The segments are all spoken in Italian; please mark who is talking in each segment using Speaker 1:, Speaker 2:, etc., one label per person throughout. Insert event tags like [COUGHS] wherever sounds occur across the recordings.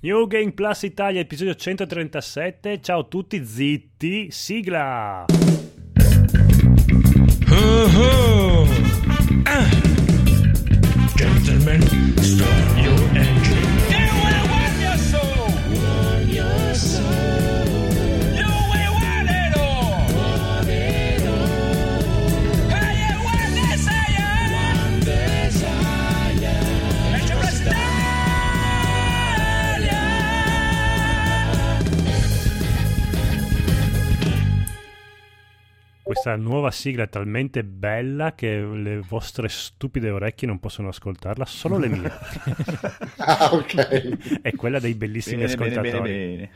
Speaker 1: New Game Plus Italia, episodio 137. Ciao a tutti, zitti, sigla!
Speaker 2: Oh, ah. Gentlemen, start
Speaker 1: Questa nuova sigla è talmente bella che le vostre stupide orecchie non possono ascoltarla, solo le mie. [LAUGHS]
Speaker 3: Ah, ok.
Speaker 1: è quella dei bellissimi
Speaker 4: Bene, bene,
Speaker 1: ascoltatori.
Speaker 4: bene, bene.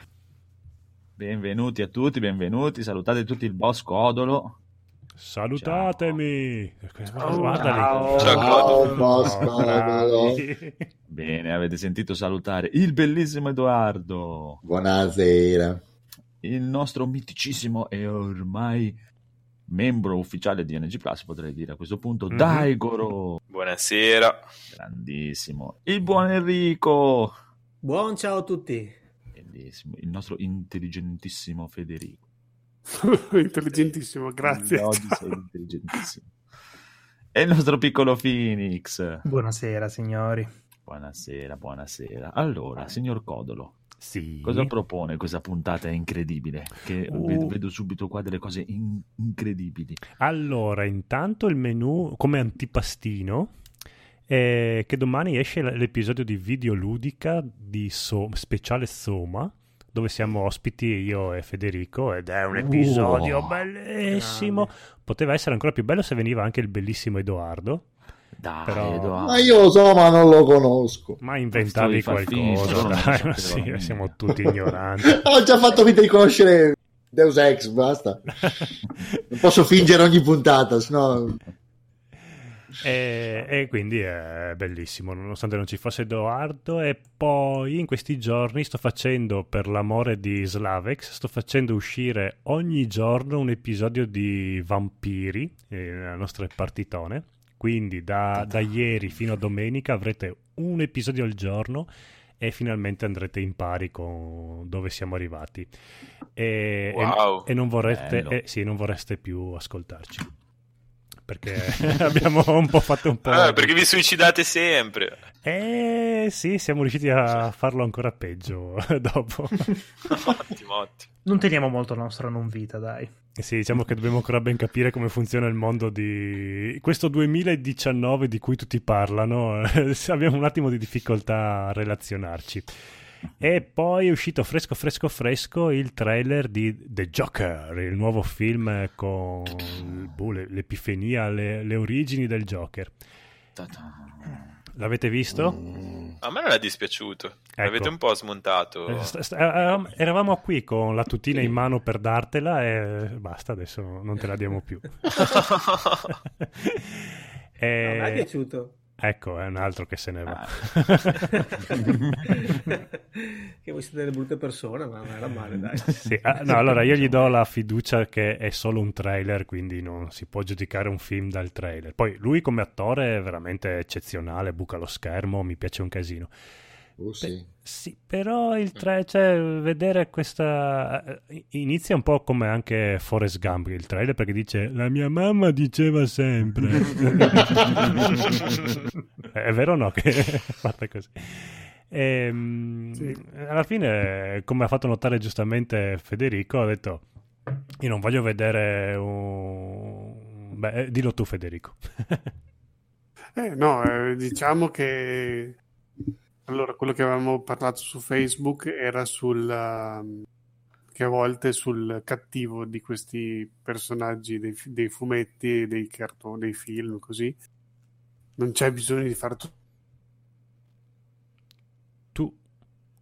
Speaker 4: Benvenuti a tutti, benvenuti, salutate tutti il boss Codolo.
Speaker 1: Salutatemi!
Speaker 3: Oh,
Speaker 1: Guardali.
Speaker 3: ciao.
Speaker 5: Ciao,
Speaker 3: boss Codolo.
Speaker 4: Bene, avete sentito salutare il bellissimo Edoardo,
Speaker 3: Buonasera.
Speaker 4: il nostro miticissimo e ormai membro ufficiale di NG Plus, potrei dire a questo punto,
Speaker 1: Mhm.
Speaker 4: Daigoro,
Speaker 5: Buonasera.
Speaker 4: grandissimo, il buon Enrico,
Speaker 6: Buon ciao a tutti.
Speaker 4: bellissimo, il nostro intelligentissimo Federico. [LAUGHS]
Speaker 7: Intelligentissimo, grazie.
Speaker 4: Oggi sei [LAUGHS] intelligentissimo. E il nostro piccolo Phoenix.
Speaker 8: Buonasera signori.
Speaker 4: Buonasera, buonasera. Allora, signor Codolo,
Speaker 1: Sì.
Speaker 4: cosa propone questa puntata incredibile? Che
Speaker 1: Uh.
Speaker 4: vedo, subito qua delle cose in- incredibili.
Speaker 1: Allora, intanto il menù come antipastino è che domani esce l'episodio di videoludica di So- speciale Soma dove siamo ospiti io e Federico ed è un episodio
Speaker 4: Wow.
Speaker 1: bellissimo. Poteva essere ancora più bello se veniva anche il bellissimo Edoardo,
Speaker 4: Dai,
Speaker 1: Però-
Speaker 4: Edoardo.
Speaker 3: Ma io lo so, ma non lo conosco.
Speaker 1: ma inventavi qualcosa. dai, ma
Speaker 4: sapevano.
Speaker 1: sì, siamo tutti [LAUGHS] ignoranti.
Speaker 3: Ho già fatto finta di conoscere Deus Ex, basta. Non posso fingere ogni puntata, sennò...
Speaker 1: E, e quindi è bellissimo, nonostante non ci fosse Edoardo. E poi in questi giorni sto facendo, per l'amore di Slavex, sto facendo uscire ogni giorno un episodio di Vampiri, eh, nella nostra partitone. Quindi da, da ieri fino a domenica avrete un episodio al giorno e finalmente andrete in pari con dove siamo arrivati. E, e-
Speaker 5: Wow.
Speaker 1: e non vorreste,
Speaker 4: Bello.
Speaker 1: eh, sì, non vorreste più ascoltarci. Perché [LAUGHS] abbiamo un po' fatto un po'.
Speaker 5: Ah, perché vi suicidate sempre.
Speaker 1: Eh sì, siamo riusciti a farlo ancora peggio [LAUGHS] dopo. [LAUGHS]
Speaker 5: ottimo, ottimo.
Speaker 8: Non teniamo molto la nostra non vita, dai.
Speaker 1: Eh Sì, diciamo che dobbiamo ancora ben capire come funziona il mondo di questo 2019 di cui tutti parlano. [LAUGHS] Abbiamo un attimo di difficoltà a relazionarci. E poi è uscito fresco fresco fresco il trailer di The Joker, il nuovo film con boh, le- l'epifania, le, le origini del Joker. L'avete visto?
Speaker 5: A me non è dispiaciuto. L'avete un po' smontato.
Speaker 1: Eh, st- eravamo- eravamo qui con la tutina in mano per dartela e basta, adesso non te la diamo più. [LAUGHS] [LAUGHS] E-
Speaker 6: Non mi è piaciuto.
Speaker 1: Ecco, è un altro che se ne va. [LAUGHS]
Speaker 6: che voi siete delle brutte persone, ma non era male, dai.
Speaker 1: Sì, ah, no, allora io gli do la fiducia che è solo un trailer, quindi non si può giudicare un film dal trailer. Poi lui come attore è veramente eccezionale, buca lo schermo, mi piace un casino.
Speaker 3: Oh, sì.
Speaker 1: Sì, però il tra- cioè, vedere questa eh, inizia un po' come anche Forrest Gump il trailer perché dice la mia mamma diceva sempre [LAUGHS] è vero o no che [LAUGHS] è fatta così Ehm,
Speaker 7: Sì.
Speaker 1: alla fine come ha fatto notare giustamente Federico ha detto io non voglio vedere un beh eh, dillo tu Federico [LAUGHS]
Speaker 7: Eh, no, eh, diciamo che allora quello che avevamo parlato su Facebook era sul um, che a volte sul cattivo di questi personaggi dei, dei fumetti, dei cartoni, dei film, così non c'è bisogno di fare tutto.
Speaker 1: tu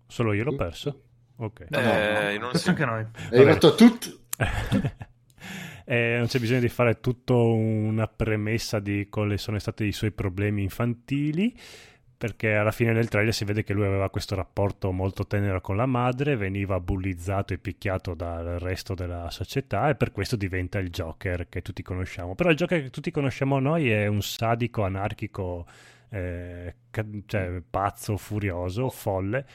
Speaker 1: solo io l'ho perso ok
Speaker 5: Eh, io non
Speaker 8: Questo
Speaker 5: so.
Speaker 8: anche noi.
Speaker 3: Hai fatto tutto... [LAUGHS]
Speaker 1: Eh, non c'è bisogno di fare tutta una premessa di quali sono stati i suoi problemi infantili, perché alla fine del trailer si vede che lui aveva questo rapporto molto tenero con la madre, veniva bullizzato e picchiato dal resto della società e per questo diventa il Joker che tutti conosciamo. Però il Joker che tutti conosciamo noi è un sadico anarchico, eh, cioè pazzo, furioso, folle.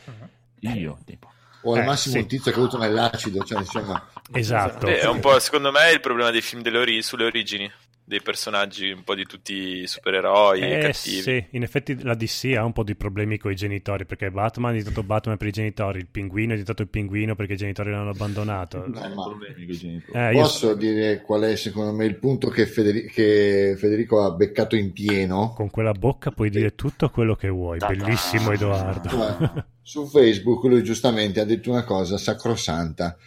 Speaker 4: io, tipo.
Speaker 3: O al
Speaker 1: Eh,
Speaker 3: massimo
Speaker 1: sì.
Speaker 3: un tizio caduto nell'acido, cioè insomma...
Speaker 1: Esatto.
Speaker 5: Eh, è un po', secondo me, il problema dei film delle ori- sulle origini dei personaggi, un po' di tutti i supereroi
Speaker 1: Eh,
Speaker 5: cattivi.
Speaker 1: sì, in effetti la DC ha un po' di problemi con i genitori perché Batman è diventato Batman per i genitori, il pinguino è diventato il pinguino perché i genitori l'hanno abbandonato.
Speaker 3: Eh, ma-
Speaker 4: problemi con i genitori.
Speaker 1: Eh, io-
Speaker 3: Posso dire qual è secondo me il punto che, Federi- che Federico ha beccato in pieno?
Speaker 1: Con quella bocca puoi dire tutto quello che vuoi. Bellissimo Edoardo.
Speaker 3: Su Facebook lui giustamente ha detto una cosa sacrosanta,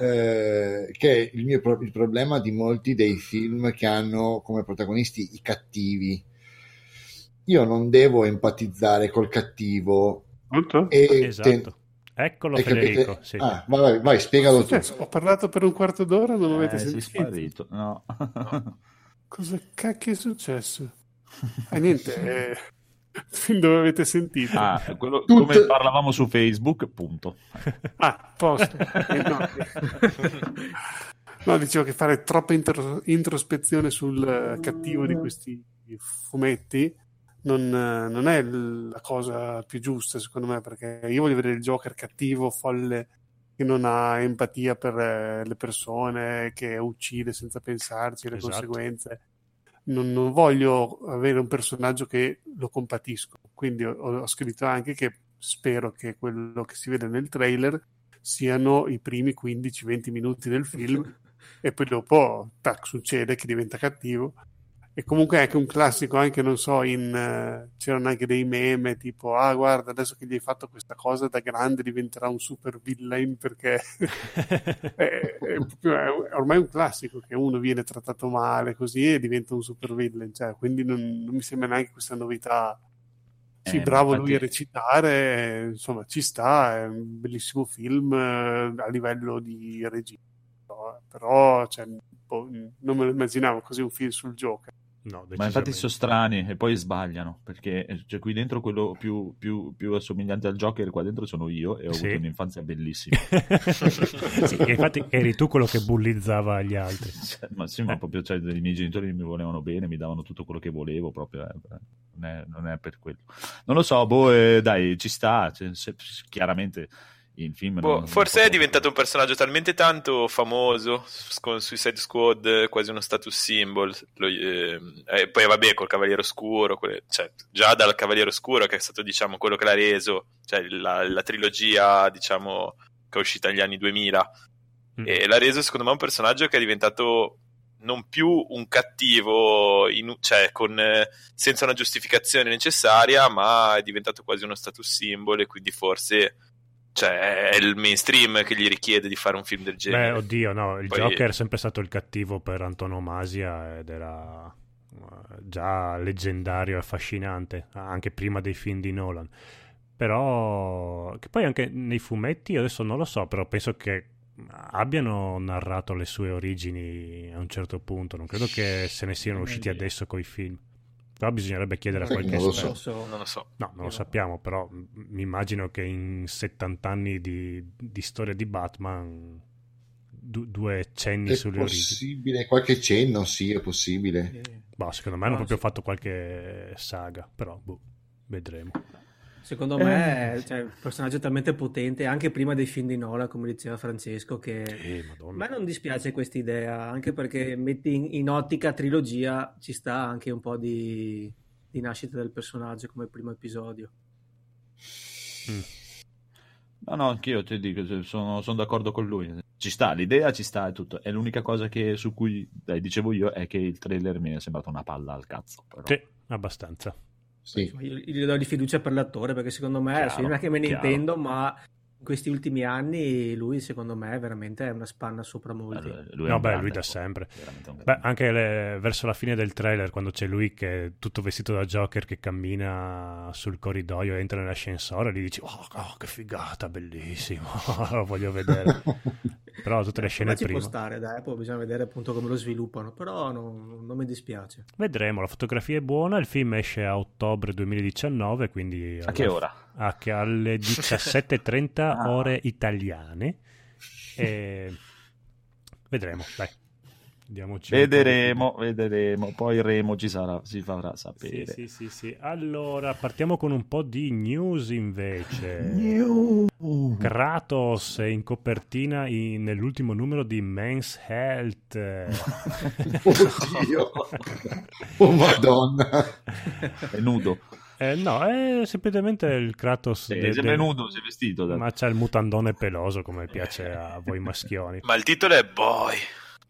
Speaker 3: eh, che è il, mio pro- il problema di molti dei film che hanno come protagonisti i cattivi. Io non devo empatizzare col cattivo e
Speaker 1: Esatto.
Speaker 3: ten-
Speaker 1: Eccolo
Speaker 3: capito?
Speaker 1: Federico. Sì.
Speaker 3: Ah, vai, vai, vai, spiegalo tu.
Speaker 7: Cioè, ho parlato per un quarto d'ora, non avete
Speaker 4: Eh, sei
Speaker 7: sentito.
Speaker 4: sparito. No.
Speaker 7: Cosa cacchio è successo? Ah, niente, [LAUGHS] eh, fin dove avete sentito?
Speaker 4: Ah, quello-
Speaker 3: Tutte-
Speaker 4: come parlavamo su Facebook, punto.
Speaker 7: Ah, posto. Eh, no. No, dicevo che fare troppa intro- introspezione sul cattivo di questi fumetti non, non è la cosa più giusta, secondo me, perché io voglio vedere il Joker cattivo, folle, che non ha empatia per eh, le persone, che uccide senza pensarci le
Speaker 1: Esatto.
Speaker 7: conseguenze. Non, non voglio avere un personaggio che lo compatisco. Quindi ho, ho scritto anche che spero che quello che si vede nel trailer siano i primi 15-20 minuti del film [LAUGHS] e poi dopo tac, succede che diventa cattivo e comunque è anche un classico anche non so in eh, c'erano anche dei meme tipo ah guarda adesso che gli hai fatto questa cosa da grande diventerà un super villain perché [LAUGHS] è, è è ormai un classico che uno viene trattato male così e diventa un super villain cioè, quindi non, non mi sembra neanche questa novità sì,
Speaker 4: Eh,
Speaker 7: bravo
Speaker 4: infatti-
Speaker 7: lui a recitare, insomma, ci sta, è un bellissimo film eh, a livello di regia, no? però cioè, boh, non me lo immaginavo così un film sul Joker.
Speaker 1: No,
Speaker 4: Ma infatti sono strani e poi sbagliano perché eh, cioè, qui dentro quello più, più, più assomigliante al Joker qua dentro sono io e ho
Speaker 1: Sì.
Speaker 4: avuto un'infanzia bellissima. [LAUGHS]
Speaker 1: sì, infatti eri tu quello che bullizzava gli altri. [LAUGHS]
Speaker 4: Cioè, ma sì, ma
Speaker 1: Eh.
Speaker 4: proprio cioè, i miei genitori mi volevano bene, mi davano tutto quello che volevo, proprio eh, non, è, non è per quello. Non lo so, boh, eh, dai, ci sta, cioè, se- chiaramente in film...
Speaker 5: Boh,
Speaker 4: non-
Speaker 5: forse
Speaker 4: non
Speaker 5: è diventato un personaggio talmente tanto famoso con Suicide Squad, eh, quasi uno status symbol. Lo- ehm, e poi, vabbè, col Cavaliere Oscuro, quelle- cioè, già dal Cavaliere Oscuro, che è stato, diciamo, quello che l'ha reso, cioè la, la trilogia, diciamo, che è uscita negli anni 2000,
Speaker 1: Mm.
Speaker 5: e l'ha reso, secondo me, un personaggio che è diventato non più un cattivo, in- cioè, con, eh, senza una giustificazione necessaria, ma è diventato quasi uno status symbol, e quindi forse cioè è il mainstream che gli richiede di fare un film del
Speaker 1: Beh,
Speaker 5: genere.
Speaker 1: oddio, no, il
Speaker 5: Poi-
Speaker 1: Joker è sempre stato il cattivo per antonomasia ed era eh, già leggendario e affascinante, anche prima dei film di Nolan. Però, che poi anche nei fumetti, adesso non lo so, però penso che abbiano narrato le sue origini a un certo punto. Non credo che se ne siano usciti adesso coi film. Però bisognerebbe chiedere a qualche
Speaker 3: non lo so.
Speaker 5: non lo so.
Speaker 1: No, non lo sappiamo, però mi immagino che in 70 anni di, di storia di Batman du- due cenni
Speaker 3: È
Speaker 1: sulle origini.
Speaker 3: possibile, qualche cenno, sì, è possibile.
Speaker 1: Boh, secondo me hanno
Speaker 6: No,
Speaker 1: proprio fatto qualche saga, però boh, vedremo.
Speaker 6: Secondo me è cioè, un personaggio talmente potente, anche prima dei film di Nola, come diceva Francesco, che
Speaker 1: Eh,
Speaker 6: a me non dispiace questa idea, anche perché metti in, in ottica trilogia ci sta anche un po' di, di nascita del personaggio come primo episodio.
Speaker 1: Mm.
Speaker 4: No, no, anch'io ti dico, sono, sono d'accordo con lui. Ci sta, l'idea ci sta e tutto. È l'unica cosa che, su cui dai, dicevo io è che il trailer mi è sembrato una palla al cazzo. Però.
Speaker 1: Sì, abbastanza.
Speaker 3: Sì.
Speaker 6: Insomma, io gli do di fiducia per l'attore perché secondo me,
Speaker 4: Chiaro,
Speaker 6: io non è che me ne
Speaker 4: chiaro.
Speaker 6: intendo, ma in questi ultimi anni lui secondo me veramente è una spanna sopra molti.
Speaker 4: Eh, lui
Speaker 1: No, beh,
Speaker 4: grande,
Speaker 1: lui da sempre.
Speaker 4: Veramente
Speaker 1: Beh, anche le- verso la fine del trailer, quando c'è lui che è tutto vestito da Joker che cammina sul corridoio, entra nell'ascensore, gli dici: Oh, oh, che figata, bellissimo, [LAUGHS] lo voglio vedere. [LAUGHS] Però tutte le scene
Speaker 6: Ma ci
Speaker 1: prima.
Speaker 6: può stare, dai, poi bisogna vedere appunto come lo sviluppano, però non, non mi dispiace.
Speaker 1: Vedremo, la fotografia è buona, il film esce a ottobre 2019, quindi
Speaker 4: A che ora?
Speaker 1: A che alle 17.30 [LAUGHS]
Speaker 4: Ah.
Speaker 1: ore italiane. E vedremo, dai. Diamoci
Speaker 4: Vedremo, vedremo. Poi Remo ci sarà, si farà
Speaker 1: Sì,
Speaker 4: sapere.
Speaker 1: sì, sì, sì. Allora, partiamo con un po' di news invece. Kratos in copertina in- nell'ultimo numero di Men's Health. [LAUGHS]
Speaker 3: Oddio. [LAUGHS] Oh madonna.
Speaker 4: È nudo.
Speaker 1: Eh, no, è semplicemente il Kratos.
Speaker 4: Sì,
Speaker 1: de-
Speaker 4: sembra
Speaker 1: de-
Speaker 4: nudo, si è vestito. da-
Speaker 1: Ma c'ha il mutandone peloso come piace a voi maschioni. [LAUGHS]
Speaker 5: Ma il titolo è Boy.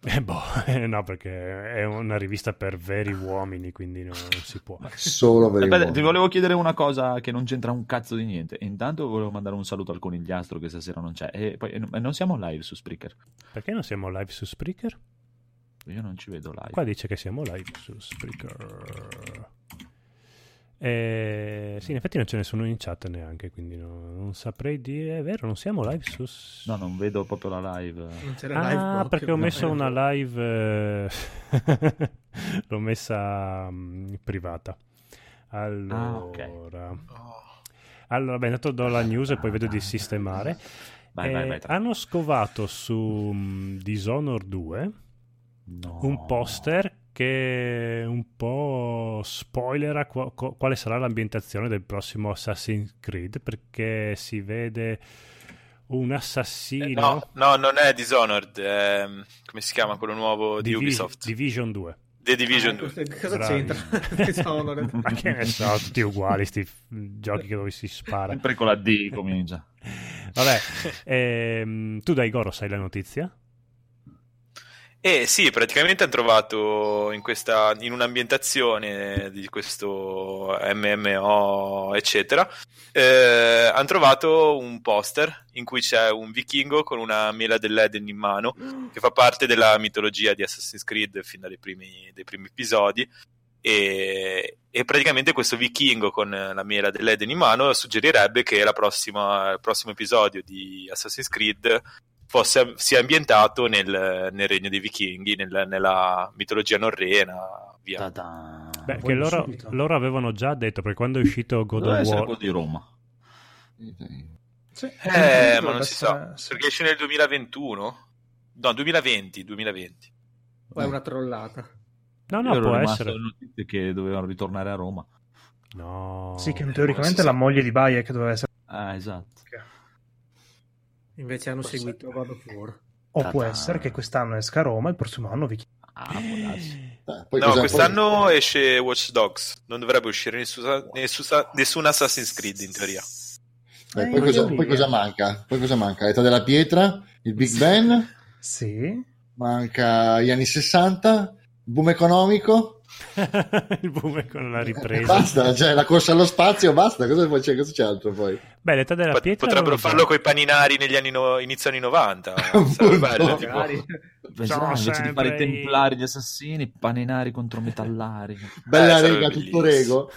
Speaker 1: Eh, boh, [LAUGHS] eh, no, perché è una rivista per veri uomini, quindi non, non si può. [LAUGHS]
Speaker 3: Solo per i
Speaker 4: Aspetta,
Speaker 3: uomini.
Speaker 4: ti volevo chiedere una cosa che non c'entra un cazzo di niente. Intanto volevo mandare un saluto al conigliastro che stasera non c'è. E poi e non siamo live su Spreaker.
Speaker 1: Perché non siamo live su Spreaker?
Speaker 4: Io non ci vedo live.
Speaker 1: Qua dice che siamo live su Spreaker. Eh, sì, in effetti non ce ne sono in chat neanche, quindi no- non saprei dire. È vero, non siamo live su.
Speaker 4: No, non vedo proprio la live.
Speaker 6: Non c'era live
Speaker 1: Ah,
Speaker 6: proprio,
Speaker 1: perché ho messo una live. eh, [LAUGHS] L'ho messa mm, privata. Allora.
Speaker 4: Ah, ok.
Speaker 1: Allora, beh, intanto do la news e poi vedo di sistemare.
Speaker 4: Vai,
Speaker 1: Eh,
Speaker 4: vai, vai.
Speaker 1: hanno scovato su mm, Dishonored 2
Speaker 4: No.
Speaker 1: un poster che un po' spoilera quale sarà l'ambientazione del prossimo Assassin's Creed perché si vede un assassino
Speaker 5: No, no, non è Dishonored. è- come si chiama quello nuovo di
Speaker 1: Divi-
Speaker 5: Ubisoft?
Speaker 1: Division 2
Speaker 5: The Division
Speaker 6: Ah,
Speaker 5: 2.
Speaker 6: questo- Cosa
Speaker 1: Bravi.
Speaker 6: c'entra? [LAUGHS] [LAUGHS] Dishonored.
Speaker 1: ma che ne so tutti uguali sti giochi che dove si spara
Speaker 4: Sempre con la D comincia. [LAUGHS]
Speaker 1: vabbè ehm, tu dai Goro sai la notizia?
Speaker 5: Eh sì, praticamente hanno trovato in, questa, in un'ambientazione di questo MMO, eccetera, eh, hanno trovato un poster in cui c'è un vichingo con una mela dell'Eden in mano, che fa parte della mitologia di Assassin's Creed fin dai primi, dai primi episodi. E, e praticamente questo vichingo con la mela dell'Eden in mano suggerirebbe che la prossima- il prossimo episodio di Assassin's Creed fosse, sia ambientato nel, nel regno dei vichinghi, nel- nella mitologia norrena, via.
Speaker 1: Beh, che loro, loro avevano già detto perché quando è uscito God
Speaker 4: Doveva
Speaker 1: of War
Speaker 4: quello di Roma.
Speaker 8: Sì,
Speaker 5: Eh, ma
Speaker 8: dovrebbe
Speaker 5: non si sa,
Speaker 8: essere-
Speaker 5: perché esce nel 2021? No, 2020, 2020.
Speaker 6: O è una trollata.
Speaker 1: no no può essere
Speaker 4: notizie che dovevano ritornare a Roma.
Speaker 1: no
Speaker 8: Sì, che
Speaker 5: non
Speaker 8: teoricamente la
Speaker 5: sa.
Speaker 8: moglie di Bayek doveva essere...
Speaker 4: Ah, esatto.
Speaker 6: Invece hanno seguito God of War.
Speaker 8: O può essere che quest'anno esca a Roma, il prossimo anno vi
Speaker 4: Ah, può darsi.
Speaker 3: Eh, poi
Speaker 5: no, quest'anno esce Watch Dogs, non dovrebbe uscire nessun, nessun, nessun Assassin's Creed in teoria.
Speaker 3: poi,
Speaker 8: Eh,
Speaker 3: poi cosa, poi cosa manca? Poi cosa manca? L'età della pietra, il Big Ben,
Speaker 8: Sì.
Speaker 3: manca gli anni 60, il boom economico. [LAUGHS]
Speaker 1: il boom con la ripresa
Speaker 3: basta, cioè la corsa allo spazio, basta. Cosa, c'è, cosa c'è altro poi?
Speaker 1: beh l'età della
Speaker 5: Pot-
Speaker 1: pietra
Speaker 5: Potrebbero farlo con i paninari negli anni no- inizio anni 90. [LAUGHS]
Speaker 3: Appunto.
Speaker 5: Sarebbe bello, tipo.
Speaker 4: Pensavo, invece di fare i templari, gli assassini, paninari contro metallari. [LAUGHS]
Speaker 3: Bella
Speaker 5: Eh,
Speaker 3: rega, tutto rego.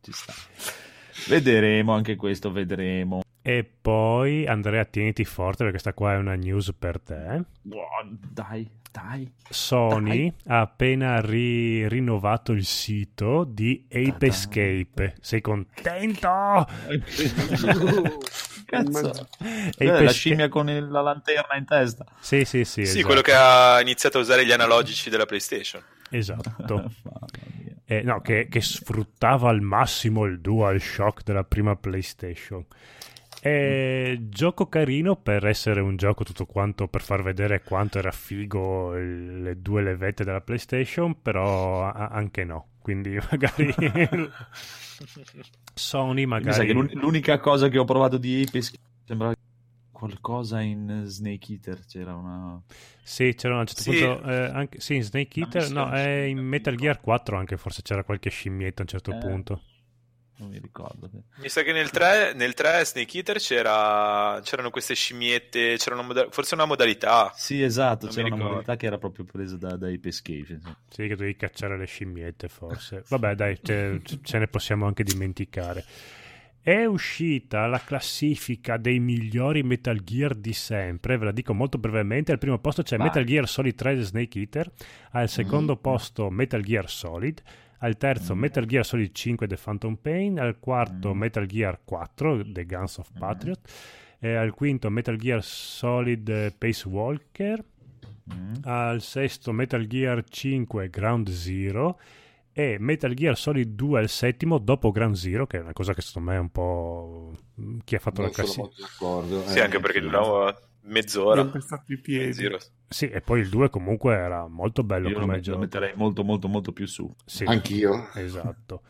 Speaker 4: Ci sta. Vedremo anche questo, vedremo.
Speaker 1: e poi Andrea tieniti forte perché questa qua è una news per te
Speaker 4: Wow, dai, dai.
Speaker 1: Sony ha appena ri- rinnovato il sito di Ape
Speaker 4: Ta-da.
Speaker 1: Escape sei contento? [LAUGHS]
Speaker 4: Cazzo.
Speaker 1: Ape
Speaker 4: Eh, la
Speaker 1: Escape-
Speaker 4: scimmia con il- la lanterna in testa.
Speaker 1: sì sì sì,
Speaker 5: Sì,
Speaker 1: esatto.
Speaker 5: quello che ha iniziato a usare gli analogici della PlayStation.
Speaker 1: esatto. [LAUGHS] Eh, no, che, che sfruttava al massimo il DualShock della prima PlayStation. È gioco carino per essere un gioco tutto quanto per far vedere quanto era figo il- le due levette della PlayStation, però a- anche no. Quindi [LAUGHS] magari [LAUGHS] Sony
Speaker 4: Mi sa
Speaker 1: magari
Speaker 4: l'unica cosa che ho provato di Ape sembrava qualcosa in Snake Eater. C'era una.
Speaker 1: Sì, c'era a un certo
Speaker 5: Sì.
Speaker 1: punto eh, anche sì, in Snake Eater, no, è in Metal. Gear 4 anche forse c'era qualche scimmietta a un certo
Speaker 4: Eh.
Speaker 1: punto.
Speaker 4: Non mi ricordo.
Speaker 5: Mi sa che nel 3, nel 3 Snake Eater c'era, c'erano queste scimmiette, c'era una moda- forse una modalità.
Speaker 4: Sì, esatto.
Speaker 5: Non
Speaker 4: c'era una
Speaker 5: ricordo.
Speaker 4: modalità che era proprio presa da, da Ape Escape. insomma.
Speaker 1: Sì, che dovevi cacciare le scimmiette, forse. Vabbè, dai, ce, ce ne possiamo anche dimenticare. È uscita la classifica dei migliori Metal Gear di sempre, ve la dico molto brevemente. Al primo posto c'è
Speaker 4: Vai.
Speaker 1: Metal Gear Solid 3 Snake Eater, al secondo posto Metal Gear Solid, al terzo
Speaker 4: Mm.
Speaker 1: Metal Gear Solid 5 The Phantom Pain, al quarto
Speaker 4: Mm.
Speaker 1: Metal Gear 4 The Guns of
Speaker 4: Mm.
Speaker 1: Patriot, e al quinto Metal Gear Solid eh, Pace Walker,
Speaker 4: Mm.
Speaker 1: al sesto Metal Gear 5 Ground Zero e Metal Gear Solid 2 al settimo dopo Ground Zero che è una cosa che secondo me è un po' mm, chi ha fatto
Speaker 3: Non
Speaker 1: la
Speaker 3: sono
Speaker 1: classifica.
Speaker 3: molto d'accordo.
Speaker 5: Sì,
Speaker 3: eh,
Speaker 5: anche perché durava mezz'ora.
Speaker 7: Per farti i piedi.
Speaker 5: Zero.
Speaker 1: Sì, e poi il 2 comunque era molto bello
Speaker 4: Io
Speaker 1: come
Speaker 4: lo
Speaker 1: gioco.
Speaker 4: metterei molto molto molto più su.
Speaker 1: Sì,
Speaker 3: Anch'io.
Speaker 1: esatto.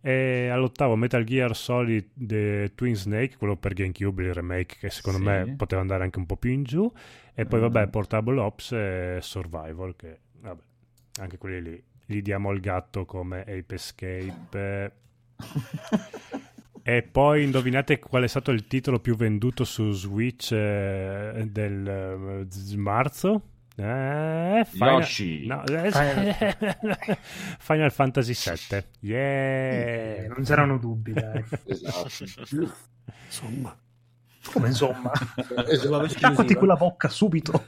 Speaker 1: E all'ottavo Metal Gear Solid The Twin Snake, quello per GameCube, il remake che secondo
Speaker 4: Sì.
Speaker 1: me poteva andare anche un po' più in giù. E poi
Speaker 4: Mm.
Speaker 1: vabbè, Portable Ops e Survival, che vabbè, anche quelli lì. Gli diamo il gatto come Ape Escape. [LAUGHS] E poi indovinate qual è stato il titolo più venduto su Switch eh, del eh, marzo? Eh, Final...
Speaker 4: Yoshi.
Speaker 1: no, eh, [LAUGHS] Final Fantasy VII. Yeah!
Speaker 8: Non c'erano dubbi, dai.
Speaker 3: Esatto. [LAUGHS]
Speaker 7: Insomma,
Speaker 8: Come insomma.
Speaker 3: Esatto.
Speaker 6: Esclusiva.
Speaker 8: quella bocca subito.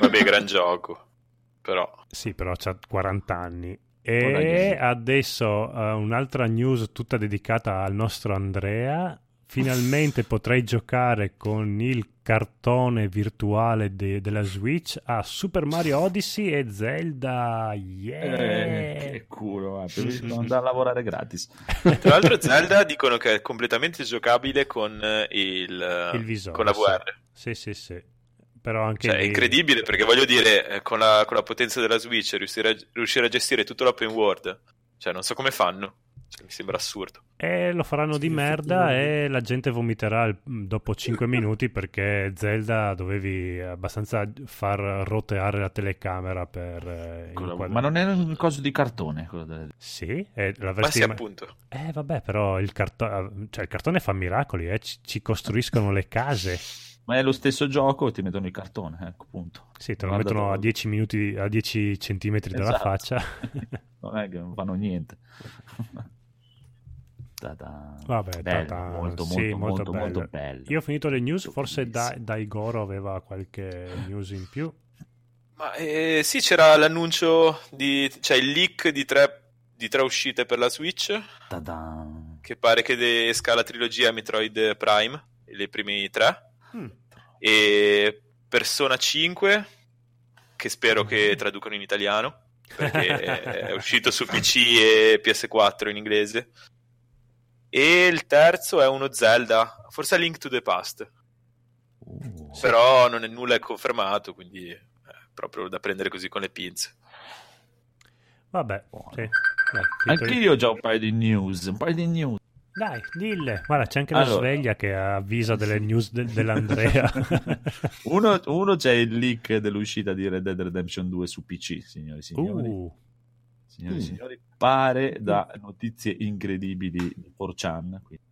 Speaker 5: Vabbè, gran gioco. Però
Speaker 1: Sì, però c'ha 40 anni. E
Speaker 4: sì.
Speaker 1: adesso eh, un'altra news tutta dedicata al nostro Andrea. Finalmente [LAUGHS] potrai giocare con il cartone virtuale de- della Switch a Super Mario Odyssey e Zelda. Yeah!
Speaker 4: Eh, che culo, eh, preferisco andare a lavorare gratis. [LAUGHS]
Speaker 5: Tra l'altro Zelda dicono che è completamente giocabile con eh, il,
Speaker 1: Il visore,
Speaker 5: con la
Speaker 1: sì.
Speaker 5: VR.
Speaker 1: Sì, sì, sì. Però anche
Speaker 5: Cioè, è
Speaker 1: lì-
Speaker 5: incredibile perché voglio dire, eh, con la, con la potenza della Switch riuscire a, riuscire a gestire tutto l'open world, cioè non so come fanno, Cioè, mi sembra assurdo.
Speaker 1: E lo faranno di merda e la gente vomiterà il- dopo 5 [LAUGHS] minuti perché Zelda dovevi abbastanza far roteare la telecamera per eh,
Speaker 4: Quello-. Ma non è un coso di cartone. quello del-
Speaker 1: Sì, e
Speaker 5: Ma sì, appunto.
Speaker 1: Eh vabbè, però il, carto- cioè, il cartone fa miracoli, eh, Ci, ci costruiscono le case. [LAUGHS]
Speaker 4: Ma è lo stesso gioco, ti mettono il cartone, ecco, punto.
Speaker 1: Sì, te lo
Speaker 4: Guarda
Speaker 1: mettono a
Speaker 4: dove-
Speaker 1: 10 minuti, a 10 centimetri dalla
Speaker 4: Esatto.
Speaker 1: faccia. [LAUGHS]
Speaker 4: non è che non fanno niente. [LAUGHS] Ta-ta.
Speaker 1: Vabbè,
Speaker 4: Bello,
Speaker 1: ta-ta.
Speaker 4: molto,
Speaker 1: Sì,
Speaker 4: molto,
Speaker 1: molto
Speaker 4: molto, molto
Speaker 1: bello.
Speaker 4: bello.
Speaker 1: Io ho finito le news,
Speaker 4: Molto
Speaker 1: forse da,
Speaker 4: bellissimo.
Speaker 1: Daigoro aveva qualche news in più.
Speaker 5: Ma eh, sì, c'era l'annuncio di, cioè il leak di tre, di tre uscite per la Switch,
Speaker 4: Ta-da.
Speaker 5: che pare che esca la trilogia Metroid Prime, le prime tre,
Speaker 1: Mm.
Speaker 5: e Persona 5, che spero che traducano in italiano, perché [LAUGHS] è uscito su PC e PS4 in inglese. E il terzo è uno Zelda, forse Link to the Past,
Speaker 4: Uh.
Speaker 5: però non è nulla è confermato, quindi è proprio da prendere così con le pinze.
Speaker 1: Vabbè, sì. Dai,
Speaker 4: Anche io ho già un paio di news, un paio di news.
Speaker 1: Dai, dille. Guarda, c'è anche la
Speaker 4: Allora.
Speaker 1: sveglia che avvisa delle news de- dell'Andrea. [LAUGHS]
Speaker 4: Uno, uno c'è il leak dell'uscita di Red Dead Redemption 2 su PC, signori e signori.
Speaker 1: uh,
Speaker 4: Signori e
Speaker 3: Mm.
Speaker 4: signori, pare da notizie incredibili di 4chan, quindi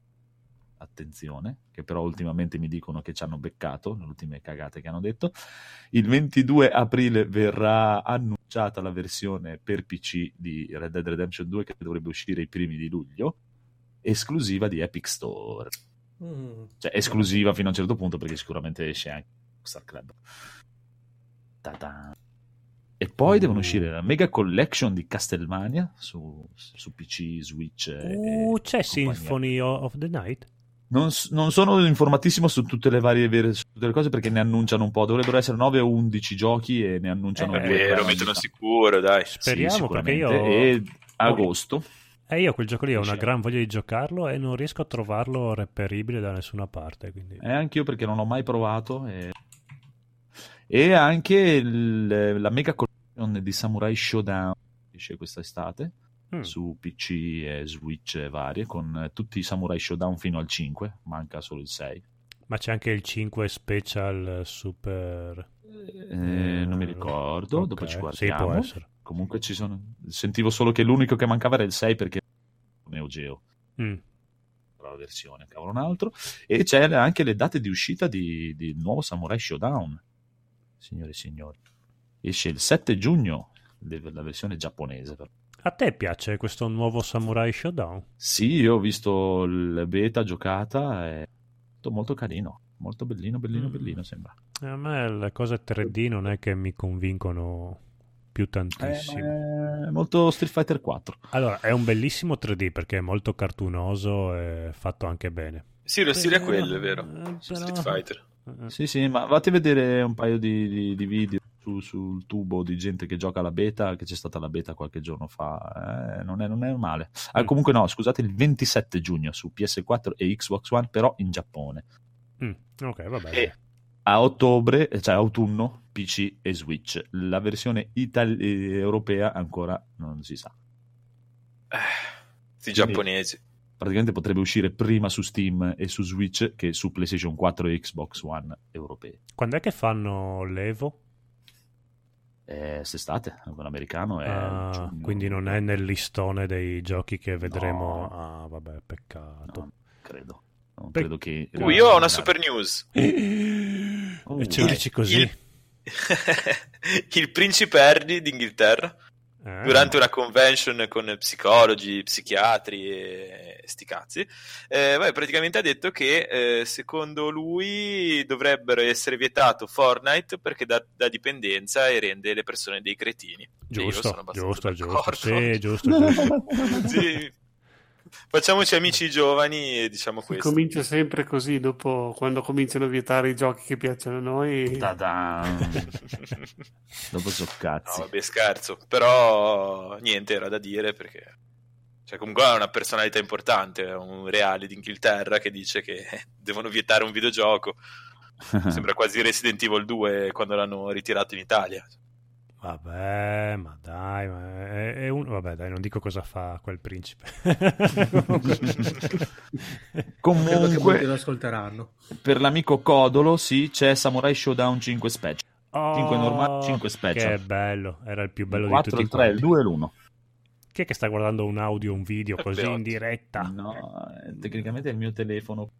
Speaker 4: attenzione, che però ultimamente mi dicono che ci hanno beccato, le ultime cagate che hanno detto. Il 22 aprile verrà annunciata la versione per PC di Red Dead Redemption 2 che dovrebbe uscire i primi di luglio, esclusiva di Epic Store.
Speaker 6: Mm.
Speaker 4: Cioè, esclusiva fino a un certo punto perché sicuramente esce anche Star Club. Ta-da. E poi
Speaker 1: Uh.
Speaker 4: devono uscire la Mega Collection di Castlevania su, su PC, Switch. e-
Speaker 1: uh,
Speaker 4: e
Speaker 1: c'è
Speaker 4: compagnia.
Speaker 1: Symphony of the Night?
Speaker 4: Non, non sono informatissimo su tutte le varie ver- su tutte le cose perché ne annunciano un po'. Dovrebbero essere 9 o 11 giochi e ne annunciano
Speaker 1: Eh,
Speaker 5: lo
Speaker 4: ogni
Speaker 5: mettono sicuro, dai.
Speaker 4: Sì,
Speaker 1: Speriamo, perché io-.
Speaker 4: E agosto.
Speaker 1: E io quel gioco lì ho una gran voglia di giocarlo e non riesco a trovarlo reperibile da nessuna parte. Quindi...
Speaker 4: E anche io perché non l'ho mai provato. E, e anche il- la Mega Collection di Samurai Showdown esce quest'estate.
Speaker 1: Mm.
Speaker 4: su PC e Switch e varie, con eh, tutti i Samurai Showdown fino al 5, manca solo il 6.
Speaker 1: Ma c'è anche il 5 Special Super.
Speaker 4: Eh, non mi ricordo,
Speaker 1: Ok,
Speaker 4: dopo ci
Speaker 1: Sì,
Speaker 4: guardiamo.
Speaker 1: può essere.
Speaker 4: Comunque ci sono. Sentivo solo che l'unico che mancava era il 6 perché Neo Geo,
Speaker 1: Mm.
Speaker 4: la versione, cavolo un altro. E c'è anche le date di uscita di, di nuovo Samurai Showdown. Signore e signori, esce il 7 giugno la versione giapponese. però.
Speaker 1: A te piace questo nuovo Samurai Showdown?
Speaker 4: Sì, io ho visto il beta giocata, è molto, molto carino, molto bellino, bellino,
Speaker 1: Mm.
Speaker 4: bellino sembra.
Speaker 1: A me le cose 3D non è che mi convincono più
Speaker 4: Eh,
Speaker 1: tantissimo.
Speaker 4: è molto Street Fighter 4.
Speaker 1: Allora, è un bellissimo 3D perché è molto cartunoso e fatto anche bene.
Speaker 5: Sì, lo stile è
Speaker 1: Però-
Speaker 5: quello, è vero.
Speaker 1: eh,
Speaker 5: Su
Speaker 1: però-
Speaker 5: Street Fighter.
Speaker 1: Eh,
Speaker 4: Sì, sì, ma vatti a vedere un paio di, di- di video su- sul tubo di gente che gioca alla beta, che c'è stata la beta qualche giorno fa, eh, non, è, non è male. Ah,
Speaker 1: Mm.
Speaker 4: comunque no, scusate, il 27 giugno su PS4 e Xbox One, però in Giappone.
Speaker 1: Mm, ok, vabbè.
Speaker 4: E a ottobre, cioè autunno, PC e Switch. La versione itali- eh, europea ancora non si sa. Quindi-
Speaker 5: giapponesi.
Speaker 4: Praticamente potrebbe uscire prima su Steam e su Switch che su PlayStation 4 e Xbox One europei.
Speaker 1: Quando è che fanno l'Evo?
Speaker 4: Eh, quest'estate, quello americano è
Speaker 1: Ah, quindi non è nel listone dei giochi che vedremo.
Speaker 4: No.
Speaker 1: Ah, vabbè, peccato.
Speaker 4: No, credo. Non
Speaker 1: Pe-
Speaker 4: credo che...
Speaker 5: Uh, io ho una super news. [LAUGHS]
Speaker 4: Oh,
Speaker 1: e ce lo dici così?
Speaker 5: Il, [LAUGHS] il principe Harry d'Inghilterra,
Speaker 1: Eh,
Speaker 5: durante una convention con psicologi, psichiatri e sti cazzi, eh, beh, praticamente ha detto che eh, secondo lui dovrebbero essere vietato Fortnite perché dà, dà dipendenza e rende le persone dei cretini. Io sono
Speaker 1: Giusto, giusto, [LAUGHS] giusto. Sì, giusto, giusto.
Speaker 5: Sì. Facciamoci amici giovani e diciamo
Speaker 7: Si
Speaker 5: questo.
Speaker 7: comincia sempre così, dopo quando cominciano a vietare i giochi che piacciono a noi.
Speaker 4: Ta-da. [LAUGHS] Dopo so
Speaker 5: No, vabbè, scherzo. Però niente, era da dire perché... Cioè, comunque è una personalità importante, è un reale d'Inghilterra che dice che [LAUGHS] devono vietare un videogioco. [LAUGHS] Sembra quasi Resident Evil 2 quando l'hanno ritirato in Italia.
Speaker 1: Vabbè, ma dai, ma è, è un... vabbè, dai, non dico cosa fa quel principe. [LAUGHS]
Speaker 6: Credo che molti
Speaker 4: Comunque,
Speaker 6: lo ascolteranno.
Speaker 4: per l'amico Codolo, sì, c'è Samurai Showdown 5 Special.
Speaker 1: Oh,
Speaker 4: 5 normali, 5 special.
Speaker 1: Che bello, era il più bello
Speaker 4: il
Speaker 1: di
Speaker 4: 4,
Speaker 1: tutti
Speaker 4: il 3, il
Speaker 1: quanti.
Speaker 4: 2 e l'1.
Speaker 1: Chi è che sta guardando un audio, un video
Speaker 5: Eh,
Speaker 1: così in diretta?
Speaker 4: No, eh, tecnicamente è il mio telefono.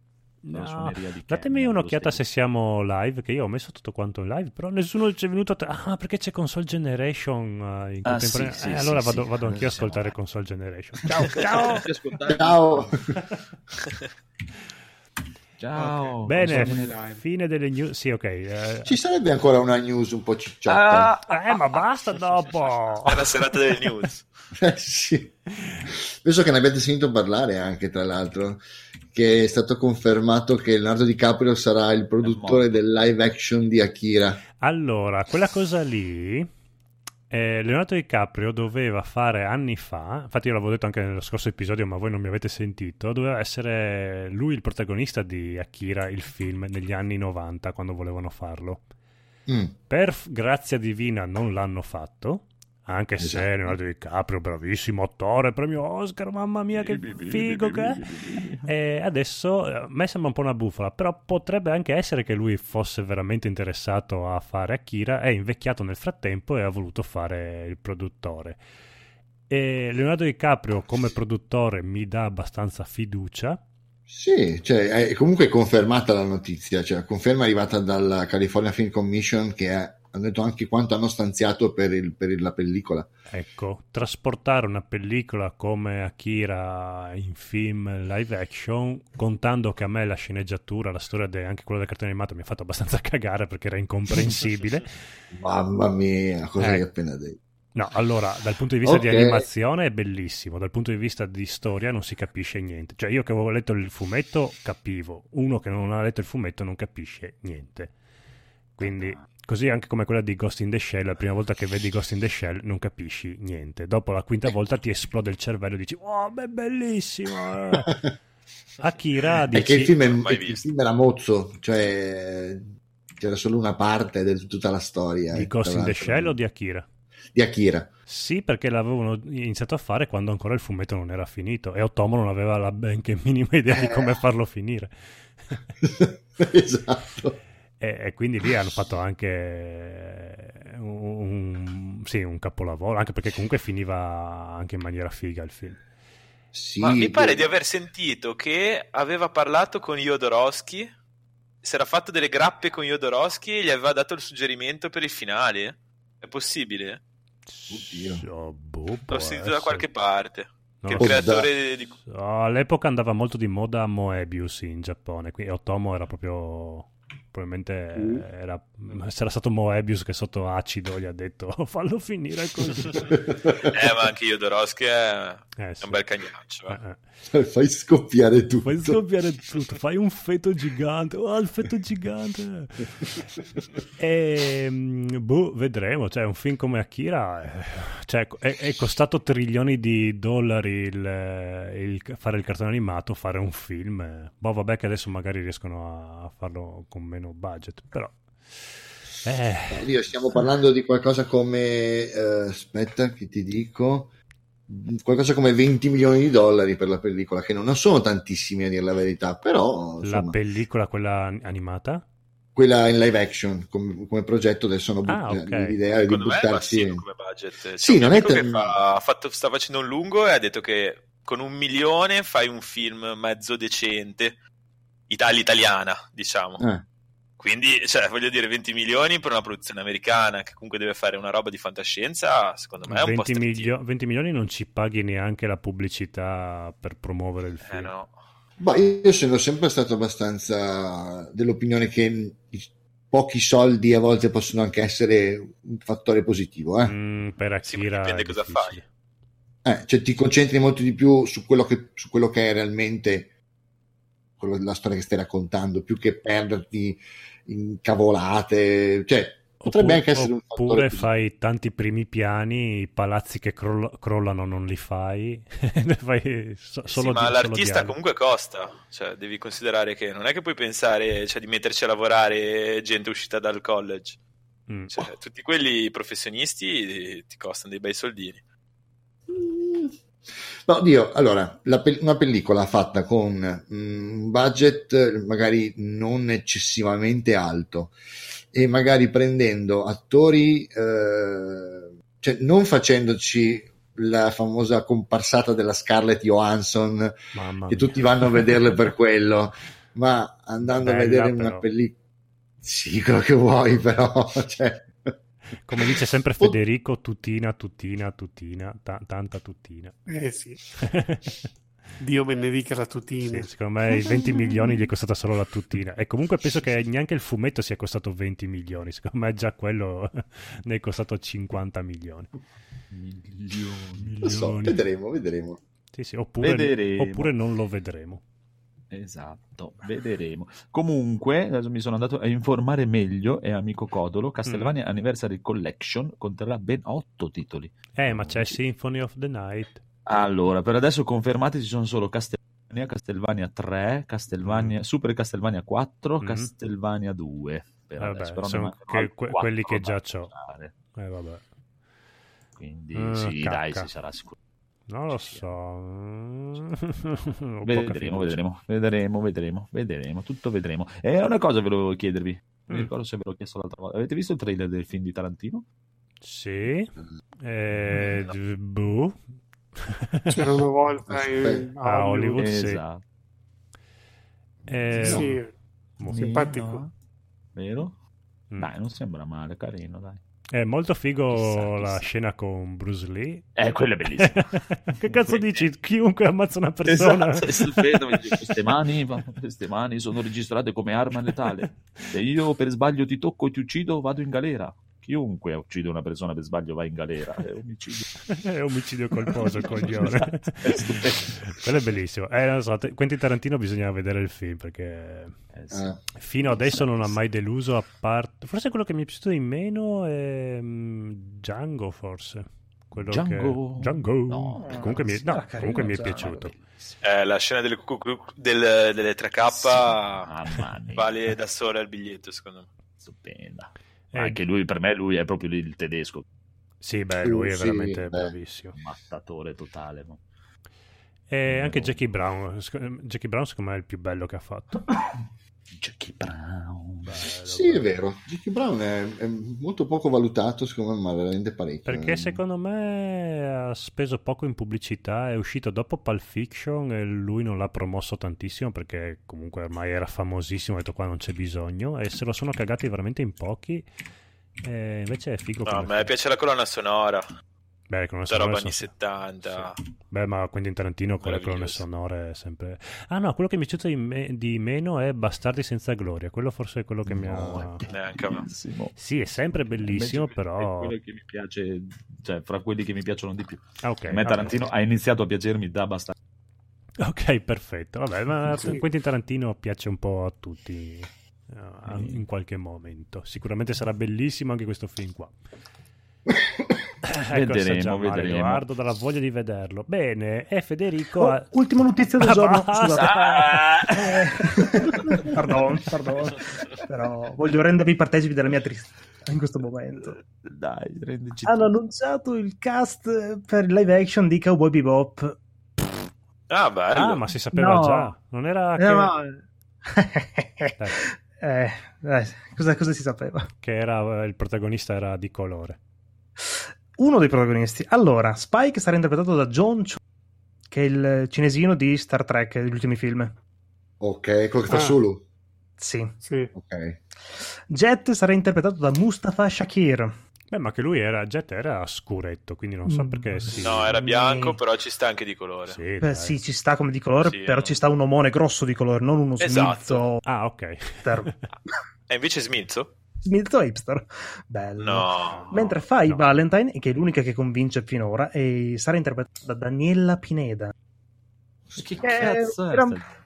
Speaker 4: La
Speaker 1: No,
Speaker 4: suoneria di
Speaker 1: datemi
Speaker 4: Ken,
Speaker 1: un'occhiata se siamo live, che io ho messo tutto quanto in live, però nessuno ci è venuto a... te- Ah, perché c'è Console Generation eh, in
Speaker 4: Ah,
Speaker 1: contemporanea.
Speaker 4: sì, sì,
Speaker 1: Eh,
Speaker 4: sì,
Speaker 1: allora
Speaker 4: sì,
Speaker 1: vado, vado anch'io a ascoltare
Speaker 4: live.
Speaker 1: Console Generation. Ciao, ciao!
Speaker 3: Ciao.
Speaker 4: Ciao. [LAUGHS]
Speaker 1: Bene,
Speaker 4: Console
Speaker 7: live.
Speaker 1: fine delle news. Sì, ok. eh,
Speaker 3: Ci sarebbe ancora una news un po' cicciotta.
Speaker 4: Ah,
Speaker 1: eh, ma basta dopo!
Speaker 5: È la serata delle news. [LAUGHS]
Speaker 3: Eh, sì. Penso che ne abbiate sentito parlare anche, tra l'altro, che è stato confermato che Leonardo DiCaprio sarà il produttore del live action di Akira.
Speaker 1: Allora, quella cosa lì, eh, Leonardo DiCaprio doveva fare anni fa, infatti io l'avevo detto anche nello scorso episodio, ma voi non mi avete sentito, doveva essere lui il protagonista di Akira, il film, negli anni 90, quando volevano farlo.
Speaker 3: Mm.
Speaker 1: Per grazia divina non l'hanno fatto, anche se
Speaker 3: Esatto.
Speaker 1: Leonardo DiCaprio, bravissimo attore, premio Oscar, mamma mia che figo che è. E adesso eh, a me sembra un po' una bufala, però potrebbe anche essere che lui fosse veramente interessato a fare Akira, è invecchiato nel frattempo e ha voluto fare il produttore. E Leonardo DiCaprio come produttore mi dà abbastanza fiducia.
Speaker 3: Sì, cioè, è comunque confermata la notizia, cioè, conferma è arrivata dalla California Film Commission che ha, hanno detto anche quanto hanno stanziato per, il- per la pellicola.
Speaker 1: Ecco, trasportare una pellicola come Akira in film live action, contando che a me la sceneggiatura, la storia de- anche quella del cartone animato mi ha fatto abbastanza [LAUGHS] cagare perché era incomprensibile.
Speaker 3: Mamma mia, cosa
Speaker 1: Eh.
Speaker 3: hai appena detto.
Speaker 1: No, allora, dal punto di vista di
Speaker 3: Ok.
Speaker 1: animazione è bellissimo, dal punto di vista di storia non si capisce niente. Cioè, io che avevo letto il fumetto capivo, uno che non ha letto il fumetto non capisce niente. Quindi, così anche come quella di Ghost in the Shell, la prima volta che vedi Ghost in the Shell non capisci niente. Dopo la quinta volta ti esplode il cervello e dici, oh, beh, bellissimo! eh." [LAUGHS] Akira
Speaker 3: È
Speaker 1: dici...
Speaker 3: che il film, è- il film era mozzo, cioè c'era solo una parte di tutta la storia.
Speaker 1: Di
Speaker 3: eh,
Speaker 1: Ghost in the. Shell o di Akira?
Speaker 3: Di Akira.
Speaker 1: Sì, perché l'avevano iniziato a fare quando ancora il fumetto non era finito e Otomo non aveva la benché minima idea di come farlo finire. [LAUGHS]
Speaker 3: esatto.
Speaker 1: E, e quindi lì hanno fatto anche un, un- sì, un capolavoro, anche perché comunque finiva anche in maniera figa il film.
Speaker 3: Sì,
Speaker 5: Ma mi pare
Speaker 3: eh,
Speaker 5: di aver sentito che aveva parlato con Jodorowsky, si era fatto delle grappe con Jodorowsky e gli aveva dato il suggerimento per il finale. È possibile?
Speaker 3: Oddio.
Speaker 1: Oh, boh,
Speaker 5: L'ho sentito da qualche parte.
Speaker 1: Non
Speaker 5: che creatore di...
Speaker 1: All'epoca andava molto di moda Moebius in Giappone, quindi Otomo era proprio Probabilmente
Speaker 3: Mm.
Speaker 1: era, sarà stato Moebius che sotto acido gli ha detto [LAUGHS] fallo finire così. [LAUGHS]
Speaker 5: Eh, ma anche Jodorowsky è,
Speaker 1: Eh,
Speaker 5: è
Speaker 1: sì.
Speaker 5: un bel cagnaccio. eh.
Speaker 1: Eh, eh.
Speaker 3: Fai scoppiare tutto.
Speaker 1: Fai scoppiare tutto, fai un feto gigante, oh, il feto gigante. [LAUGHS] e, mm, boh, vedremo, cioè un film come Akira, eh, cioè, è, è costato trilioni di dollari il, il- fare il cartone animato, fare un film. Boh, vabbè che adesso magari riescono a farlo con meno budget, però... Eh,
Speaker 3: Oddio, stiamo parlando di qualcosa come, eh, aspetta che ti dico, qualcosa come 20 milioni di dollari per la pellicola, che non sono tantissimi a dire la verità, però
Speaker 1: la
Speaker 3: insomma,
Speaker 1: pellicola, quella animata?
Speaker 3: quella in live action come, come progetto adesso hanno
Speaker 1: Ah,
Speaker 3: but-
Speaker 1: ok.
Speaker 3: l'idea di
Speaker 5: è
Speaker 3: buttarsi
Speaker 5: bassino come budget.
Speaker 3: Sì, non è
Speaker 5: che fa- ha fatto- sta facendo un lungo e ha detto che con un milione fai un film mezzo decente, Ita- all'italiana, diciamo.
Speaker 3: Eh,
Speaker 5: Quindi, cioè, voglio dire, 20 milioni per una produzione americana che comunque deve fare una roba di fantascienza, secondo me è un po'
Speaker 1: 20,
Speaker 5: strettino.
Speaker 1: milio- 20 milioni non ci paghi neanche la pubblicità per promuovere il
Speaker 5: Eh,
Speaker 1: film.
Speaker 5: no.
Speaker 3: Boh, io sono sempre stato abbastanza dell'opinione che pochi soldi a volte possono anche essere un fattore positivo, eh.
Speaker 1: Mm, per
Speaker 5: Sì, ma
Speaker 1: Akira
Speaker 5: dipende
Speaker 1: è
Speaker 5: cosa
Speaker 1: difficile.
Speaker 3: Eh, cioè ti concentri molto di più su quello che, su quello che è realmente quello- la storia che stai raccontando, più che perderti in cavolate. Cioè, potrebbe
Speaker 1: Oppure-
Speaker 3: anche essere un
Speaker 1: Oppure fai tanti primi piani, i palazzi che croll- crollano non li fai, [LAUGHS] ne fai so-
Speaker 5: Sì,
Speaker 1: solo
Speaker 5: ma
Speaker 1: di- solo
Speaker 5: l'artista
Speaker 1: dialoghi.
Speaker 5: comunque costa, cioè devi considerare che non è che puoi pensare cioè, di metterci a lavorare gente uscita dal college,
Speaker 1: Mm.
Speaker 5: cioè, tutti quelli professionisti ti costano dei bei soldini.
Speaker 3: Mm. No, Dio, allora, pel- una pellicola fatta con mm, un budget magari non eccessivamente alto e magari prendendo attori, eh, cioè non facendoci la famosa comparsata della Scarlett Johansson che tutti vanno a vederle per [LAUGHS] quello, ma andando a
Speaker 1: Bella,
Speaker 3: vedere una pellicola... Sì, quello che vuoi, però... [LAUGHS] Cioè...
Speaker 1: Come dice sempre Federico, tutina, tutina, tutina, ta- tanta tutina.
Speaker 7: Eh sì, [LAUGHS] Dio benedica la tutina.
Speaker 1: Sì, secondo me i 20 milioni gli è costata solo la tutina. E comunque penso che neanche il fumetto sia costato 20 milioni. Secondo me già quello [LAUGHS] ne è costato 50 milioni.
Speaker 4: Milioni.
Speaker 3: Non so,
Speaker 1: Milioni.
Speaker 3: vedremo, vedremo.
Speaker 1: Sì, sì, oppure,
Speaker 4: Vedremo.
Speaker 1: oppure non lo vedremo.
Speaker 4: Esatto, vedremo. Comunque, adesso mi sono andato a informare meglio e amico Codolo,
Speaker 1: Mm.
Speaker 4: Castlevania Anniversary Collection conterrà ben 8 titoli.
Speaker 1: Eh, ma c'è Symphony of the Night.
Speaker 4: Allora, per adesso confermati ci sono solo Castlevania, Castlevania 3, Castlevania,
Speaker 1: Mm.
Speaker 4: Super Castlevania 4,
Speaker 1: Mm.
Speaker 4: Castlevania 2. Per
Speaker 1: Vabbè,
Speaker 4: adesso, però
Speaker 1: sono che- que- quelli che già
Speaker 4: usare.
Speaker 1: Eh, vabbè.
Speaker 4: Quindi
Speaker 1: Ah,
Speaker 4: sì, dai,
Speaker 1: cacca.
Speaker 4: ci sarà sicuro.
Speaker 1: Non lo
Speaker 4: Sì.
Speaker 1: so. [LAUGHS]
Speaker 4: Vedremo, vedremo, vedremo, vedremo, vedremo, tutto vedremo. E una cosa volevo chiedervi, non mi
Speaker 1: Mm.
Speaker 4: ricordo se ve l'ho chiesto l'altra volta. Avete visto il trailer del film di Tarantino?
Speaker 1: Sì. Eh, d- boh.
Speaker 7: C'era una volta [LAUGHS] in-.
Speaker 1: A Hollywood, sì.
Speaker 4: Esatto.
Speaker 1: Eh,
Speaker 7: Sì,
Speaker 1: boh.
Speaker 7: simpatico.
Speaker 4: No? Vero?
Speaker 1: Mm.
Speaker 4: Dai, non sembra male, carino, dai.
Speaker 1: È molto figo
Speaker 4: Chissà,
Speaker 1: la
Speaker 4: chissà.
Speaker 1: scena con Bruce Lee.
Speaker 4: Eh, quello è bellissimo. [LAUGHS]
Speaker 1: che cazzo dici? Chiunque ammazza una persona.
Speaker 4: Esatto, [LAUGHS] queste mani, queste mani sono registrate come arma letale. Se io per sbaglio ti tocco e ti uccido, vado in galera. Chiunque uccide una persona per sbaglio va in galera. [LAUGHS] È omicidio.
Speaker 1: è omicidio colposo, il [LAUGHS] coglione.
Speaker 4: Esatto.
Speaker 1: Quello è bellissimo. Eh, non so, Quentin Tarantino bisogna vedere il film perché
Speaker 4: Eh, sì.
Speaker 3: Eh,
Speaker 1: fino adesso non ha mai deluso a parte... Forse quello che mi è piaciuto di meno è mm, Django, forse. Quello
Speaker 4: Django?
Speaker 1: Che... Django.
Speaker 4: No,
Speaker 1: comunque mi è, no,
Speaker 8: carino,
Speaker 1: comunque mi è
Speaker 8: cioè,
Speaker 1: piaciuto.
Speaker 5: Eh, la scena del, cu- cu- del- delle 3K
Speaker 4: Mamma mia.
Speaker 5: vale da sola il biglietto, secondo me.
Speaker 4: Stupenda.
Speaker 1: Eh,
Speaker 4: Anche lui, per me, lui è proprio il tedesco.
Speaker 1: Sì, beh, lui è
Speaker 3: Sì,
Speaker 1: veramente
Speaker 3: beh.
Speaker 1: bravissimo.
Speaker 4: Un mattatore totale. no?
Speaker 1: E anche
Speaker 4: No.
Speaker 1: Jackie Brown. Jackie Brown secondo me è il più bello che ha fatto. [COUGHS]
Speaker 4: Jackie Brown.
Speaker 1: Bello,
Speaker 3: sì, è
Speaker 1: bello.
Speaker 3: vero. Jackie Brown è, è molto poco valutato, secondo me, ma veramente parecchio.
Speaker 1: Perché
Speaker 3: Eh,
Speaker 1: secondo me ha speso poco in pubblicità, è uscito dopo Pulp Fiction e lui non l'ha promosso tantissimo perché comunque ormai era famosissimo, ha detto qua non c'è bisogno e se lo sono cagati veramente in pochi. E invece è figo
Speaker 5: No, a me piace la colonna sonora.
Speaker 1: Beh,
Speaker 5: roba
Speaker 1: sonore
Speaker 5: anni
Speaker 1: sono-
Speaker 5: 70.
Speaker 1: sì. Beh, ma Quentin Tarantino con le colonne sonore è sempre... Ah no, quello che mi è piaciuto di, me- di meno è Bastardi senza gloria. Quello forse è quello che mi ha...
Speaker 3: No,
Speaker 5: Neanche a.
Speaker 1: Sì, è sempre bellissimo,
Speaker 4: Invece
Speaker 1: però...
Speaker 4: È quello che mi piace, cioè, fra quelli che mi piacciono di più.
Speaker 1: Ah, ok.
Speaker 4: A me Tarantino
Speaker 1: vabbè.
Speaker 4: ha iniziato a piacermi da abbastanza.
Speaker 1: Ok, perfetto. Vabbè, ma
Speaker 7: Sì.
Speaker 1: Quentin Tarantino piace un po' a tutti eh, in qualche momento. Sicuramente sarà bellissimo anche questo film qua. [COUGHS] [COUGHS] Ecco,
Speaker 4: Vedremo, vedremo.
Speaker 1: Guardo dalla voglia di vederlo. Bene, e Federico... ha-
Speaker 8: Oh, ultima notizia del
Speaker 1: Ah, [LAUGHS]
Speaker 8: giorno. Eh, [LAUGHS] pardon, pardon. Però voglio rendervi partecipi della mia tristezza in questo momento.
Speaker 4: Dai, rendici
Speaker 8: Hanno annunciato il cast per il live action di Cowboy Bebop.
Speaker 5: Ah, bello.
Speaker 1: Ah, ma si sapeva
Speaker 8: No.
Speaker 1: già. Non era che, [LAUGHS]
Speaker 8: Eh, ma- Eh, eh, cosa, cosa si sapeva?
Speaker 1: che era, il protagonista era di colore.
Speaker 8: Uno dei protagonisti. Allora, Spike sarà interpretato da John Cho, che è il cinesino di Star Trek, degli ultimi film.
Speaker 3: Ok, quello che fa
Speaker 7: Ah.
Speaker 3: Sulu.
Speaker 8: Sì.
Speaker 7: Sì.
Speaker 3: Ok.
Speaker 8: Jet sarà interpretato da Mustafa Shakir.
Speaker 1: Beh, ma che lui era, Jet era scuretto, quindi non so
Speaker 8: Mm.
Speaker 1: perché sì.
Speaker 5: No, era bianco, però ci sta anche di colore.
Speaker 1: Sì,
Speaker 8: Beh, sì, ci sta come di colore,
Speaker 5: Sì,
Speaker 8: però
Speaker 5: no.
Speaker 8: ci sta un omone grosso di colore, non uno
Speaker 5: Esatto.
Speaker 8: smilzo
Speaker 1: Ah, ok. [LAUGHS]
Speaker 5: E invece Smilzo?
Speaker 8: Smilzo hipster. Bello.
Speaker 5: No.
Speaker 8: Mentre Fai
Speaker 1: no.
Speaker 8: Valentine, che è l'unica che convince finora, e sarà interpretata da Daniela Pineda.
Speaker 4: Che
Speaker 8: Eh,
Speaker 4: cazzo è
Speaker 8: era-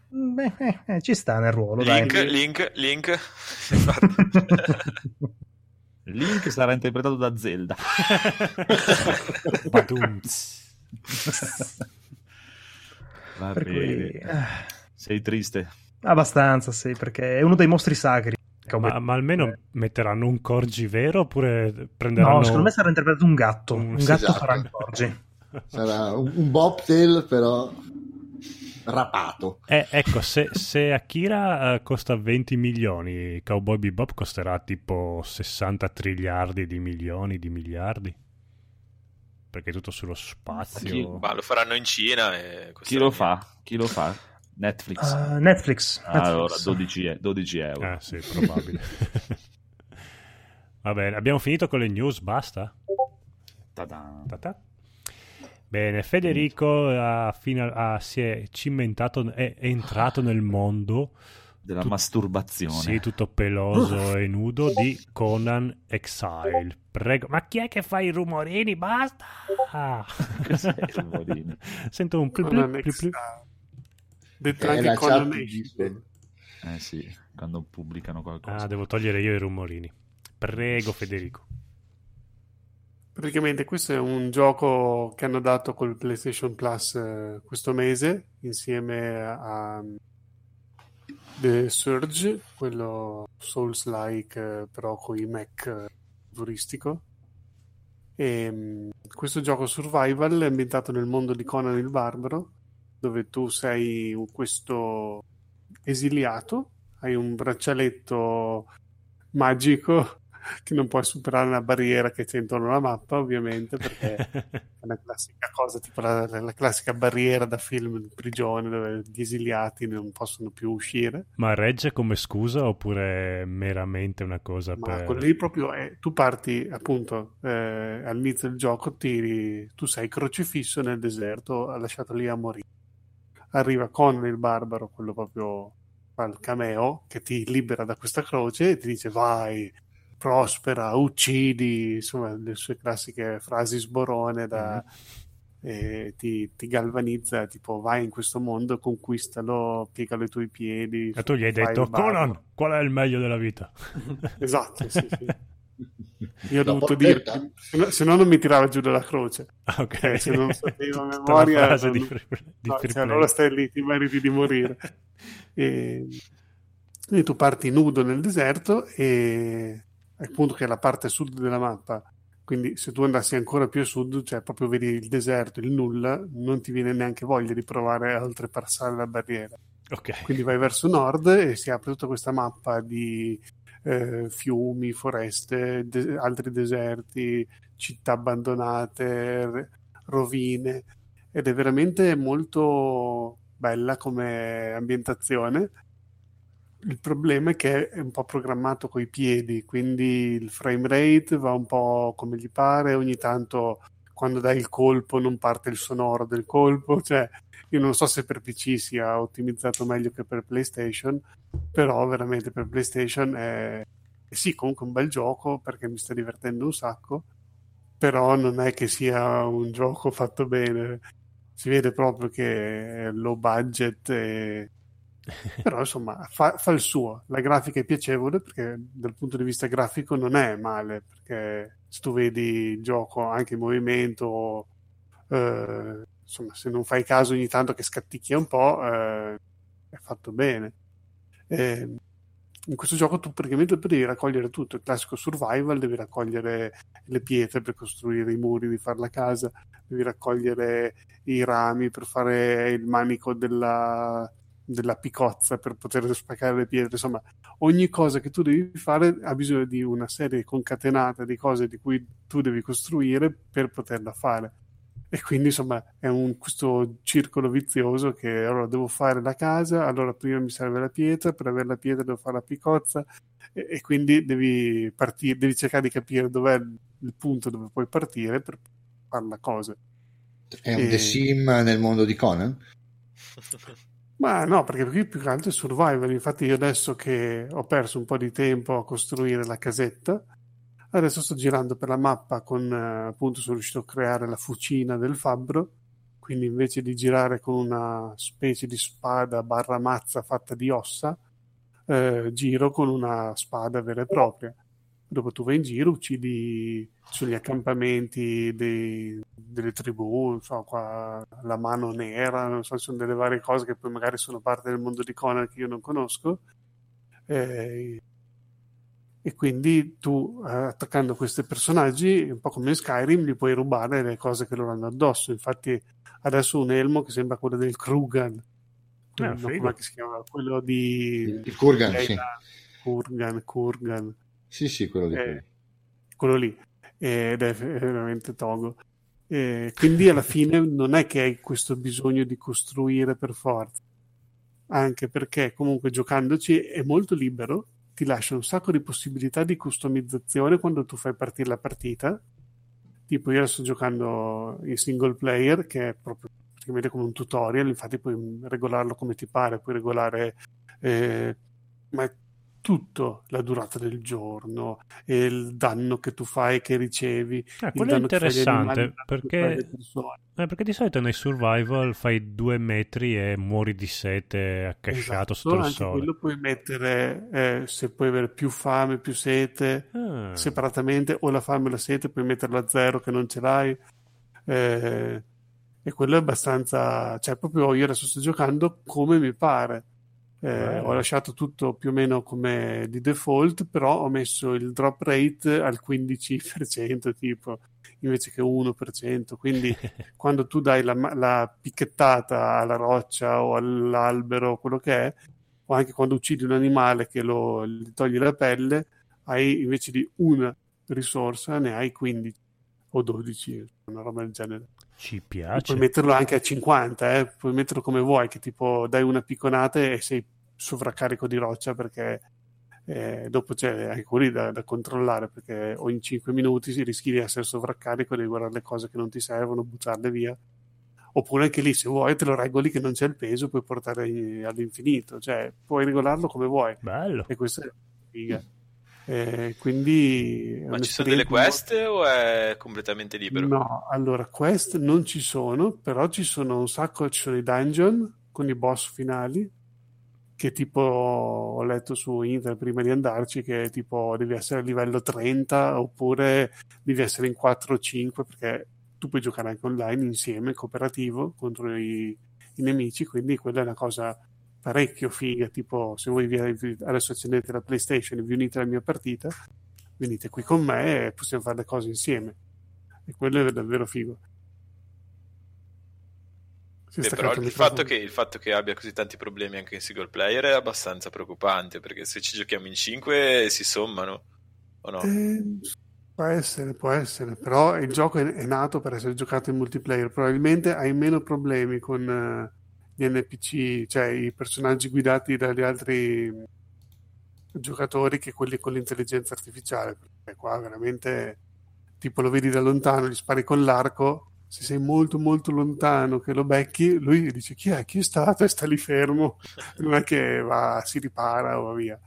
Speaker 8: Beh, eh, eh, ci sta nel ruolo,
Speaker 5: Link,
Speaker 8: dai.
Speaker 5: link, link. [LAUGHS]
Speaker 4: Link sarà interpretato da Zelda. [LAUGHS] Va
Speaker 8: Per
Speaker 4: bene.
Speaker 8: cui, eh,
Speaker 4: Sei triste.
Speaker 8: abbastanza, sì, perché è uno dei mostri sacri.
Speaker 1: Ma, ma almeno
Speaker 8: Eh.
Speaker 1: metteranno un corgi vero oppure prenderanno...
Speaker 8: No, secondo me sarà interpretato un gatto.
Speaker 1: Un-
Speaker 8: Un
Speaker 1: sì,
Speaker 8: gatto
Speaker 3: esatto.
Speaker 8: farà il Corgi. [LAUGHS]
Speaker 3: Sarà un, un bobtail, però rapato.
Speaker 1: Eh, ecco, se, se Akira eh, costa 20 milioni, Cowboy Bebop costerà tipo 60 triliardi di milioni di miliardi. Perché è tutto sullo
Speaker 4: Chi-
Speaker 1: spazio.
Speaker 5: Ma lo faranno in Cina e
Speaker 4: Chi lo fa? Chi lo fa? Netflix.
Speaker 8: Uh, Netflix.
Speaker 4: allora,
Speaker 8: Netflix.
Speaker 4: 12, e- 12 euro.
Speaker 1: Eh, sì, probabile. [LAUGHS] Va bene, abbiamo finito con le news, basta?
Speaker 4: Ta-da.
Speaker 1: Ta-ta. Bene, Federico ha fino a- si è cimentato, è, è entrato nel mondo,
Speaker 4: Della
Speaker 1: Tu-
Speaker 4: masturbazione.
Speaker 1: sì, tutto peloso e nudo, di Conan Exile. Prego, ma chi è che fa i rumorini? Basta! [LAUGHS] Ah.
Speaker 4: Cos'è il rumorino? [LAUGHS]
Speaker 1: Sento un plu plu plu plu.
Speaker 3: È
Speaker 7: anche.
Speaker 3: Discord.
Speaker 4: Eh sì, quando pubblicano qualcosa.
Speaker 1: Ah, devo togliere io i rumorini. Prego, Federico.
Speaker 7: Praticamente questo è un gioco che hanno dato col PlayStation Plus eh, questo mese insieme a The Surge, quello Souls-like eh, però con i mech eh, futuristico. E, mh, questo gioco survival è ambientato nel mondo di Conan il Barbaro, dove tu sei questo esiliato, hai un braccialetto magico [LAUGHS] che non puoi superare una barriera che c'è intorno alla mappa, ovviamente, perché è una classica cosa, tipo la, la classica barriera da film di prigione dove gli esiliati non possono più uscire.
Speaker 1: Ma regge come scusa oppure è meramente una cosa
Speaker 7: Ma
Speaker 1: per...
Speaker 7: lì proprio è, tu parti appunto eh, all'inizio del gioco, tiri, tu sei crocifisso nel deserto, lasciato lì a morire. Arriva con il barbaro, quello proprio fa il cameo, che ti libera da questa croce e ti dice vai, prospera, uccidi, insomma le sue classiche frasi sborone da, e ti, ti galvanizza, tipo vai in questo mondo, conquistalo, piegalo ai tuoi piedi.
Speaker 1: E tu gli hai detto,
Speaker 7: il barbaro."
Speaker 1: Conan, qual è il meglio della vita?
Speaker 7: Esatto, sì, sì. [LAUGHS] Io ho
Speaker 3: La
Speaker 7: dovuto dire, se no, no non mi tirava giù dalla croce. [LAUGHS]
Speaker 1: Ok.
Speaker 7: Eh, se non sapevo [LAUGHS] a memoria, non-
Speaker 1: di free, di
Speaker 7: No,
Speaker 1: free
Speaker 7: cioè,
Speaker 1: play.
Speaker 7: allora stai lì, ti meriti di morire. [LAUGHS] E, quindi tu parti nudo nel deserto e appunto che è la parte sud della mappa. Quindi se tu andassi ancora più a sud, cioè proprio vedi il deserto, il nulla, non ti viene neanche voglia di provare a oltrepassare la barriera.
Speaker 1: Ok.
Speaker 7: Quindi vai verso nord e si apre tutta questa mappa di eh, fiumi, foreste, de- altri deserti, città abbandonate, r- rovine ed è veramente molto bella come ambientazione. Il problema è che è un po' programmato coi piedi, quindi il frame rate va un po' come gli pare, ogni tanto quando dai il colpo non parte il sonoro del colpo, cioè io non so se per PC sia ottimizzato meglio che per PlayStation, però veramente per PlayStation è sì, comunque un bel gioco perché mi sta divertendo un sacco, però non è che sia un gioco fatto bene. Si vede proprio che è low budget e però insomma fa, fa, il suo. La grafica è piacevole perché dal punto di vista grafico non è male perché se tu vedi il gioco anche in movimento eh, insomma se non fai caso ogni tanto che scatticchia un po' eh, è fatto bene. Eh, in questo gioco tu praticamente devi raccogliere tutto. Il classico survival devi raccogliere le pietre per costruire i muri di fare la casa devi raccogliere i rami per fare il manico della della picozza per poter spaccare le pietre, insomma, ogni cosa che tu devi fare ha bisogno di una serie concatenata di cose di cui tu devi costruire per poterla fare. E quindi, insomma, è un, questo circolo vizioso che allora devo fare la casa, allora prima mi serve la pietra, per avere la pietra devo fare la picozza e, e quindi devi, partire, devi cercare di capire dov'è il punto dove puoi partire per fare la cosa.
Speaker 3: È un e... The Sim nel mondo di Conan? [LAUGHS]
Speaker 7: Ma no, perché qui più che altro è survival. Infatti, io adesso che ho perso un po' di tempo a costruire la casetta, adesso sto girando per la mappa con eh, appunto sono riuscito a creare la fucina del fabbro. Quindi invece di girare con una specie di spada barra mazza fatta di ossa, eh, giro con una spada vera e propria. Dopo tu vai in giro, uccidi sugli accampamenti dei, delle tribù, non so, qua, la mano nera, non so, sono delle varie cose che poi magari sono parte del mondo di Conan che io non conosco. Eh, e quindi tu eh, attaccando questi personaggi, un po' come in Skyrim, gli puoi rubare le cose che loro hanno addosso. Infatti, adesso un elmo che sembra quello del Krugan,
Speaker 1: ah,
Speaker 7: come si chiama? Quello di
Speaker 3: il, il Kurgan, sì.
Speaker 7: Kurgan, Kurgan.
Speaker 3: Sì, sì, quello,
Speaker 7: eh, quello lì. Ed è veramente Togo. Eh, quindi alla fine non è che hai questo bisogno di costruire per forza, anche perché comunque giocandoci è molto libero, ti lascia un sacco di possibilità di customizzazione quando tu fai partire la partita. Tipo io sto giocando in single player che è proprio praticamente come un tutorial, infatti puoi regolarlo come ti pare, puoi regolare eh, ma tutto la durata del giorno e il danno che tu fai che ricevi
Speaker 1: eh, quello è interessante perché, eh, perché di solito nei survival fai due metri e muori di sete accasciato
Speaker 7: esatto,
Speaker 1: sotto il sole.
Speaker 7: quello puoi mettere eh, se puoi avere più fame più sete ah. separatamente o la fame e la sete puoi metterla a zero che non ce l'hai. Eh, e quello è abbastanza cioè proprio io adesso sto giocando come mi pare eh, ho lasciato tutto più o meno come di default, però ho messo il drop rate al 15% tipo invece che 1%. Quindi [LAUGHS] quando tu dai la, la, picchettata alla roccia o all'albero, quello che è, o anche quando uccidi un animale che lo, gli togli la pelle, hai invece di una risorsa ne hai 15 o 12, una roba del genere.
Speaker 1: Ci piace.
Speaker 7: Puoi metterlo anche a 50, eh? puoi metterlo come vuoi, che tipo dai una picconata e sei sovraccarico di roccia perché eh, dopo c'è anche quelli da, da, controllare perché o in 5 minuti rischi di essere sovraccarico, devi guardare le cose che non ti servono, buttarle via. Oppure anche lì, se vuoi, te lo regoli che non c'è il peso, puoi portare all'infinito, cioè puoi regolarlo come vuoi.
Speaker 1: Bello.
Speaker 7: E questo è figa. Eh, quindi
Speaker 5: ma ci sono delle quest o è completamente libero?
Speaker 7: No, allora quest non ci sono, però ci sono un sacco, ci sono i dungeon con i boss finali che tipo ho letto su internet prima di andarci che tipo devi essere a livello 30 oppure devi essere in 4 o 5 perché tu puoi giocare anche online insieme, cooperativo contro i, i nemici, quindi quella è una cosa parecchio figa, tipo se voi vi, adesso accendete la PlayStation e vi unite alla mia partita, venite qui con me e possiamo fare le cose insieme. E quello è davvero figo.
Speaker 5: Beh, però il fatto, che, il fatto, che, abbia così tanti problemi anche in single player è abbastanza preoccupante perché se ci giochiamo in 5 si sommano o no?
Speaker 7: Eh, può essere, può essere, però il gioco è, è, nato per essere giocato in multiplayer. Probabilmente hai meno problemi con uh, gli NPC, cioè i personaggi guidati dagli altri giocatori che quelli con l'intelligenza artificiale, perché qua veramente tipo lo vedi da lontano, gli spari con l'arco, se sei molto molto lontano che lo becchi, lui dice chi è, chi è stato e sta lì fermo, [LAUGHS] non è che va, si ripara o va via.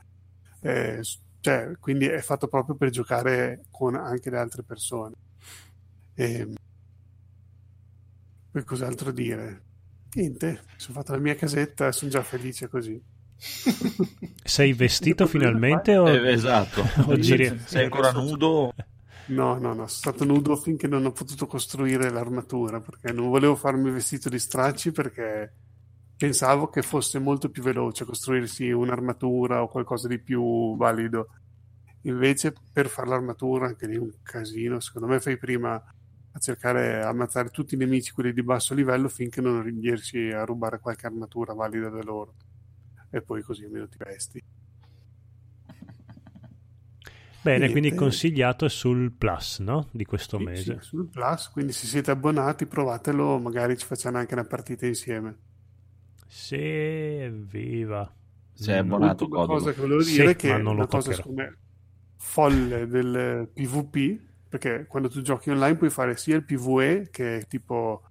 Speaker 7: Eh, cioè, quindi è fatto proprio per giocare con anche le altre persone. E, poi cos'altro dire? Niente, sono fatto la mia casetta e sono già felice così. [LAUGHS]
Speaker 1: Sei vestito finalmente o...
Speaker 4: Eh, esatto. [LAUGHS]
Speaker 1: o giri-
Speaker 4: Sei ancora [LAUGHS] nudo?
Speaker 7: No, no, no, sono stato nudo finché non ho potuto costruire l'armatura perché non volevo farmi vestito di stracci perché pensavo che fosse molto più veloce costruirsi un'armatura o qualcosa di più valido. Invece per fare l'armatura, anche lì è un casino, secondo me fai prima a cercare di ammazzare tutti i nemici, quelli di basso livello, finché non riesci a rubare qualche armatura valida da loro. E poi così almeno ti vesti. [LAUGHS]
Speaker 1: Bene,
Speaker 7: Niente.
Speaker 1: quindi consigliato è sul Plus, no? Di questo
Speaker 7: Sì,
Speaker 1: mese.
Speaker 7: sì, sul Plus, quindi se siete abbonati provatelo, magari ci facciamo anche una partita insieme.
Speaker 1: Sì, evviva.
Speaker 4: Sei abbonato
Speaker 7: L'ultima
Speaker 4: codico.
Speaker 7: cosa che volevo
Speaker 1: Sì,
Speaker 7: dire è che una cosa
Speaker 1: toccherò.
Speaker 7: secondo me folle del PvP, perché quando tu giochi online puoi fare sia il PvE che è tipo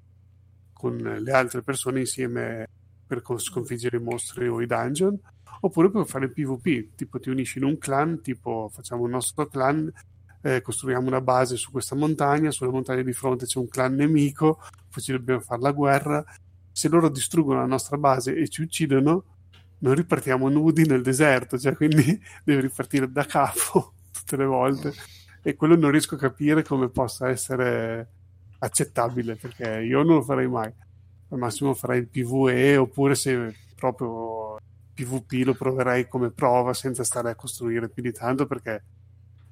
Speaker 7: con le altre persone insieme per con- sconfiggere i mostri o i dungeon, oppure puoi fare il PvP, tipo ti unisci in un clan, tipo facciamo il nostro clan, eh, costruiamo una base su questa montagna, sulla montagna di fronte c'è un clan nemico, poi ci dobbiamo fare la guerra, se loro distruggono la nostra base e ci uccidono, noi ripartiamo nudi nel deserto, cioè quindi [LAUGHS] devi ripartire da capo [LAUGHS] tutte le volte e quello non riesco a capire come possa essere accettabile perché io non lo farei mai al massimo farei il PvE oppure se proprio PvP lo proverei come prova senza stare a costruire più di tanto perché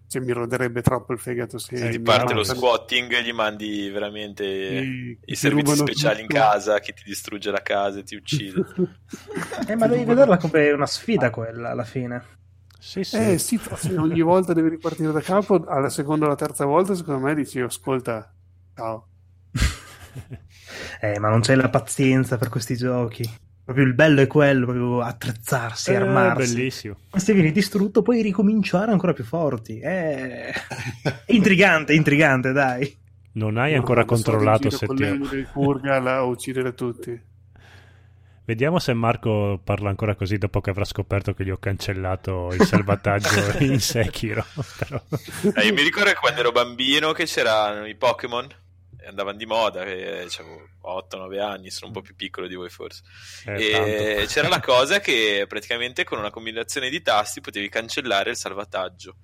Speaker 7: cioè, mi roderebbe troppo il fegato se
Speaker 5: Se ti parte lo squatting, gli mandi veramente i
Speaker 7: ti
Speaker 5: servizi speciali in
Speaker 7: tutto.
Speaker 5: casa, chi ti distrugge la casa e ti uccide. [LAUGHS]
Speaker 8: Eh, ma devi vederla come una sfida quella alla fine.
Speaker 1: Sì, sì.
Speaker 7: Eh sì, ogni volta devi ripartire da capo, alla seconda o alla terza volta, secondo me dici, ascolta, ciao. [LAUGHS]
Speaker 8: Eh, ma non c'è la pazienza per questi giochi. Proprio il bello è quello, proprio attrezzarsi,
Speaker 1: Eh,
Speaker 8: armarsi.
Speaker 1: bellissimo.
Speaker 8: Se vieni distrutto, puoi ricominciare ancora più forti. Eh... È intrigante, intrigante, dai.
Speaker 1: Non hai ancora
Speaker 7: No, adesso
Speaker 1: controllato se ti...
Speaker 7: con del Kurgal a uccidere tutti.
Speaker 1: Vediamo se Marco parla ancora così dopo che avrà scoperto che gli ho cancellato il salvataggio [LAUGHS] in Sekiro. Però...
Speaker 5: Eh, io mi ricordo che quando ero bambino che c'erano i Pokémon e andavano di moda, che avevo 8-9 anni, sono un po' più piccolo di voi forse.
Speaker 1: Eh,
Speaker 5: e
Speaker 1: tanto.
Speaker 5: c'era la cosa che praticamente con una combinazione di tasti potevi cancellare il salvataggio.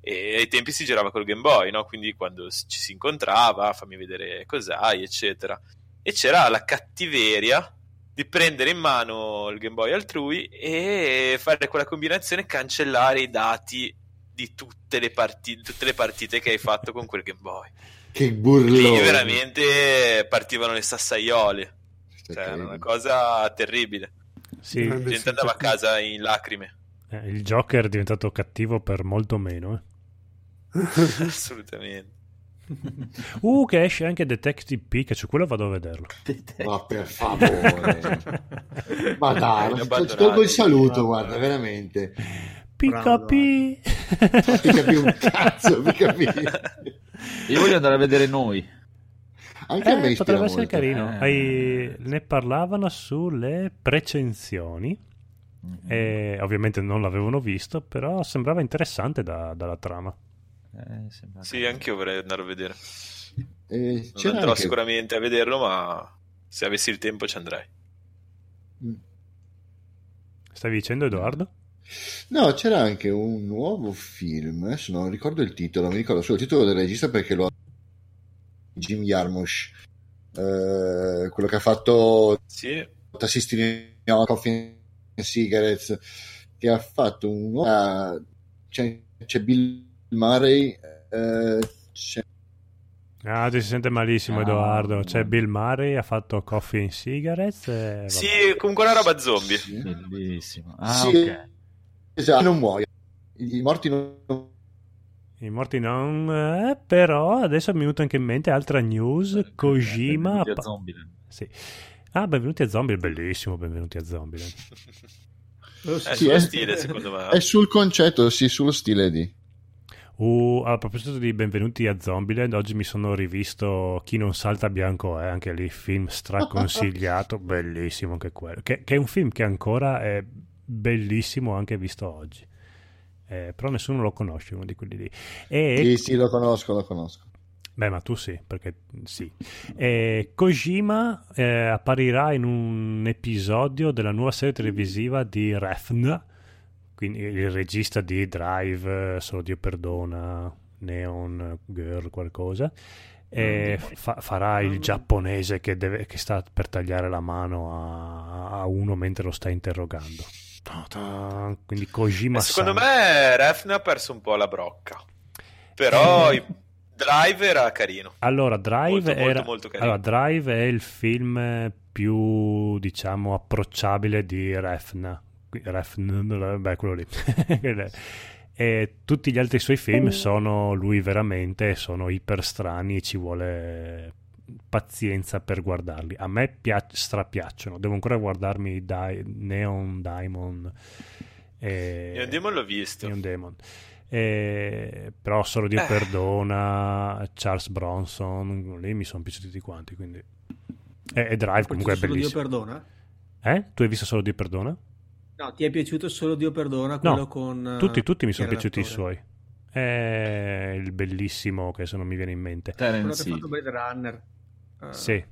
Speaker 5: E ai tempi si girava col Game Boy, no? Quindi quando ci si incontrava, fammi vedere cos'hai, eccetera. E c'era la cattiveria di prendere in mano il Game Boy altrui e fare quella combinazione, cancellare i dati di tutte le, parti- tutte le partite che hai fatto con quel Game Boy.
Speaker 3: Che
Speaker 5: Lì
Speaker 3: burlone.
Speaker 5: veramente partivano le sassaiole. Cioè, era una cosa terribile.
Speaker 1: Sì,
Speaker 5: La gente andava a casa in lacrime.
Speaker 1: eh, il Joker è diventato cattivo per molto meno. eh. [LAUGHS]
Speaker 5: Assolutamente. [LAUGHS]
Speaker 1: Uh, che esce anche Detective Pikachu, quello vado a vederlo.
Speaker 3: Ma per favore. [LAUGHS] Ma dai, ti tolgo il saluto, guarda, veramente.
Speaker 1: Pika
Speaker 6: Bravo.
Speaker 1: Pi.
Speaker 3: Ti capi un cazzo, mi capi? [LAUGHS]
Speaker 4: Io voglio andare a vedere noi.
Speaker 3: Anche a me
Speaker 1: Eh, potrebbe essere
Speaker 3: molto.
Speaker 1: carino.
Speaker 4: Eh.
Speaker 1: Hai- Ne parlavano sulle precensioni. E ovviamente non l'avevano visto, però sembrava interessante da- dalla trama.
Speaker 4: Eh,
Speaker 5: Sì,
Speaker 4: che-
Speaker 5: anche io vorrei andare a vedere.
Speaker 3: Eh,
Speaker 5: Non andrò
Speaker 3: anche-
Speaker 5: sicuramente a vederlo, ma se avessi il tempo ci andrei.
Speaker 1: Stavi dicendo, Edoardo?
Speaker 3: No, c'era anche un nuovo film, adesso non ricordo il titolo, mi ricordo solo il titolo del regista perché lo Jim Jarmusch, eh, quello che ha fatto
Speaker 5: Sì,
Speaker 3: Tassistini Coffee and Cigarettes, che ha fatto un nuovo... ah, c'è, c'è Bill Murray, eh, c'è
Speaker 1: Ah, ti si sente malissimo,
Speaker 4: Ah,
Speaker 1: Edoardo. C'è
Speaker 4: no.
Speaker 1: Bill Murray, ha fatto Coffee and Cigarettes. e
Speaker 5: sì, comunque una roba zombie.
Speaker 3: Sì.
Speaker 4: Bellissimo. Ah,
Speaker 3: Sì.
Speaker 4: ok.
Speaker 3: Esatto, non muoiono. I morti non
Speaker 1: I morti non... eh, però adesso mi è venuto anche in mente altra news. Kojima...
Speaker 4: Benvenuti a Zombieland.
Speaker 1: Sì. Ah, benvenuti a Zombie, bellissimo, benvenuti a Zombie.
Speaker 6: Lo
Speaker 5: È
Speaker 6: so.
Speaker 5: il
Speaker 3: Sì, è-
Speaker 5: stile, secondo me.
Speaker 3: È sul concetto, sì, sullo stile di...
Speaker 1: Uh, a proposito di Benvenuti a Zombieland, oggi mi sono rivisto Chi non salta bianco è, anche lì film straconsigliato, [LAUGHS] bellissimo anche quello, che, che è un film che ancora è bellissimo anche visto oggi. Eh, però nessuno lo conosce, uno di quelli lì. E
Speaker 3: Sì, sì, lo conosco, lo conosco.
Speaker 1: Beh, ma tu sì, perché sì. E Kojima eh, apparirà in un episodio della nuova serie televisiva di Refn, quindi il regista di Drive, eh, Solo Dio Perdona, Neon Girl, qualcosa. E fa- farà il giapponese che, deve- che sta per tagliare la mano a, a uno mentre lo sta interrogando. Quindi Kojima
Speaker 5: E secondo me Refn ha perso un po' la brocca. Però i Drive era carino.
Speaker 1: Allora, Drive
Speaker 5: Molto, molto,
Speaker 1: era...
Speaker 5: molto carino.
Speaker 1: allora, Drive è il film più, diciamo, approcciabile di Refn. Beh, quello lì. [LAUGHS] e tutti gli altri suoi film sono lui veramente, sono iper strani e ci vuole pazienza per guardarli. A me pia- strapiacciono. Devo ancora guardarmi Di- Neon Diamond. E...
Speaker 5: Io Demon l'ho visto.
Speaker 1: Neon Demon. Eh, però solo Dio
Speaker 5: Eh.
Speaker 1: perdona Charles Bronson lì mi sono piaciuti tutti quanti quindi e, e Drive comunque è
Speaker 6: Solo Dio
Speaker 1: bellissimo
Speaker 6: perdona?
Speaker 1: eh? tu hai visto solo Dio perdona?
Speaker 6: No, ti è piaciuto solo Dio perdona quello
Speaker 1: no
Speaker 6: con... eh,
Speaker 1: tutti, tutti mi sono piaciuti i suoi è il bellissimo che se non mi viene in mente
Speaker 6: Quello
Speaker 4: Terence
Speaker 6: che ha
Speaker 4: Hill.
Speaker 6: fatto Blade Runner. Eh,
Speaker 1: sì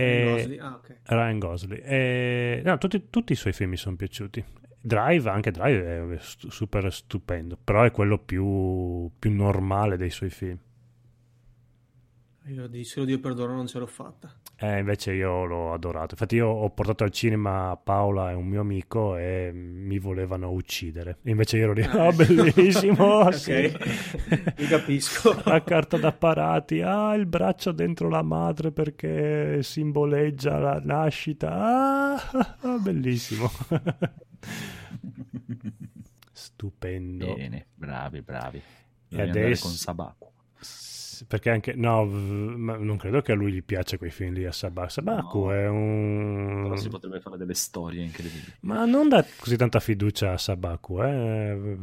Speaker 6: Ryan
Speaker 1: E-
Speaker 6: Gosling. Ah, ok.
Speaker 1: Ryan Gosling E- no, tutti, tutti i suoi film mi sono piaciuti Drive, anche Drive è super stupendo però è quello più, più normale dei suoi film
Speaker 6: Io di solo Dio perdona non ce l'ho fatta.
Speaker 1: Eh, invece io l'ho adorato. Infatti, io ho portato al cinema Paola e un mio amico e mi volevano uccidere. Invece io ero lì,
Speaker 6: Ah,
Speaker 1: ah, bellissimo! [LAUGHS]
Speaker 6: ok.
Speaker 1: sì.
Speaker 6: Mi capisco.
Speaker 1: La carta d'apparati, ah, il braccio dentro la madre perché simboleggia la nascita. Ah, ah, [LAUGHS] bellissimo. [LAUGHS] Stupendo.
Speaker 4: Bene, bravi, bravi.
Speaker 1: E adesso-
Speaker 4: con Sabaku.
Speaker 1: Perché anche no, non credo che a lui gli piaccia quei film lì a Sabaku. Sabaku
Speaker 4: No.
Speaker 1: è un
Speaker 4: Però si potrebbe fare delle storie incredibili.
Speaker 1: Ma non dà così tanta fiducia a Sabaku, eh.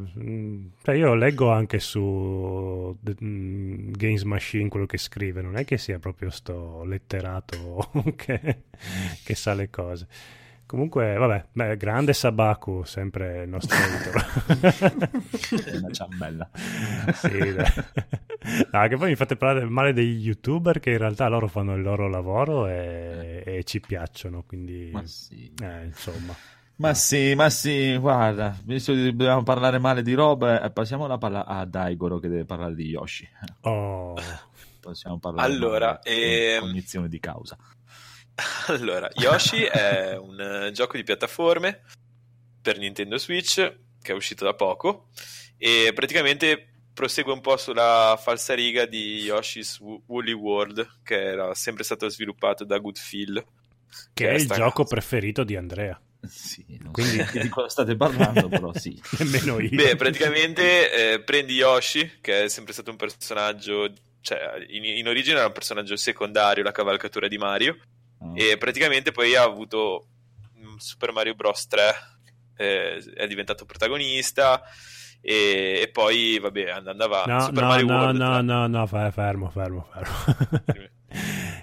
Speaker 1: Cioè, io leggo anche su The- mm, Games Machine quello che scrive, non è che sia proprio sto letterato [LAUGHS] che, che sa le cose. Comunque, vabbè, beh, grande Sabaku, sempre il nostro editor. [LAUGHS]
Speaker 4: Una ciambella.
Speaker 1: sì, dai. No, che poi mi fate parlare male degli youtuber che in realtà loro fanno il loro lavoro e, e ci piacciono, quindi...
Speaker 4: Ma sì.
Speaker 1: Eh, insomma.
Speaker 4: Ma sì, ma sì, guarda, visto che dobbiamo parlare male di roba, eh, passiamo la palla a Daigoro che deve parlare di Yoshi.
Speaker 1: Oh...
Speaker 4: Possiamo parlare
Speaker 5: Allora,
Speaker 4: con
Speaker 5: ehm,
Speaker 4: cognizione di causa. [LAUGHS]
Speaker 5: Allora, Yoshi è un eh, gioco di piattaforme per Nintendo Switch che è uscito da poco e praticamente prosegue un po' sulla falsariga di Yoshi's Wo- Woolly World che era sempre stato sviluppato da Good Feel
Speaker 1: che è il
Speaker 5: sta-
Speaker 1: gioco preferito di Andrea. [LAUGHS]
Speaker 4: Sì, non
Speaker 1: Quindi-
Speaker 4: so di cosa state parlando, però sì. [LAUGHS]
Speaker 1: Nemmeno io.
Speaker 5: Beh, praticamente eh, prendi Yoshi, che è sempre stato un personaggio, cioè in, in origine era un personaggio secondario, la cavalcatura di Mario,
Speaker 4: Ah.
Speaker 5: e praticamente poi ha avuto mm, Super Mario Bros. 3, eh, è diventato protagonista, e, e poi, vabbè, andando avanti,
Speaker 1: No,
Speaker 5: Super
Speaker 1: no,
Speaker 5: Mario
Speaker 1: no,
Speaker 5: World
Speaker 1: no,
Speaker 5: 3.
Speaker 1: no, no, fa- fermo, fermo, fermo. [LAUGHS]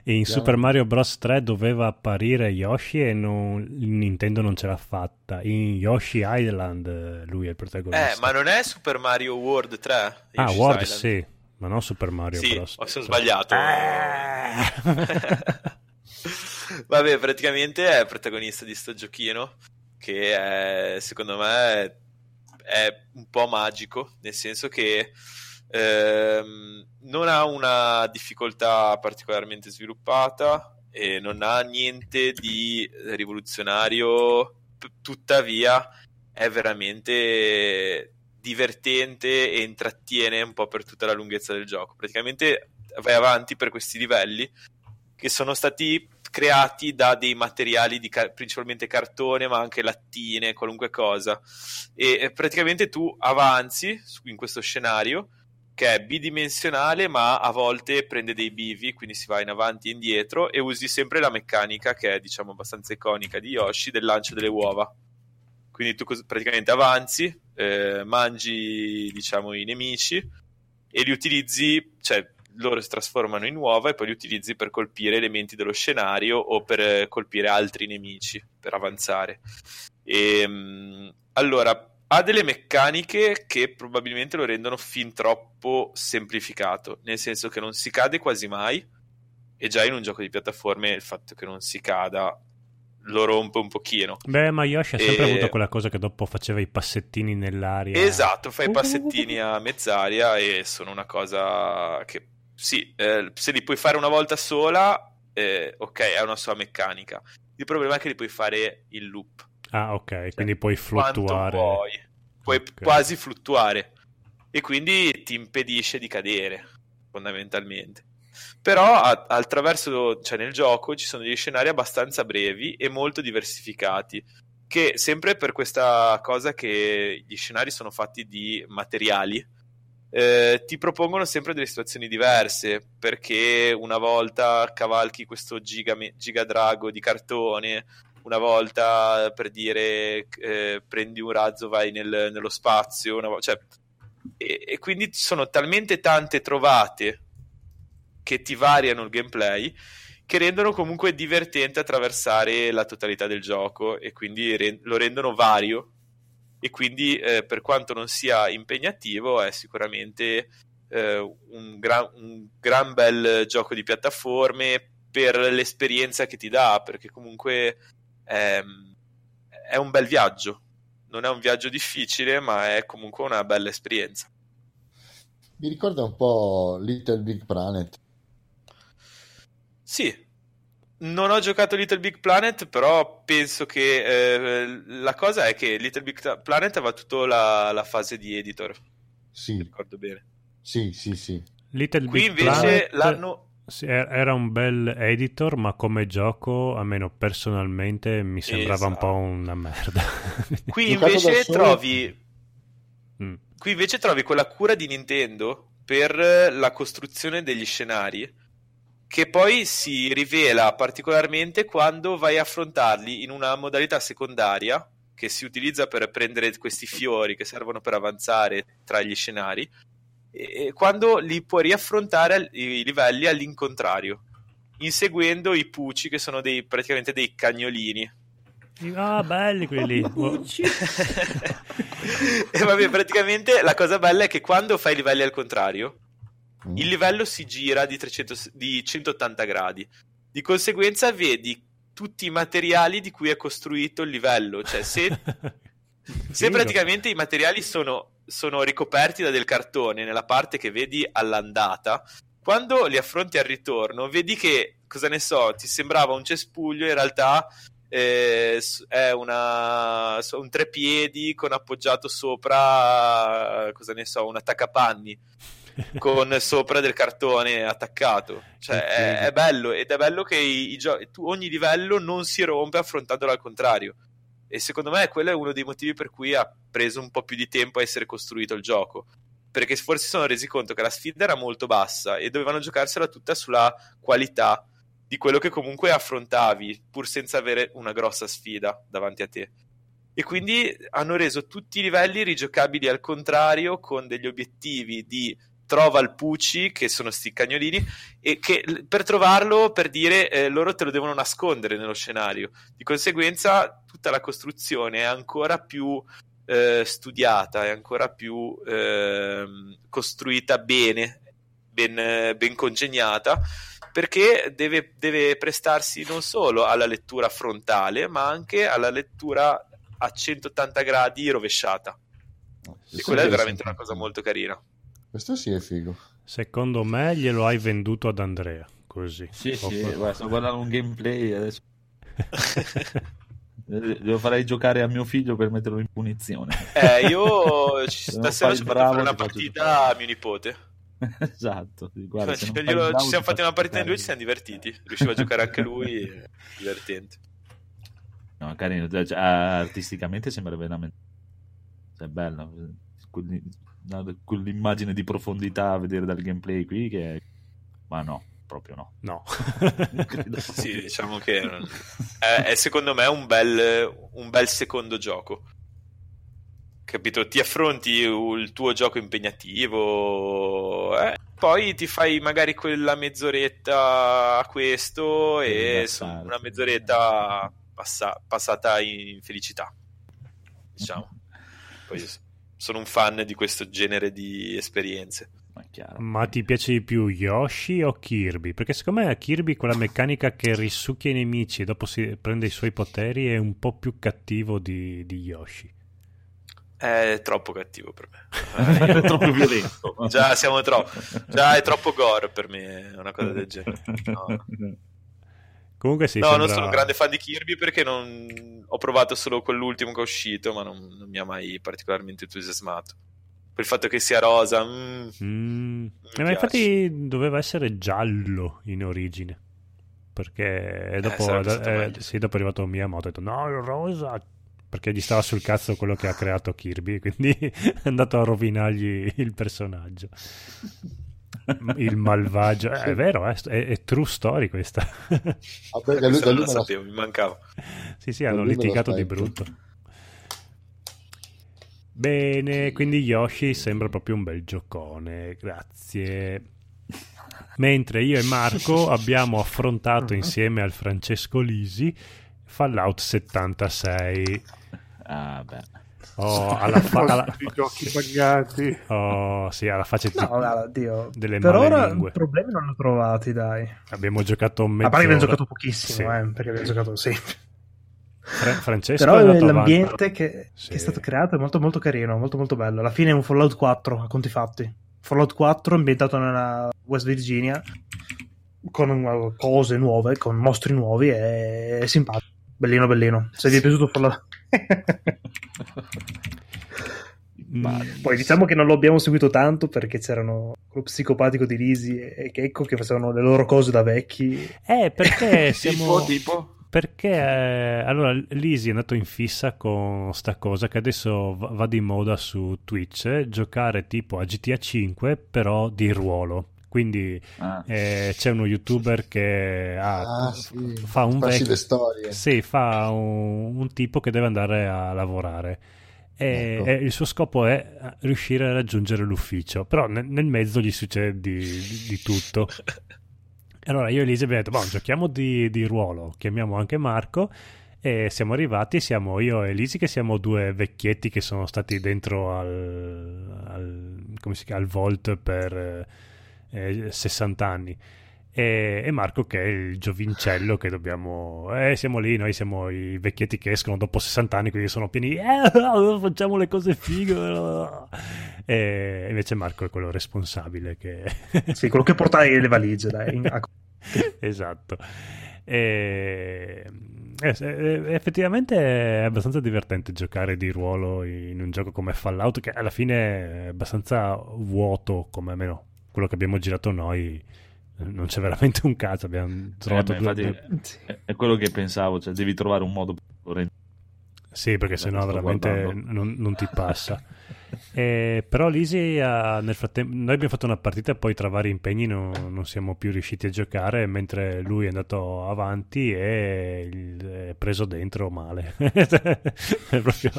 Speaker 1: In. Super Mario Bros. 3 doveva apparire Yoshi e non- Nintendo non ce l'ha fatta. In Yoshi Island eh, lui è il protagonista.
Speaker 5: Eh, ma non è Super Mario World 3?
Speaker 1: Ah, World
Speaker 5: Island?
Speaker 1: sì, ma non Super Mario
Speaker 5: Sì,
Speaker 1: Bros.
Speaker 5: ho sono sbagliato.
Speaker 1: Ah! [LAUGHS] [LAUGHS]
Speaker 5: Vabbè, praticamente è protagonista di sto giochino che è, secondo me è, un po' magico, nel senso che ehm, non ha una difficoltà particolarmente sviluppata e non ha niente di rivoluzionario, tuttavia è veramente divertente e intrattiene un po' per tutta la lunghezza del gioco. Praticamente vai avanti per questi livelli che sono stati creati da dei materiali di car- principalmente cartone, ma anche lattine, qualunque cosa. E praticamente tu avanzi in questo scenario che è bidimensionale, ma a volte prende dei bivi, quindi si va in avanti e indietro e usi sempre la meccanica che è, diciamo, abbastanza iconica di Yoshi del lancio delle uova. Quindi tu cos- praticamente avanzi, eh, mangi diciamo i nemici e li utilizzi, cioè loro si trasformano in uova e poi li utilizzi per colpire elementi dello scenario o per eh, colpire altri nemici per avanzare. E, mh, allora, ha delle meccaniche che probabilmente lo rendono fin troppo semplificato, nel senso che non si cade quasi mai e già in un gioco di piattaforme il fatto che non si cada lo rompe un pochino.
Speaker 1: Beh, ma Yoshi ha sempre
Speaker 5: E-
Speaker 1: avuto quella cosa che dopo faceva i passettini nell'aria.
Speaker 5: Esatto, fai i passettini a mezz'aria e sono una cosa che sì, eh, se li puoi fare una volta sola, eh, ok, è una sua meccanica. Il problema è che li puoi fare in loop.
Speaker 1: Ah, ok, quindi puoi fluttuare.
Speaker 5: vuoi. Puoi
Speaker 1: Ok.
Speaker 5: quasi fluttuare e quindi ti impedisce di cadere, fondamentalmente. Però a- attraverso, cioè nel gioco ci sono degli scenari abbastanza brevi e molto diversificati, che sempre per questa cosa che gli scenari sono fatti di materiali, eh, ti propongono sempre delle situazioni diverse, perché una volta cavalchi questo giga, giga drago di cartone, una volta per dire eh, prendi un razzo, vai nel- nello spazio, vo- cioè, e, e quindi ci sono talmente tante trovate che ti variano il gameplay che rendono comunque divertente attraversare la totalità del gioco e quindi re- lo rendono vario e quindi eh, per quanto non sia impegnativo è sicuramente eh, un, gran, un gran bel gioco di piattaforme per l'esperienza che ti dà perché comunque ehm, è un bel viaggio. Non è un viaggio difficile ma è comunque una bella esperienza.
Speaker 3: Mi ricorda un po' Little Big Planet.
Speaker 5: Sì, non ho giocato Little Big Planet, però penso che eh, la cosa è che Little Big Planet aveva tutta la, la fase di editor,
Speaker 3: Sì,
Speaker 5: ricordo bene.
Speaker 3: sì, sì, sì.
Speaker 1: Little
Speaker 5: Qui
Speaker 1: Big
Speaker 5: invece
Speaker 1: Planet,
Speaker 5: l'hanno...
Speaker 1: sì, er- era un bel editor, ma come gioco, almeno personalmente, mi sembrava un
Speaker 5: Esatto.
Speaker 1: po' una merda. [LAUGHS]
Speaker 5: Qui invece trovi
Speaker 1: Mm.
Speaker 5: Qui invece trovi quella cura di Nintendo per la costruzione degli scenari che poi si rivela particolarmente quando vai a affrontarli in una modalità secondaria che si utilizza per prendere questi fiori che servono per avanzare tra gli scenari e quando li puoi riaffrontare i livelli all'incontrario inseguendo i puci che sono dei, praticamente dei cagnolini
Speaker 1: Ah, belli quelli. [LAUGHS] Oh, [LAUGHS]
Speaker 5: e vabbè, praticamente la cosa bella è che quando fai i livelli al contrario. Il livello si gira di, 300 di 180 gradi. Di conseguenza vedi tutti i materiali di cui è costruito il livello. Cioè, se, [LAUGHS] se praticamente i materiali sono, sono ricoperti da del cartone nella parte che vedi all'andata, quando li affronti al ritorno, vedi che, cosa ne so, ti sembrava un cespuglio, in realtà eh, è una, un trepiedi con appoggiato sopra, cosa ne so, un attaccapanni [LAUGHS] con sopra del cartone attaccato. Cioè, è, è bello ed è bello che i, i gio- tu- ogni livello non si rompe affrontandolo al contrario. E secondo me quello è uno dei motivi per cui ha preso un po' più di tempo a essere costruito il gioco. Perché forse si sono resi conto che la sfida era molto bassa e dovevano giocarsela tutta sulla qualità di quello che comunque affrontavi, pur senza avere una grossa sfida davanti a te. E quindi hanno reso tutti i livelli rigiocabili al contrario, con degli obiettivi di trova il Pucci, che sono sti cagnolini, e che per trovarlo, per dire, eh, loro te lo devono nascondere nello scenario. Di conseguenza, tutta la costruzione è ancora più eh, studiata, è ancora più ehm, costruita bene, ben, eh, ben congegnata, perché deve, deve prestarsi non solo alla lettura frontale, ma anche alla lettura a 180 gradi rovesciata.
Speaker 3: Sì,
Speaker 5: E quella è veramente una cosa molto carina.
Speaker 3: Questo sì è figo.
Speaker 1: Secondo me glielo hai venduto ad Andrea. Così.
Speaker 4: Sì,
Speaker 1: Ho
Speaker 4: sì,
Speaker 1: fatto-
Speaker 4: guarda, sto guardando un gameplay adesso. [LAUGHS] Eh, Lo farei giocare a mio figlio per metterlo in punizione.
Speaker 5: Eh, io stasera ci
Speaker 4: bravo,
Speaker 5: fare una partita a mio nipote.
Speaker 4: esatto. guarda, se non
Speaker 5: Glielo-
Speaker 4: bravo,
Speaker 5: ci siamo
Speaker 4: ti
Speaker 5: fatti una partita in due e ci siamo divertiti. Riusciva a giocare anche lui, è divertente.
Speaker 4: No, carino, cioè, artisticamente sembra veramente cioè, bello. Una- Quell'immagine di profondità a vedere dal gameplay qui che ma no, proprio no.
Speaker 1: No. [LAUGHS]
Speaker 5: Sì, diciamo che è, è secondo me un bel, un bel secondo gioco. capito? Ti affronti il tuo gioco impegnativo, eh, poi ti fai magari quella mezz'oretta a questo e una mezz'oretta passa- passata in felicità, diciamo. Poi sono un fan di questo genere di esperienze.
Speaker 4: Ma.
Speaker 1: Ma ti piace di più Yoshi o Kirby? Perché secondo me Kirby quella meccanica che risucchia i nemici e dopo si prende i suoi poteri è un po' più cattivo di, di Yoshi.
Speaker 5: È troppo cattivo per me. [LAUGHS]
Speaker 4: È troppo violento.
Speaker 5: Già siamo troppo. Già è troppo gore per me una cosa del genere. No. [LAUGHS]
Speaker 1: Comunque sì,
Speaker 5: no,
Speaker 1: sembra-
Speaker 5: non sono un grande fan di Kirby perché non... ho provato solo quell'ultimo che è uscito, ma non, non mi ha mai particolarmente entusiasmato. Per il fatto che sia rosa, mm,
Speaker 1: Mm. Eh, ma infatti doveva essere giallo in origine. Perché dopo,
Speaker 5: sarebbe stato
Speaker 1: eh,
Speaker 5: meglio.
Speaker 1: sì, dopo è arrivato Miyamoto e ha detto no, il rosa. Perché gli stava sul cazzo quello che ha creato Kirby, [LAUGHS] quindi è andato a rovinargli il personaggio. Il malvagio, [LAUGHS] Eh, è vero, eh, è, è true story questa.
Speaker 3: Vabbè, da lui,
Speaker 5: questa
Speaker 3: lui
Speaker 5: la
Speaker 3: me la-
Speaker 5: sapevo, mi mancava.
Speaker 1: sì, sì, hanno
Speaker 3: Da lo
Speaker 1: litigato di brutto. Bene, quindi Yoshi sembra proprio un bel giocone, grazie. Mentre io e Marco [LAUGHS] abbiamo affrontato insieme al Francesco Lisi Fallout 76.
Speaker 4: Ah, beh.
Speaker 1: Oh, alla, fa- alla-
Speaker 7: I giochi buggati.
Speaker 1: oh, sì, alla faccia di-
Speaker 8: No, guarda, Dio.
Speaker 1: delle
Speaker 8: per ora
Speaker 1: malelingue.
Speaker 8: problemi non li ho trovati, dai.
Speaker 1: Abbiamo giocato
Speaker 8: A
Speaker 1: mezz'ora.
Speaker 8: parte che abbiamo giocato pochissimo,
Speaker 1: Sì.
Speaker 8: eh, perché abbiamo giocato sì.
Speaker 1: Fra- Francesco
Speaker 8: Però l'ambiente che,
Speaker 1: Sì.
Speaker 8: che è stato creato è molto molto carino, molto molto bello. Alla fine è un Fallout 4, a conti fatti. Fallout 4 ambientato nella West Virginia con uh, cose nuove, con mostri nuovi è, è simpatico. Bellino bellino. Se vi è piaciuto Fallout
Speaker 1: Mm,
Speaker 8: Poi diciamo che non lo abbiamo seguito tanto perché c'erano quello psicopatico di Lisi e Checco che facevano le loro cose da vecchi.
Speaker 1: Eh, perché [LAUGHS] siamo...
Speaker 4: Tipo, tipo?
Speaker 1: Perché eh, allora Lisi è andato in fissa con sta cosa che adesso va, va di moda su Twitch, eh, giocare tipo a GTA 5 però di ruolo. Quindi
Speaker 4: Ah.
Speaker 1: eh, c'è uno youtuber che ha-
Speaker 3: Ah, sì.
Speaker 1: fa un vecchio...
Speaker 3: storie.
Speaker 1: Sì, fa un, un tipo che deve andare a lavorare. E,
Speaker 3: Ecco.
Speaker 1: e il suo scopo è riuscire a raggiungere l'ufficio, però nel, nel mezzo gli succede di, di- di tutto. E [LAUGHS] Allora io e Elisa abbiamo detto, giochiamo di, di ruolo, chiamiamo anche Marco e siamo arrivati, siamo io e Lisi che siamo due vecchietti che sono stati dentro al, al, come si chiama, al Vault per eh, 60 anni e, e Marco che è il giovincello che dobbiamo eh siamo lì noi siamo i vecchietti che escono dopo 60 anni quindi sono pieni eh, facciamo le cose fighe e invece Marco è quello responsabile che [LAUGHS]
Speaker 8: Sì, quello che porta le valigie, dai. in- [LAUGHS]
Speaker 1: esatto e, eh, effettivamente è abbastanza divertente giocare di ruolo in un gioco come Fallout che alla fine è abbastanza vuoto come almeno quello che abbiamo girato noi non c'è veramente un cazzo abbiamo trovato
Speaker 4: Eh, beh, infatti,
Speaker 1: due-
Speaker 4: è, è quello che pensavo, cioè devi trovare un modo per
Speaker 1: sì perché sennò veramente non, non ti passa. Eh, però Lisi ha- nel frattempo noi abbiamo fatto una partita poi tra vari impegni non, non siamo più riusciti a giocare mentre lui è andato avanti e il- è preso dentro male. [LAUGHS] È proprio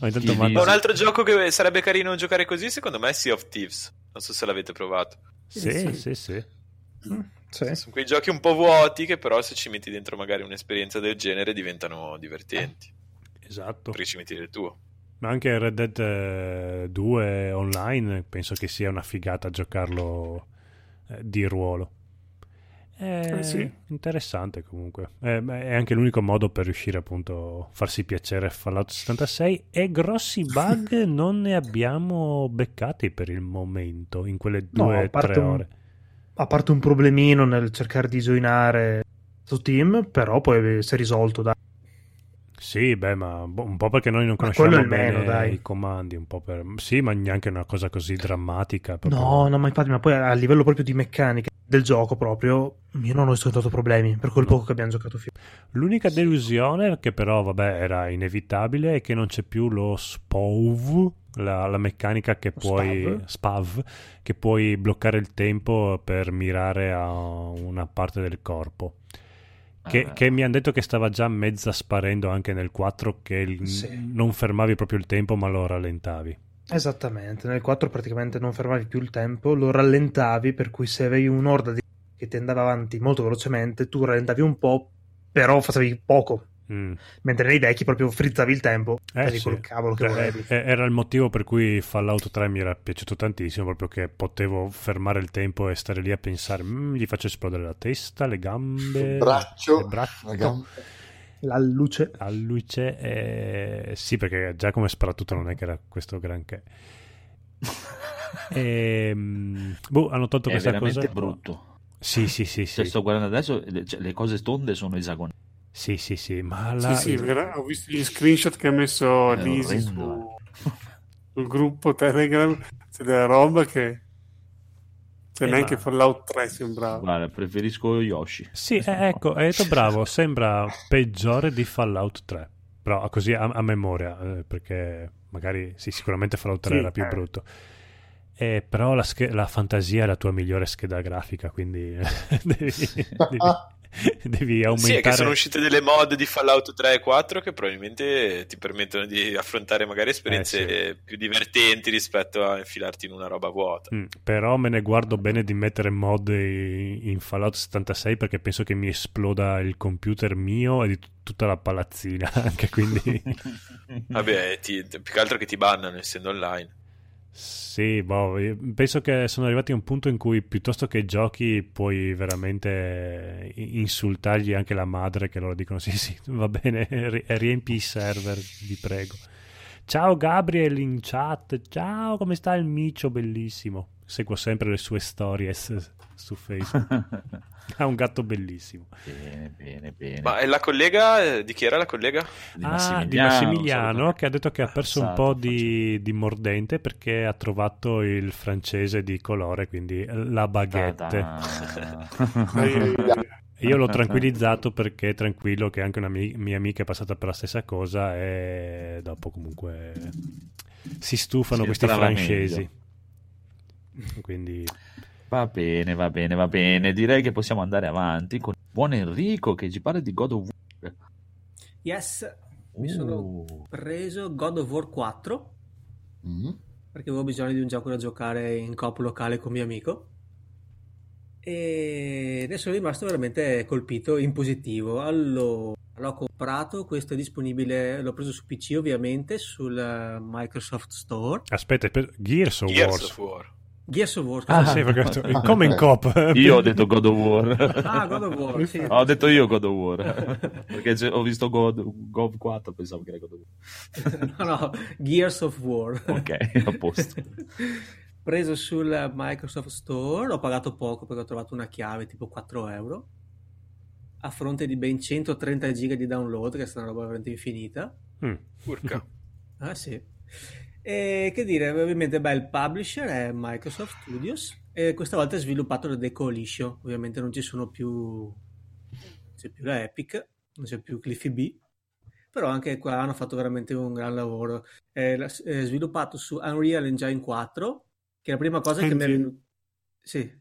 Speaker 1: ogni tanto
Speaker 4: Chi
Speaker 1: manda-
Speaker 5: Ma un altro gioco che sarebbe carino giocare così, secondo me, è Sea of Thieves. Non so se l'avete provato.
Speaker 1: sì sì sì
Speaker 8: Sì.
Speaker 5: Sono quei giochi un po' vuoti che però se ci metti dentro magari un'esperienza del genere diventano divertenti.
Speaker 1: esatto
Speaker 5: Perché ci metti del tuo.
Speaker 1: ma anche Red Dead eh, 2 online penso che sia una figata giocarlo eh, di ruolo
Speaker 7: Eh, sì.
Speaker 1: interessante comunque è, è anche l'unico modo per riuscire appunto a farsi piacere Fallout 76 e grossi [LAUGHS] bug non ne abbiamo beccati per il momento in quelle
Speaker 8: No,
Speaker 1: due o
Speaker 8: parte
Speaker 1: tre
Speaker 8: un-
Speaker 1: ore
Speaker 8: A parte un problemino nel cercare di joinare su team, però poi si è risolto, dai.
Speaker 1: Sì, beh, ma boh, un po' perché noi non conosciamo bene
Speaker 8: meno, dai.
Speaker 1: i comandi, un po' per... Sì, ma neanche una cosa così drammatica. proprio-
Speaker 8: No, no, ma infatti, ma poi a livello proprio di meccanica del gioco proprio, io non ho riscontrato problemi per quel poco che abbiamo giocato fino.
Speaker 1: L'unica delusione, che però, vabbè, era inevitabile, è che non c'è più lo SPOV, la, la meccanica che
Speaker 8: Lo
Speaker 1: puoi...
Speaker 8: spav?
Speaker 1: SPAV, che puoi bloccare il tempo per mirare a una parte del corpo. Che,
Speaker 4: Eh,
Speaker 1: che mi hanno detto che stava già mezza sparendo anche nel 4, che il-
Speaker 8: Sì.
Speaker 1: non fermavi proprio il tempo, ma lo rallentavi.
Speaker 8: Esattamente, nel 4 praticamente non fermavi più il tempo, lo rallentavi, per cui se avevi un'orda di... che ti andava avanti molto velocemente, tu rallentavi un po', però facevi poco,
Speaker 1: Mm.
Speaker 8: mentre nei vecchi proprio frizzavi il tempo,
Speaker 1: Eh, sì.
Speaker 8: quel cavolo che
Speaker 1: Eh,
Speaker 8: volevi.
Speaker 1: eh, Era il motivo per cui Fallout 3 mi era piaciuto tantissimo, proprio che potevo fermare il tempo e stare lì a pensare, "Mm, gli faccio esplodere la testa, le gambe,
Speaker 3: Il braccio,
Speaker 1: il braccio,
Speaker 3: la gamba. [LAUGHS]
Speaker 8: La luce...
Speaker 1: a luce. eh, sì, perché già come sparatutto non è che era questo granché. [LAUGHS] Ehm, boh, hanno tolto
Speaker 4: è
Speaker 1: questa cosa.
Speaker 4: brutto.
Speaker 1: Sì, sì, sì,
Speaker 4: Se
Speaker 1: sì.
Speaker 4: sto guardando adesso, le, cioè, le cose tonde sono esagonali.
Speaker 1: Sì, sì, sì, ma la...
Speaker 7: Sì, sì, ho visto gli screenshot che ha messo
Speaker 4: È
Speaker 7: Lisi su,
Speaker 4: orrendo,
Speaker 7: sul gruppo Telegram. C'è della roba che. Cioè,
Speaker 1: Eh,
Speaker 7: neanche
Speaker 1: ma-
Speaker 7: Fallout 3 sembrava.
Speaker 4: Guarda, preferisco Yoshi.
Speaker 1: Sì, eh, ecco, hai detto bravo, [LAUGHS] sembra peggiore di Fallout 3. Però così a, a memoria, eh, perché magari sì, sicuramente Fallout 3
Speaker 7: Sì,
Speaker 1: era più
Speaker 7: eh.
Speaker 1: brutto. Eh, però la, sch- la fantasia è la tua migliore scheda grafica, quindi [LAUGHS] devi, devi, [LAUGHS] devi aumentare.
Speaker 5: Sì, che sono uscite delle mod di Fallout 3 e 4 che probabilmente ti permettono di affrontare magari esperienze
Speaker 1: Eh,
Speaker 5: più divertenti rispetto a infilarti in una roba vuota.
Speaker 1: Mm, però me ne guardo bene di mettere mod in, Fallout 76 perché penso che mi esploda il computer mio e di tutta la palazzina [LAUGHS] anche quindi [LAUGHS]
Speaker 5: Vabbè, ti- più che altro che ti bannano essendo online.
Speaker 1: Sì, boh, penso che sono arrivati a un punto in cui piuttosto che giochi puoi veramente insultargli anche la madre che loro dicono [LAUGHS] sì sì va bene ri- riempi i server vi prego. Ciao Gabriel in chat, ciao come sta il micio bellissimo. Seguo sempre le sue stories su Facebook. [LAUGHS] [LAUGHS] Ha un gatto bellissimo.
Speaker 4: bene, bene, bene.
Speaker 5: Ma è la collega? eh, Di chi era la collega?
Speaker 4: Di
Speaker 1: Ah, di
Speaker 4: Massimiliano,
Speaker 1: Massimiliano
Speaker 4: assolutamente.
Speaker 1: che ha detto che ha perso un
Speaker 4: Incazzato,
Speaker 1: po' di, di mordente perché ha trovato il francese di colore, quindi la baguette. [LAUGHS] Io l'ho tranquillizzato perché è tranquillo che anche una mi- mia amica è passata per la stessa cosa e dopo comunque si stufano
Speaker 4: Si
Speaker 1: questi francesi. Quindi
Speaker 4: Va bene, va bene, va bene. Direi che possiamo andare avanti con il buon Enrico che ci parla di God of War.
Speaker 6: Yes, mi sono
Speaker 4: Uh,
Speaker 6: preso God of War 4
Speaker 3: Mm.
Speaker 6: perché avevo bisogno di un gioco da giocare in coop locale con mio amico e adesso sono rimasto veramente colpito in positivo. Allora, l'ho comprato, questo è disponibile, l'ho preso su PC ovviamente, sul Microsoft Store.
Speaker 1: aspetta, per- Gears of
Speaker 5: Gears
Speaker 1: Wars.
Speaker 5: of War.
Speaker 6: Gears of War,
Speaker 1: Ah, sì, perché ho [LAUGHS] detto, come in coop.
Speaker 4: io ho detto God of War.
Speaker 6: Ah, God of War, sì.
Speaker 4: Ho detto io God of War. Perché ho visto God, God 4, pensavo che era God of War. [LAUGHS]
Speaker 6: no, no, Gears of War.
Speaker 4: Ok, a posto. [LAUGHS]
Speaker 6: Preso sul Microsoft Store, l'ho pagato poco perché ho trovato una chiave tipo 4 euro a fronte di ben 130 giga di download, che è stata una roba veramente infinita.
Speaker 1: Mm.
Speaker 5: Urca.
Speaker 6: Ah sì. E che dire, ovviamente beh, il publisher è Microsoft Studios e questa volta è sviluppato da The Coalition. Ovviamente non ci sono più non c'è più la Epic, non c'è più Cliffy B, però anche qua hanno fatto veramente un gran lavoro. È, è sviluppato su Unreal Engine 4, che è la prima cosa che mi è
Speaker 7: Engine.
Speaker 6: venuta. Sì.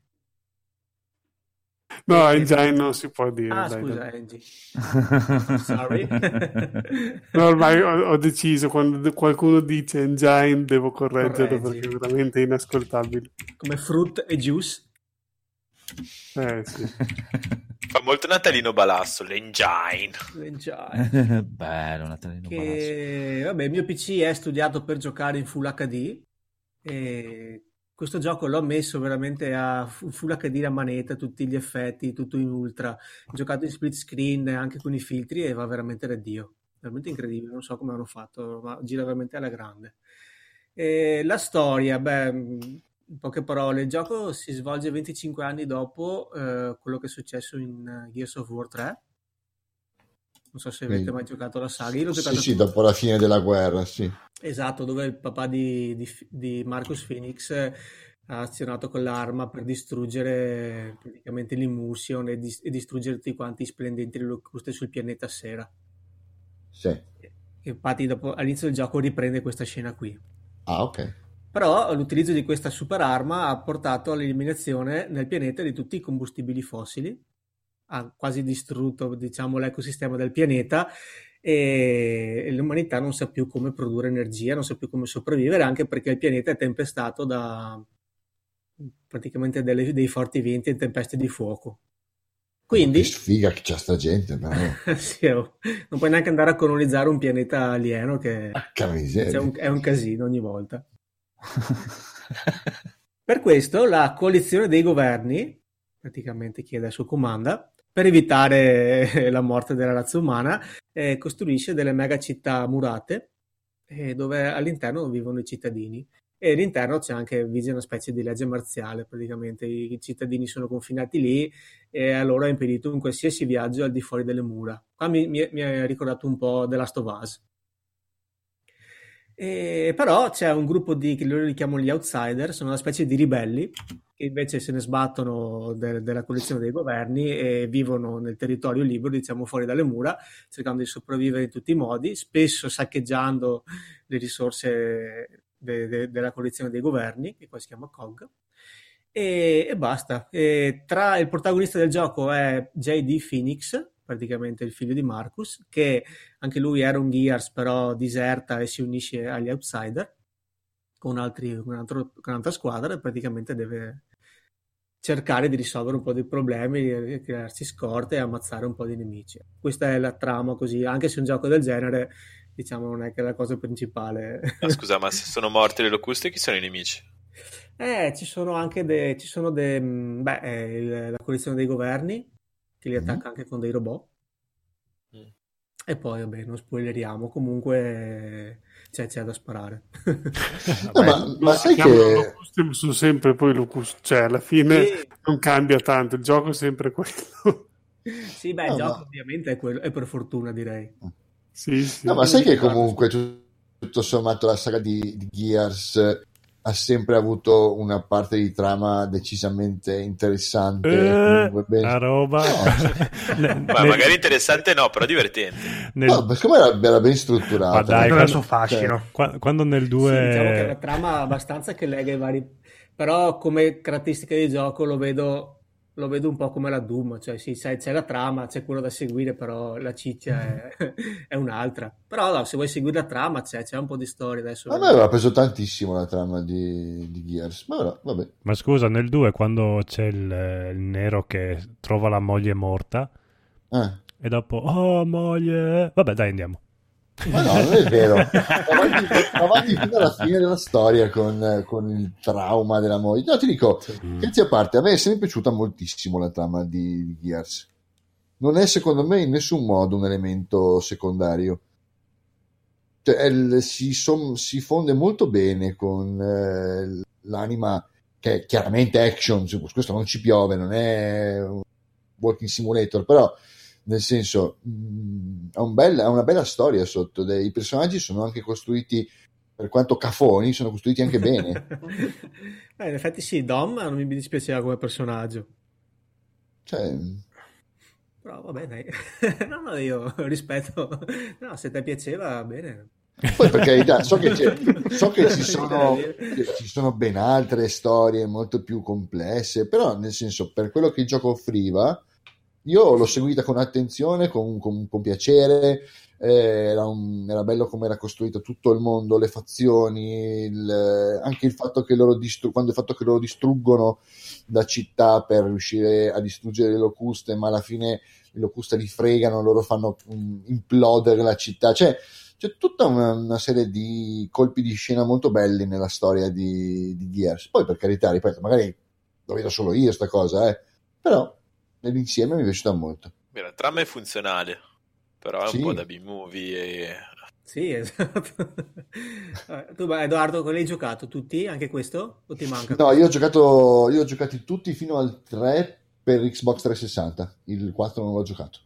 Speaker 7: No, Engine non si può dire.
Speaker 6: Ah,
Speaker 7: dai,
Speaker 6: scusa,
Speaker 7: dai.
Speaker 6: Angie. [LAUGHS] Sorry. [LAUGHS]
Speaker 7: No, ormai ho, ho deciso, quando qualcuno dice Engine devo correggerlo
Speaker 6: Correggi.
Speaker 7: perché è veramente inascoltabile.
Speaker 6: Come Fruit e Juice.
Speaker 7: Eh, sì. [LAUGHS]
Speaker 5: Fa molto Natalino Balasso, l'engine.
Speaker 6: Engine.
Speaker 4: Bello, Natalino
Speaker 6: che vabbè, il mio PC è studiato per giocare in Full HD e questo gioco l'ho messo veramente a fu- Full HD la manetta, tutti gli effetti, tutto in ultra, giocato in split screen anche con i filtri e va veramente da Dio, veramente incredibile, non so come hanno fatto, ma gira veramente alla grande. E la storia, beh, mh, in poche parole, il gioco si svolge 25 anni dopo eh, quello che è successo in eh, Gears of War 3. Non so se avete
Speaker 3: Sì.
Speaker 6: mai giocato la saga. Io l'ho
Speaker 3: Sì,
Speaker 6: giocato
Speaker 3: sì, dopo la fine della guerra, sì.
Speaker 6: Esatto, dove il papà di, di, di Marcus Phoenix ha azionato con l'arma per distruggere praticamente l'immersion e, dis- e distruggere tutti quanti i splendenti locuste sul pianeta Sera.
Speaker 3: Sì.
Speaker 6: Infatti dopo, all'inizio del gioco riprende questa scena qui.
Speaker 3: Ah, ok.
Speaker 6: Però l'utilizzo di questa super arma ha portato all'eliminazione nel pianeta di tutti i combustibili fossili, ha quasi distrutto diciamo, l'ecosistema del pianeta e l'umanità non sa più come produrre energia, non sa più come sopravvivere, anche perché il pianeta è tempestato da praticamente delle, dei forti venti e tempeste di fuoco. Quindi,
Speaker 3: Che sfiga che c'è sta gente, però. [LAUGHS]
Speaker 6: sì, oh, non puoi neanche andare a colonizzare un pianeta alieno che
Speaker 3: miseria.
Speaker 6: cioè, un- è un casino ogni volta. [LAUGHS] Per questo la coalizione dei governi, praticamente chi adesso comanda, per evitare [LAUGHS] la morte della razza umana, eh, costruisce delle mega città murate eh, dove all'interno vivono i cittadini. E all'interno c'è anche vige una specie di legge marziale, praticamente i cittadini sono confinati lì e a loro è impedito un qualsiasi viaggio al di fuori delle mura. Qua mi, mi ha ricordato un po' The Last of Us. E, però c'è un gruppo di, che loro li chiamano gli outsider, sono una specie di ribelli che invece se ne sbattono de- della collezione dei governi e vivono nel territorio libero, diciamo fuori dalle mura, cercando di sopravvivere in tutti i modi, spesso saccheggiando le risorse de- de- della collezione dei governi, che qua si chiama COG. E, e basta. E tra il protagonista del gioco è JD Phoenix, praticamente il figlio di Marcus, che anche lui era un Gears, però diserta e si unisce agli outsider con, altri, con, altro- con un'altra squadra e praticamente deve cercare di risolvere un po' dei problemi, di crearsi scorte e ammazzare un po' di nemici. Questa è la trama così, anche se un gioco del genere, diciamo, non è che è la cosa principale.
Speaker 5: Ma scusa, ma se sono morti le locuste, chi sono i nemici?
Speaker 6: Eh, ci sono anche de- ci sono de- mh, beh, eh, la coalizione dei governi che li attacca anche con dei robot.
Speaker 5: Mm.
Speaker 6: E poi, vabbè, non spoileriamo, comunque c'è, c'è da sparare. [LAUGHS]
Speaker 3: No, ma, ma sai che
Speaker 7: sono sempre poi Locuste, cioè alla fine
Speaker 6: Sì,
Speaker 7: non cambia tanto, il gioco è sempre quello. [LAUGHS]
Speaker 6: sì, beh, il
Speaker 3: No,
Speaker 6: gioco
Speaker 3: ma-
Speaker 6: ovviamente è, quello, è per fortuna, direi.
Speaker 7: sì, sì.
Speaker 3: No, ma sai che comunque tu- tutto sommato la saga di, di Gears ha sempre avuto una parte di trama decisamente interessante.
Speaker 1: Eh,
Speaker 3: ben-
Speaker 1: la roba.
Speaker 3: No, [LAUGHS]
Speaker 1: Ne-
Speaker 5: Ma
Speaker 1: ne-
Speaker 5: magari interessante no, però divertente.
Speaker 1: nel-
Speaker 3: No, ma siccome era, era ben strutturata.
Speaker 1: Ma dai, quando-
Speaker 8: suo fascino.
Speaker 1: qua- quando nel
Speaker 6: Sì, diciamo che è
Speaker 1: 2
Speaker 6: una trama abbastanza che lega i vari... Però come caratteristica di gioco lo vedo, lo vedo un po' come la Doom, cioè sì, sai, c'è la trama, c'è quello da seguire, però la ciccia è, [LAUGHS] è un'altra. Però no, se vuoi seguire la trama c'è, c'è un po' di storia adesso.
Speaker 3: A me aveva preso tantissimo la trama di, di Gears, ma ora, vabbè.
Speaker 1: Ma scusa, nel 2 quando c'è il, il nero che trova la moglie morta
Speaker 3: Eh.
Speaker 1: e dopo, oh moglie, vabbè dai andiamo.
Speaker 3: Ma no, non è vero. Avanti, avanti fino alla fine della storia con, con il trauma della moglie. No, ti dico, scherzi a parte, a me è sempre piaciuta moltissimo la trama di, di Gears. Non è secondo me in nessun modo un elemento secondario. Cioè, il- si, son- si fonde molto bene con eh, l'anima che è chiaramente action, questo non ci piove, non è un walking simulator, però nel senso mh, ha, un bel- ha una bella storia sotto, dei- i personaggi sono anche costruiti, per quanto cafoni, sono costruiti anche bene. [LAUGHS]
Speaker 6: Eh, in effetti sì, Dom non mi dispiaceva come personaggio.
Speaker 3: Cioè,
Speaker 6: Però vabbè, dai. [LAUGHS] No, no, io rispetto. No, se ti piaceva, va bene.
Speaker 3: Poi per carità, so che, so che ci, [LAUGHS] sono, ci sono ben altre storie molto più complesse, però nel senso, per quello che il gioco offriva, io l'ho seguita con attenzione, con, con- con piacere, eh, era, un- era bello come era costruito tutto il mondo, le fazioni, il- anche il fatto che loro distru- il fatto che loro distruggono la città per riuscire a distruggere le locuste, ma alla fine le locuste li fregano, loro fanno mm, implodere la città, cioè c'è tutta una, una serie di colpi di scena molto belli nella storia di, di Gears. Poi, per carità, ripeto, magari lo vedo solo io sta cosa, eh. però nell'insieme mi è piaciuta molto.
Speaker 5: Beh, la trama è funzionale, però è
Speaker 3: Sì.
Speaker 5: un po' da B-movie e...
Speaker 6: Sì, [LAUGHS] esatto. Eh, Tu, Edoardo, quali hai giocato? Tutti? Anche questo? O ti manca?
Speaker 3: No, io ho giocato, io ho giocati tutti fino al 3 per Xbox 360, il 4 non l'ho giocato.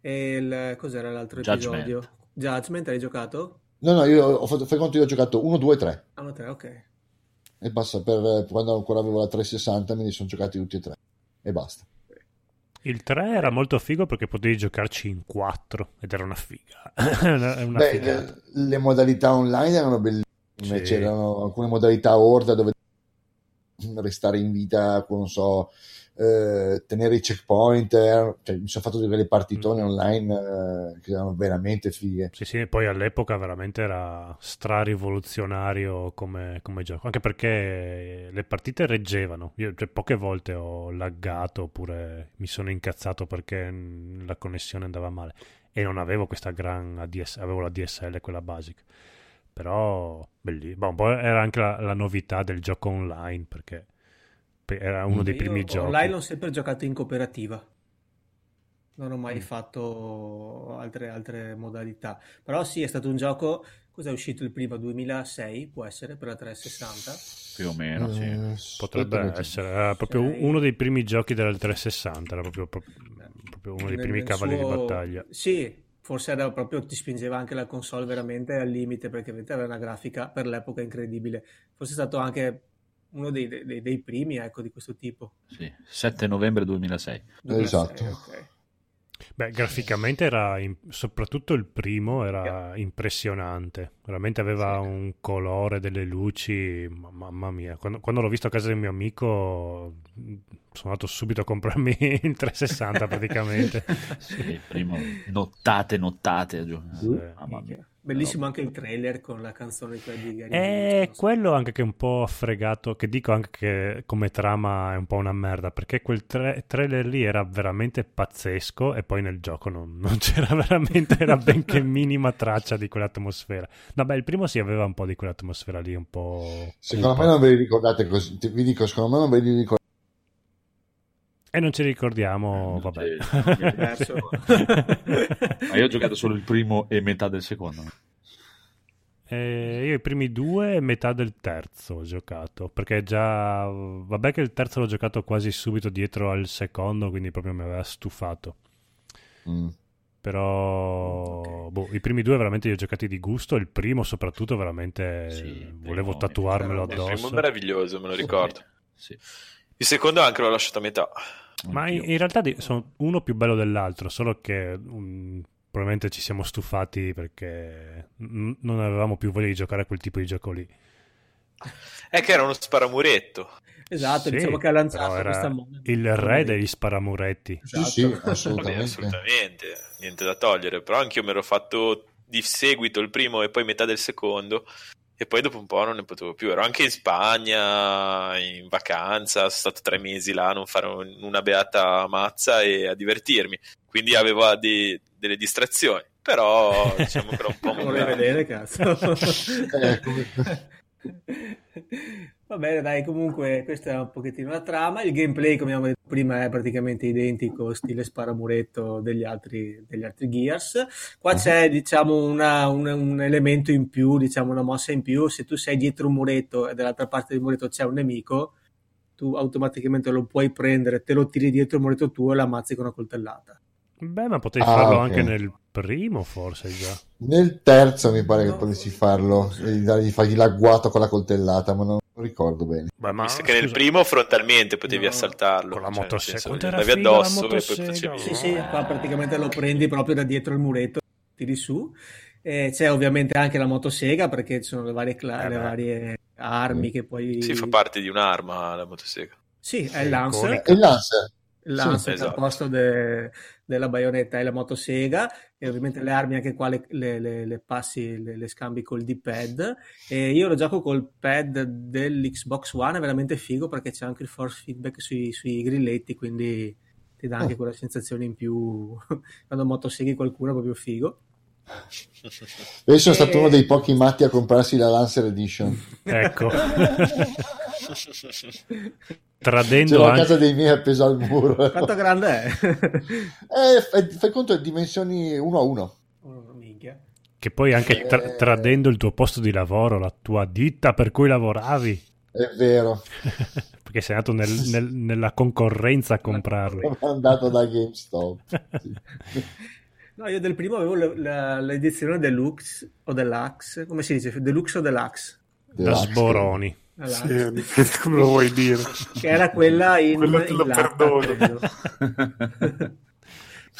Speaker 6: E il, cos'era l'altro
Speaker 4: Judgment.
Speaker 6: episodio? Judgment, hai giocato?
Speaker 3: No, no, io ho fatto, fai conto, io ho giocato 1, 2 3
Speaker 6: Ah, no, te, ok.
Speaker 3: e basta, per, quando ancora avevo la 360 me li sono giocati tutti e tre e basta.
Speaker 1: Il 3 era molto figo perché potevi giocarci in 4 ed era una figa. [LAUGHS] Una
Speaker 3: Beh, le, le modalità online erano bellissime,
Speaker 1: Sì.
Speaker 3: c'erano alcune modalità horda dove restare in vita non so, eh, tenere i checkpoint, eh, cioè, mi sono fatto delle partitone online eh, che erano veramente fighe.
Speaker 1: Sì, sì, poi all'epoca veramente era strarivoluzionario come, come gioco, anche perché le partite reggevano. Io cioè, poche volte ho laggato oppure mi sono incazzato perché mm, la connessione andava male e non avevo questa gran ADS, avevo la DSL, quella basic. Però bellissimo. Boh, un po' era anche la, la novità del gioco online perché pe- era uno dei
Speaker 6: Io
Speaker 1: primi giochi.
Speaker 6: Online ho sempre giocato in cooperativa. Non ho
Speaker 1: Mm.
Speaker 6: mai fatto altre, altre modalità. Però sì, è stato un gioco. Cos'è uscito il primo? 2006 può essere per la 360?
Speaker 4: Più o meno, sì.
Speaker 3: Eh,
Speaker 1: Potrebbe
Speaker 3: aspetta,
Speaker 1: essere, era proprio
Speaker 6: Sei.
Speaker 1: uno dei primi giochi del 360, era proprio, proprio- uno dei
Speaker 6: Nel-
Speaker 1: primi
Speaker 6: nel
Speaker 1: cavalli
Speaker 6: suo-
Speaker 1: di battaglia.
Speaker 6: Sì, forse era proprio ti spingeva anche la console veramente al limite perché aveva una grafica per l'epoca incredibile. Forse è stato anche uno dei, dei- dei primi ecco, di questo tipo.
Speaker 4: Sì. 7 novembre 2006.
Speaker 6: 2006,
Speaker 3: Esatto.
Speaker 6: ok.
Speaker 1: Beh, graficamente era, in- soprattutto il primo era impressionante, veramente aveva un colore, delle luci, ma- mamma mia, quando, quando l'ho visto a casa del mio amico sono andato subito a comprarmi [LAUGHS] il 360 praticamente.
Speaker 4: Sì, il primo nottate, nottate. a giocare.
Speaker 1: Sì.
Speaker 4: Mamma mia.
Speaker 6: Bellissimo anche il trailer con la canzone quella di Gary
Speaker 1: È
Speaker 6: Moore,
Speaker 1: quello anche che è un po' fregato, che dico anche che come trama è un po' una merda, perché quel tra- trailer lì era veramente pazzesco e poi nel gioco non, [LAUGHS] non c'era veramente, era benché [LAUGHS] minima traccia di quell'atmosfera. No, beh, il primo sì aveva un po' di quell'atmosfera lì, un po'...
Speaker 3: Secondo
Speaker 1: cupa.
Speaker 3: me non ve li ricordate così. Vi dico, secondo me non ve li ricordate.
Speaker 1: E non ci ricordiamo,
Speaker 4: Eh,
Speaker 1: vabbè. [LAUGHS]
Speaker 4: Ma io ho giocato solo il primo e metà del secondo.
Speaker 1: Eh, io i primi due e metà del terzo ho giocato, perché già... Vabbè che il terzo l'ho giocato quasi subito dietro al secondo, quindi proprio mi aveva stufato.
Speaker 3: Mm.
Speaker 1: Però boh, i primi due veramente li ho giocati di gusto, il primo soprattutto veramente
Speaker 4: Sì, primo
Speaker 1: volevo
Speaker 4: mi
Speaker 1: tatuarmelo
Speaker 4: piaceva.
Speaker 5: Il primo
Speaker 1: addosso.
Speaker 5: è meraviglioso, me lo ricordo.
Speaker 4: Sì.
Speaker 5: Il secondo anche l'ho lasciato a metà.
Speaker 1: Ma in, in realtà sono uno più bello dell'altro, solo che mm, probabilmente ci siamo stufati perché mm, non avevamo più voglia di giocare a quel tipo di gioco lì.
Speaker 5: È che era uno sparamuretto.
Speaker 6: Esatto,
Speaker 1: Sì,
Speaker 6: diciamo che ha lanciato questa moda.
Speaker 1: il re degli sparamuretti.
Speaker 3: Sì, sì,
Speaker 6: Esatto.
Speaker 5: Vabbè,
Speaker 3: assolutamente.
Speaker 5: assolutamente, niente da togliere. Però anch'io mi ero fatto di seguito il primo e poi metà del secondo. E poi dopo un po' non ne potevo più. Ero anche in Spagna, in vacanza, sono stato tre mesi là a non fare un- una beata mazza e a divertirmi. Quindi avevo dei- delle distrazioni. Però diciamo che era un po' [LAUGHS]
Speaker 6: Non vorrei vedere, cazzo. [LAUGHS] [LAUGHS] Va bene, dai, comunque questa è un pochettino la trama. Il gameplay, come abbiamo detto prima, è praticamente identico, stile sparamuretto degli altri, degli altri Gears. Qua c'è, diciamo, una- un, un elemento in più, diciamo, una mossa in più. Se tu sei dietro un muretto e dall'altra parte del muretto c'è un nemico, tu automaticamente lo puoi prendere, te lo tiri dietro il muretto tuo e l'ammazzi con una coltellata.
Speaker 1: Beh, ma potevi
Speaker 3: Ah,
Speaker 1: farlo
Speaker 3: ok.
Speaker 1: anche nel primo, forse già.
Speaker 3: Nel terzo mi pare che potessi farlo e dargli fargli l'agguato con la coltellata, ma non ricordo bene.
Speaker 1: Beh, ma
Speaker 5: Visto che nel
Speaker 1: scusa,
Speaker 5: primo frontalmente potevi
Speaker 1: No,
Speaker 5: assaltarlo.
Speaker 1: con la
Speaker 5: cioè, nel
Speaker 1: motosega.
Speaker 5: andavi
Speaker 1: figa la
Speaker 5: addosso e poi
Speaker 1: motosega,
Speaker 5: facevi-
Speaker 6: Sì, sì, qua praticamente lo prendi proprio da dietro il muretto, tiri su. E c'è ovviamente anche la motosega perché ci sono le varie, cla-
Speaker 1: Eh
Speaker 6: le varie armi che poi...
Speaker 5: Sì, fa parte di un'arma la motosega.
Speaker 6: Sì, è
Speaker 1: È
Speaker 6: il Lancer.
Speaker 3: E il Lancer?
Speaker 6: Lancer
Speaker 5: Sì, esatto.
Speaker 6: al posto de- della baionetta e la motosega e ovviamente le armi anche qua le, le- le- le passi, le, le scambi col D-pad e io lo gioco col pad dell'Xbox One, è veramente figo perché c'è anche il force feedback sui, sui grilletti, quindi ti dà anche
Speaker 3: Oh.
Speaker 6: quella sensazione in più [LAUGHS] quando motoseghi qualcuno è proprio figo.
Speaker 3: Io sono stato
Speaker 6: E-
Speaker 3: uno dei pochi matti a comprarsi la Lancer Edition.
Speaker 1: Ecco.
Speaker 3: Ce [LAUGHS]
Speaker 1: Tradendo
Speaker 3: a
Speaker 1: anche...
Speaker 3: casa dei miei appeso al muro.
Speaker 6: Quanto grande è? [LAUGHS]
Speaker 3: Eh, fai, conto di dimensioni uno a uno.
Speaker 6: Oh, minchia.
Speaker 1: Che poi anche tra-
Speaker 3: Eh.
Speaker 1: tradendo il tuo posto di lavoro, la tua ditta per cui lavoravi.
Speaker 3: È vero. [LAUGHS]
Speaker 1: Perché sei andato nel- nel- nella concorrenza a comprarli.
Speaker 3: Sono andato da GameStop. Sì.
Speaker 6: No, io del primo avevo le- la- l'edizione deluxe o deluxe, come si dice? Deluxe o deluxe?
Speaker 1: Da sboroni.
Speaker 7: Sì, [LAUGHS] come lo vuoi dire.
Speaker 6: Che era quella in,
Speaker 7: Quello te lo
Speaker 6: in latta. [LAUGHS]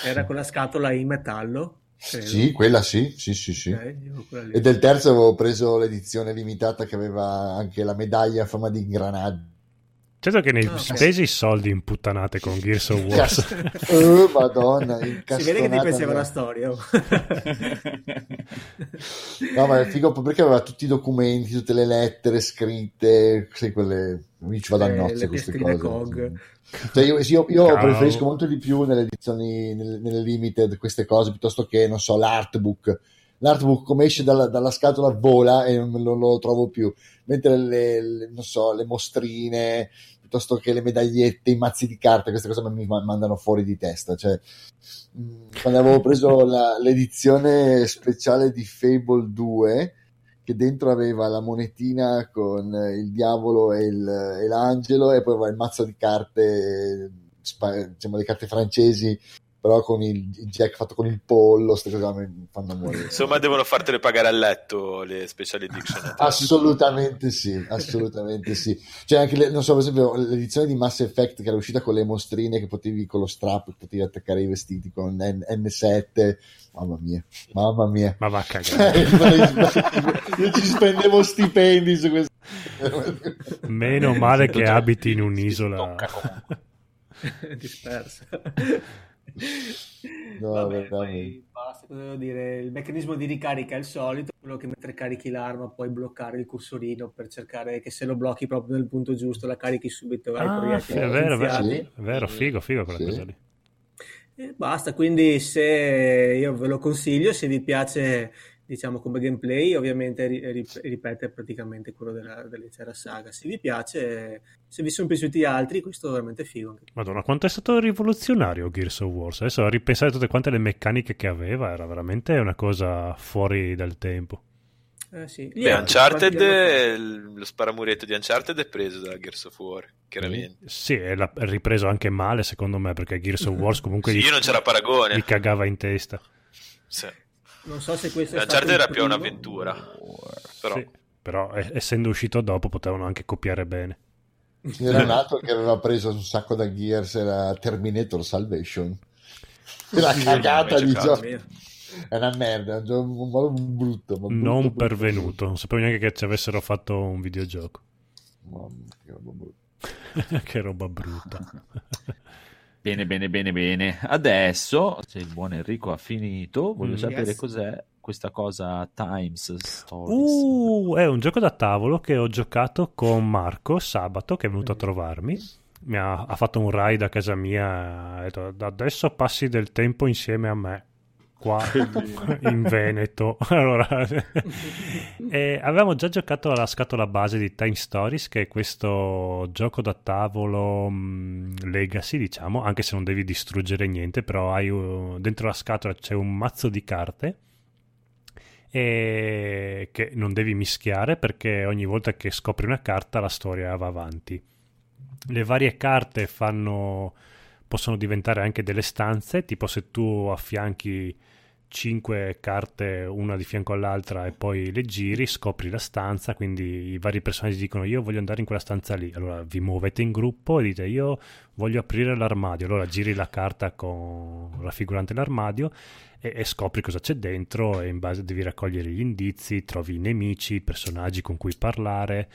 Speaker 6: Era con la scatola in metallo. credo.
Speaker 3: Sì, quella sì, sì, sì, sì.
Speaker 6: Ok, io quella lì.
Speaker 3: E del terzo avevo preso l'edizione limitata che aveva anche la medaglia a forma di ingranaggio.
Speaker 1: Certo che ne
Speaker 6: ok.
Speaker 1: spesi i soldi in puttanate con Gears of War. [LAUGHS]
Speaker 3: Oh, madonna,
Speaker 6: Si vede che ti piaceva la storia. oh.
Speaker 3: No, ma è figo perché aveva tutti i documenti, tutte le lettere scritte, sai, quelle... Mi ci vado a
Speaker 6: Le-
Speaker 3: nozze queste cose.
Speaker 6: Cog.
Speaker 3: Cioè, io io- io preferisco molto di più nelle edizioni, nelle, nelle limited, queste cose, piuttosto che, non so, l'artbook. L'artbook come esce dalla, dalla scatola vola e non, non lo trovo più. Mentre le, le- non so, le mostrine, piuttosto che le medagliette, i mazzi di carte, queste cose mi ma- mandano fuori di testa. Cioè, mh, quando avevo preso la- l'edizione speciale di Fable 2, che dentro aveva la monetina con il diavolo e, il- e l'angelo, e poi aveva il mazzo di carte, spa- diciamo le carte francesi, però con il, jack fatto con il pollo, queste cose mi fanno morire.
Speaker 5: Insomma, devono fartele pagare a letto le special edition. [LAUGHS]
Speaker 3: Assolutamente sì, assolutamente sì. Cioè anche, le- non so, per esempio, l'edizione di Mass Effect che era uscita con le mostrine che potevi con lo strap, potevi attaccare i vestiti con N- N7, mamma mia, mamma mia.
Speaker 1: Ma va a cagare.
Speaker 3: Io ci spendevo stipendi su questo.
Speaker 1: Meno male che
Speaker 4: Cioè,
Speaker 1: abiti in un'isola. [LAUGHS]
Speaker 6: dispersa. [LAUGHS]
Speaker 3: No,
Speaker 6: Vabbè, poi basta, cosa devo dire? Il meccanismo di ricarica è il solito, quello che mentre carichi l'arma puoi bloccare il cursorino per cercare che se lo blocchi proprio nel punto giusto la carichi subito
Speaker 1: Ah,
Speaker 6: proiettili
Speaker 1: è vero, vero.
Speaker 3: Sì.
Speaker 1: è vero, figo, figo quella
Speaker 3: Sì.
Speaker 1: cosa lì.
Speaker 6: E basta, quindi se io ve lo consiglio, se vi piace diciamo come gameplay, ovviamente ri- ri- ripete praticamente quello della, dell'intera saga. Se vi piace, se vi sono piaciuti altri, questo è veramente figo. anche.
Speaker 1: Madonna, quanto è stato rivoluzionario Gears of War. Adesso a ripensare tutte quante le meccaniche che aveva, era veramente una cosa fuori dal tempo.
Speaker 6: Eh, sì.
Speaker 5: Beh,
Speaker 6: altri,
Speaker 5: Uncharted, il- lo sparamuretto di Uncharted è preso da Gears of War, chiaramente.
Speaker 1: Sì, e l'ha ripreso anche male secondo me, perché Gears of War [LAUGHS] comunque
Speaker 5: Sì,
Speaker 1: gli,
Speaker 5: io non c'era paragone.
Speaker 1: gli cagava in testa.
Speaker 5: Sì.
Speaker 6: Non so se questo è stato
Speaker 5: Uncharted era più un'avventura. Però,
Speaker 1: Sì, però eh, essendo uscito dopo potevano anche copiare bene.
Speaker 3: C'era un altro che aveva preso un sacco da Gears, era Terminator Salvation. La
Speaker 5: Sì,
Speaker 3: cagata di gioco. È una merda, è un gioco brutto. ma brutto,
Speaker 1: non
Speaker 3: brutto,
Speaker 1: pervenuto, non sapevo neanche che ci avessero fatto un videogioco.
Speaker 3: brutto. Mamma, che roba brutta. [LAUGHS]
Speaker 1: che roba brutta.
Speaker 4: Bene, bene, bene, bene. Adesso, se il buon Enrico ha finito, voglio
Speaker 1: Mm,
Speaker 4: sapere
Speaker 6: yes.
Speaker 4: cos'è questa cosa Times Stories.
Speaker 1: Uh, è un gioco da tavolo che ho giocato con Marco sabato che è venuto a trovarmi. Mi ha, ha fatto un ride a casa mia. Ha detto, "Da adesso passi del tempo insieme a me. Qua in Veneto. [LAUGHS] Allora, e avevamo già giocato alla scatola base di Time Stories, che è questo gioco da tavolo mh, legacy, diciamo, anche se non devi distruggere niente, però hai uh, dentro la scatola c'è un mazzo di carte e che non devi mischiare perché ogni volta che scopri una carta la storia va avanti. Le varie carte fanno possono diventare anche delle stanze, tipo se tu affianchi 5 carte una di fianco all'altra e poi le giri, scopri la stanza, quindi i vari personaggi dicono io voglio andare in quella stanza lì, allora vi muovete in gruppo e dite io voglio aprire l'armadio, allora giri la carta con raffigurante l'armadio e, e scopri cosa c'è dentro e in base devi raccogliere gli indizi, trovi i nemici, i personaggi con cui parlare,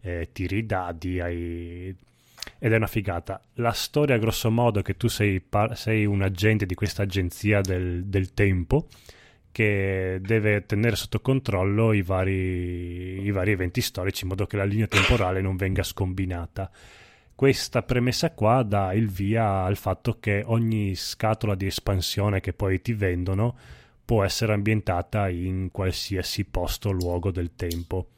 Speaker 1: eh, tiri i dadi, hai ed è una figata. La storia, grosso modo, è che tu sei, par- sei un agente di questa agenzia del, del tempo che deve tenere sotto controllo i vari, i vari eventi storici in modo che la linea temporale non venga scombinata. Questa premessa qua dà il via al fatto che ogni scatola di espansione che poi ti vendono può essere ambientata in qualsiasi posto o luogo del tempo.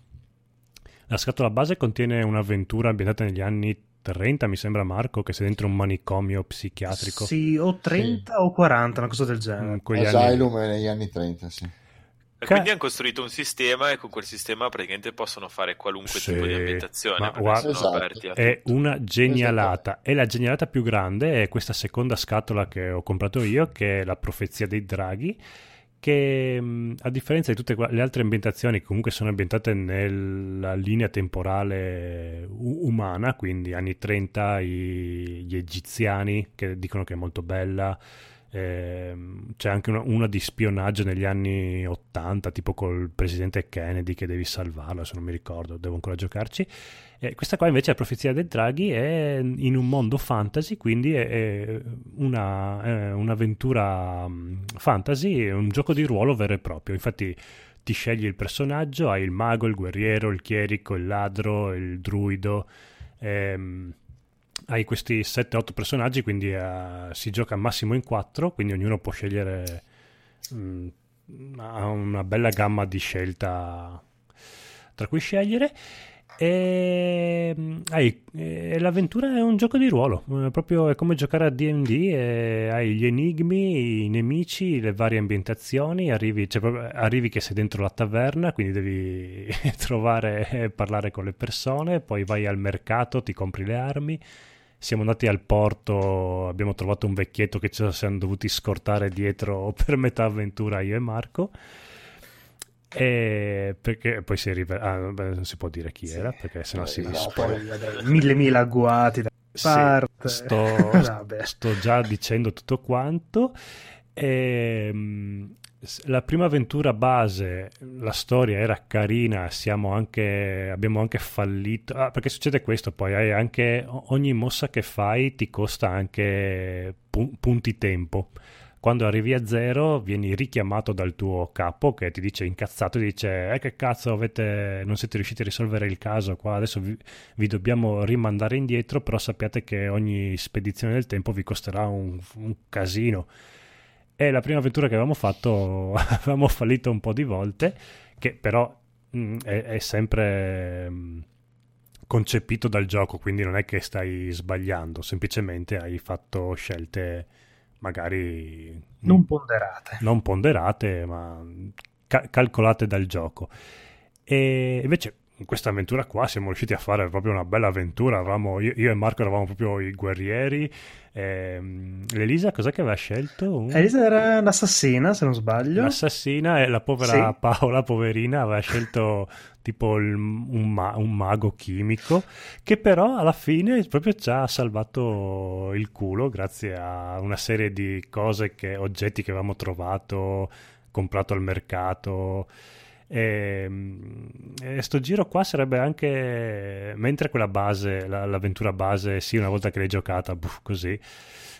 Speaker 1: La scatola base contiene un'avventura ambientata negli anni 30, mi sembra Marco, che sei dentro un manicomio psichiatrico.
Speaker 8: Sì, o 30 o 40, una cosa del genere.
Speaker 1: anni-
Speaker 3: Asylum è negli anni 30, sì.
Speaker 5: E quindi hanno costruito un sistema e con quel sistema praticamente possono fare qualunque
Speaker 1: Sì,
Speaker 5: tipo di ambientazione
Speaker 1: guarda-
Speaker 5: sono
Speaker 3: Esatto.
Speaker 5: a
Speaker 1: È una genialata. E la genialata più grande è questa seconda scatola che ho comprato io, che è la profezia dei draghi, che a differenza di tutte le altre ambientazioni comunque sono ambientate nella linea temporale umana, quindi anni 30, i- gli egiziani che dicono che è molto bella, Ehm, c'è anche una, una di spionaggio negli anni 80, tipo col presidente Kennedy che devi salvarlo, se non mi ricordo, devo ancora giocarci. Eh, questa qua invece, la profezia del Draghi, è in un mondo fantasy, quindi è, è una, è un'avventura mm, fantasy, è un gioco di ruolo vero e proprio. Infatti ti scegli il personaggio, hai il mago, il guerriero, il chierico, il ladro, il druido. Ehm, hai questi 7-8 personaggi, quindi uh, si gioca al massimo in 4, quindi ognuno può scegliere mh, ha una bella gamma di scelta tra cui scegliere. E, hai, e l'avventura è un gioco di ruolo, è proprio è come giocare a DD, hai gli enigmi, i nemici, le varie ambientazioni, arrivi, cioè, proprio, arrivi che sei dentro la taverna, quindi devi [LAUGHS] trovare e parlare con le persone, poi vai al mercato, ti compri le armi, siamo andati al porto, abbiamo trovato un vecchietto che ci siamo dovuti scortare dietro [LAUGHS] per metà avventura io e Marco. E perché poi si è rivelato, ah, non si può dire chi era perché sennò si
Speaker 8: no,
Speaker 1: spoiler.
Speaker 8: poi, vabbè, mille mila agguati da
Speaker 1: Sì,
Speaker 8: parte.
Speaker 1: sto, [LAUGHS] sto già dicendo tutto quanto. Ehm, s- la prima avventura base, la storia era carina, siamo anche, abbiamo anche fallito. Ah, perché succede questo, poi hai anche ogni mossa che fai ti costa anche pu- punti tempo. Quando arrivi a zero vieni richiamato dal tuo capo che ti dice incazzato, dice eh che cazzo avete, non siete riusciti a risolvere il caso qua, adesso vi, vi dobbiamo rimandare indietro, però sappiate che ogni spedizione del tempo vi costerà un, un casino. E la prima avventura che avevamo fatto [LAUGHS] avevamo fallito un po' di volte, che però mh, è, è sempre mh, concepito dal gioco, quindi non è che stai sbagliando, semplicemente hai fatto scelte magari
Speaker 8: Non ponderate.
Speaker 1: non ponderate, ma ca- calcolate dal gioco. E invece in questa avventura qua siamo riusciti a fare proprio una bella avventura. Avevamo- io, io e Marco eravamo proprio i guerrieri. Ehm, L'Elisa cos'è che aveva scelto? Un-
Speaker 8: Elisa era l'assassina, se non sbaglio.
Speaker 1: L'assassina e la povera
Speaker 8: Sì.
Speaker 1: Paola, poverina, aveva scelto tipo il- un, ma- un mago chimico che però alla fine proprio ci ha salvato il culo grazie a una serie di cose che, oggetti che avevamo trovato, comprato al mercato. E, e sto giro qua sarebbe anche mentre quella base, la- l'avventura base, sì, una volta che l'hai giocata, buff, così.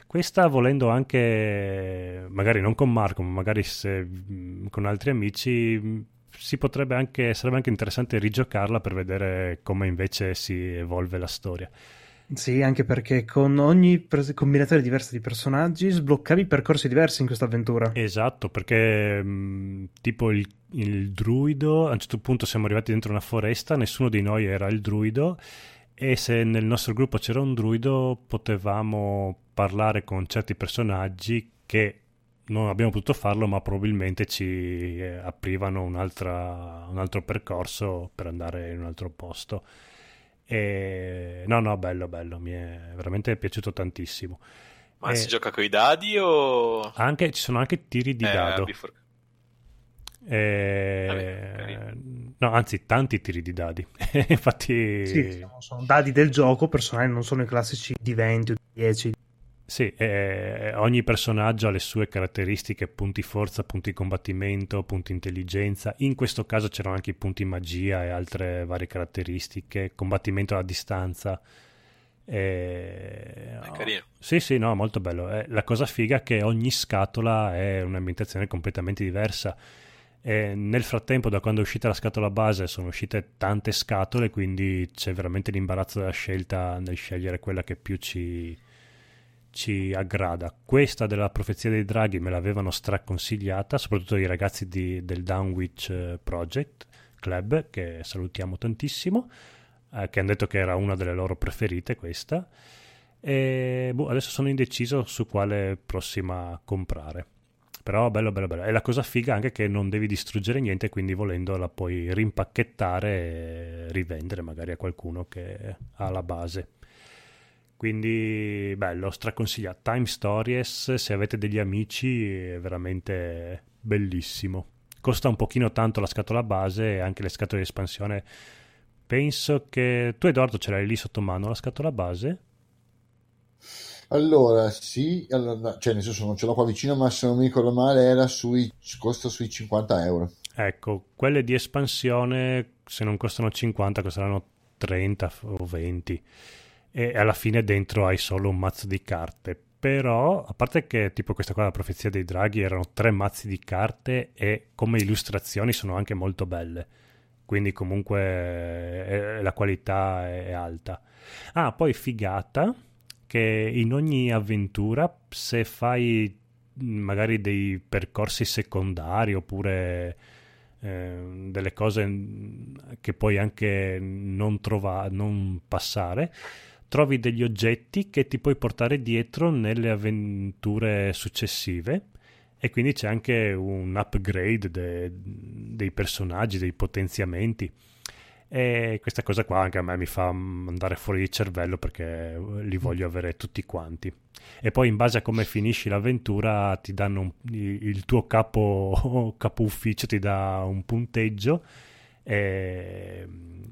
Speaker 1: Questa volendo anche, magari non con Marco, ma magari se, con altri amici, si potrebbe anche, sarebbe anche interessante rigiocarla per vedere come invece si evolve la storia.
Speaker 8: Sì, anche perché con ogni pres- combinazione diversa di personaggi sbloccavi percorsi diversi in questa avventura.
Speaker 1: Esatto, perché mh, tipo il, il druido, a un certo punto siamo arrivati dentro una foresta, nessuno di noi era il druido e se nel nostro gruppo c'era un druido potevamo parlare con certi personaggi che non abbiamo potuto farlo, ma probabilmente ci eh, aprivano un altro percorso per andare in un altro posto. E... No, no, bello, bello, mi è veramente piaciuto tantissimo.
Speaker 5: Ma
Speaker 1: Eh,
Speaker 5: si gioca con i dadi o...
Speaker 1: Anche, ci sono anche tiri di
Speaker 5: Eh,
Speaker 1: dado.
Speaker 5: before-
Speaker 1: Eh,
Speaker 5: Vabbè, carino.
Speaker 1: no, anzi, tanti tiri di dadi. [LAUGHS] Infatti,
Speaker 8: Sì, diciamo, sono dadi del gioco, personali non sono i classici di 20 o di 10.
Speaker 1: Sì, eh, ogni personaggio ha le sue caratteristiche, punti forza, punti combattimento, punti intelligenza. In questo caso c'erano anche i punti magia e altre varie caratteristiche, combattimento a distanza. Eh,
Speaker 5: È carino.
Speaker 1: Sì, sì, no, molto bello. Eh, la cosa figa è che ogni scatola è un'ambientazione completamente diversa. E nel frattempo, da quando è uscita la scatola base, sono uscite tante scatole, quindi c'è veramente l'imbarazzo della scelta nel scegliere quella che più ci, ci aggrada. Questa della profezia dei draghi me l'avevano straconsigliata, soprattutto i ragazzi di- del Downwitch eh, Project Club, che salutiamo tantissimo, eh, che hanno detto che era una delle loro preferite questa. E boh, adesso sono indeciso su quale prossima comprare. Però bello, bello, bello. E la cosa figa anche che non devi distruggere niente, quindi volendo la puoi rimpacchettare e rivendere magari a qualcuno che ha la base. Quindi bello, straconsigliato. Time Stories, se avete degli amici, è veramente bellissimo. Costa un pochino tanto la scatola base e anche le scatole di espansione. Penso che tu Edoardo ce l'hai lì sotto mano la scatola base?
Speaker 3: Allora, sì, allora, cioè nel senso non ce l'ho qua vicino, ma se non mi ricordo male era sui, costa sui 50 euro.
Speaker 1: Ecco, quelle di espansione, se non costano 50, costeranno 30 o 20. E alla fine dentro hai solo un mazzo di carte. Però, a parte che tipo questa qua, la profezia dei draghi, erano tre mazzi di carte e come illustrazioni sono anche molto belle. Quindi comunque eh, la qualità è alta. Ah, poi figata che in ogni avventura, se fai magari dei percorsi secondari oppure eh, delle cose che puoi anche non, trovare, non passare, trovi degli oggetti che ti puoi portare dietro nelle avventure successive e quindi c'è anche un upgrade de, dei personaggi, dei potenziamenti. E questa cosa qua anche a me mi fa andare fuori di cervello perché li voglio avere tutti quanti. E poi in base a come finisci l'avventura ti danno un, il tuo capo, [LAUGHS] capo ufficio ti dà un punteggio e,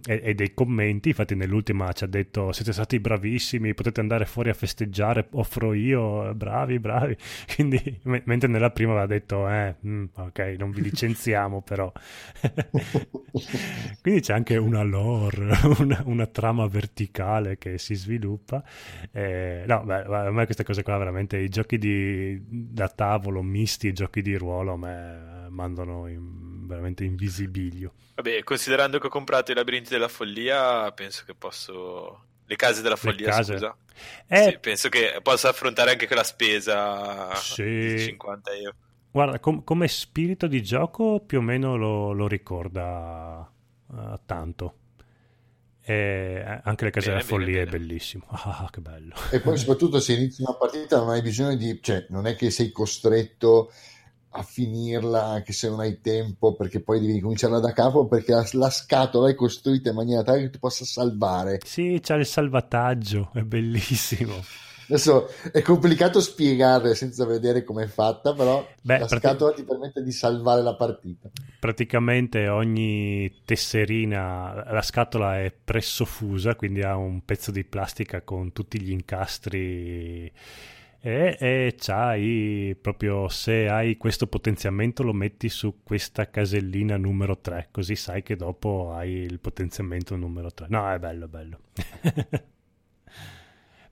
Speaker 1: e, e, dei commenti. Infatti, nell'ultima ci ha detto: Siete stati bravissimi, potete andare fuori a festeggiare, offro io, bravi, bravi. [LAUGHS] Quindi, m- mentre nella prima aveva detto: eh, mm, Ok, non vi licenziamo, però. [LAUGHS] Quindi c'è anche una lore, [LAUGHS] una, una, trama verticale che si sviluppa. Eh, no, beh, a me queste cose qua, veramente, i giochi di, da tavolo misti e giochi di ruolo, a me mandano in, veramente in visibilio.
Speaker 5: Vabbè, considerando che ho comprato i labirinti della follia, penso che posso. Le case della follia, case. scusa. Eh... Sì, penso che possa affrontare anche quella spesa sì. di 50 euro.
Speaker 1: Guarda, com- come spirito di gioco più o meno lo, lo ricorda uh, tanto. E anche le case bene, della follia bene, è bellissimo. [LAUGHS] Ah, che bello.
Speaker 3: E poi soprattutto se inizi una partita non hai bisogno di... cioè non è che sei costretto a finirla anche se non hai tempo perché poi devi cominciarla da capo perché la, la scatola è costruita in maniera tale che tu possa salvare.
Speaker 1: Sì, c'è il salvataggio, è bellissimo.
Speaker 3: Adesso è complicato spiegare senza vedere com'è fatta, però Beh, la prati... scatola ti permette di salvare la partita.
Speaker 1: Praticamente ogni tesserina, la scatola è presso fusa, quindi ha un pezzo di plastica con tutti gli incastri e, e c'hai proprio se hai questo potenziamento lo metti su questa casellina numero 3 così sai che dopo hai il potenziamento numero 3 no è bello bello. [LAUGHS]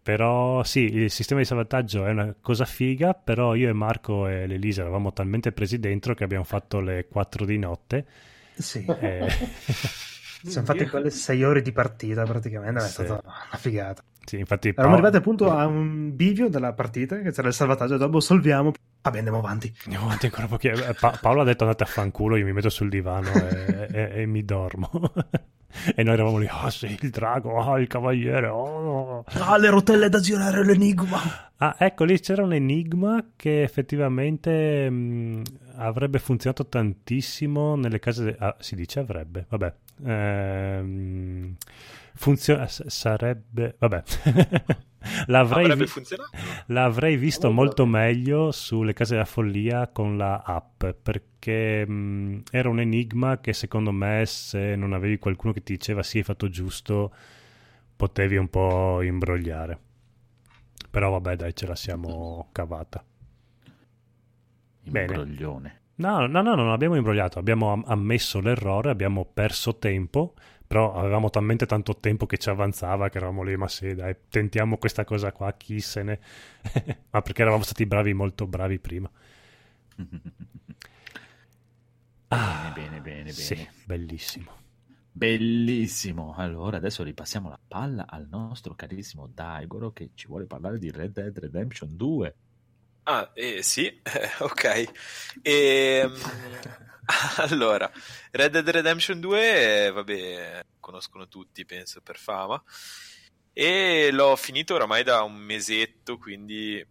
Speaker 1: Però sì il sistema di salvataggio è una cosa figa però io e Marco e l'Elisa eravamo talmente presi dentro che abbiamo fatto le 4 di notte.
Speaker 8: Sì. E... [LAUGHS] siamo fatti quelle 6 ore di partita praticamente è stata una figata
Speaker 1: sì, infatti
Speaker 8: Eravamo arrivati appunto a un bivio della partita, che c'era il salvataggio, dopo solviamo, vabbè andiamo avanti.
Speaker 1: Andiamo avanti ancora un po'. Eh, pa- Paolo ha detto andate a fanculo, io mi metto sul divano e, e, e mi dormo. [LAUGHS] e noi eravamo lì, ah oh, sì, il drago, ah oh, il cavaliere, oh.
Speaker 8: ah le rotelle da girare, l'enigma.
Speaker 1: Ah, ecco, lì c'era un enigma che effettivamente mh, avrebbe funzionato tantissimo nelle case... De- ah, si dice avrebbe, vabbè. Ehm funziona sarebbe vabbè. [LAUGHS] L'avrei, vi- l'avrei visto molto. meglio sulle case della follia con la app perché mh, era un enigma che secondo me se non avevi qualcuno che ti diceva sì hai fatto giusto potevi un po' imbrogliare. Però vabbè dai ce la siamo cavata.
Speaker 4: Imbroglione.
Speaker 1: No, no, no, non abbiamo imbrogliato, abbiamo ammesso l'errore, abbiamo perso tempo però avevamo talmente tanto tempo che ci avanzava che eravamo lì, ma sì, dai, tentiamo questa cosa qua, chi se ne... [LAUGHS] ma perché eravamo stati bravi, molto bravi prima. [LAUGHS]
Speaker 4: ah, bene, bene, bene,
Speaker 1: sì, bene. bellissimo.
Speaker 4: Bellissimo. Allora, adesso ripassiamo la palla al nostro carissimo Daigoro che ci vuole parlare di Red Dead Redemption 2.
Speaker 5: Ah, eh, sì, [LAUGHS] ok. E, ehm, [LAUGHS] allora, Red Dead Redemption 2, vabbè, conoscono tutti, penso, per fama. E l'ho finito oramai da un mesetto, quindi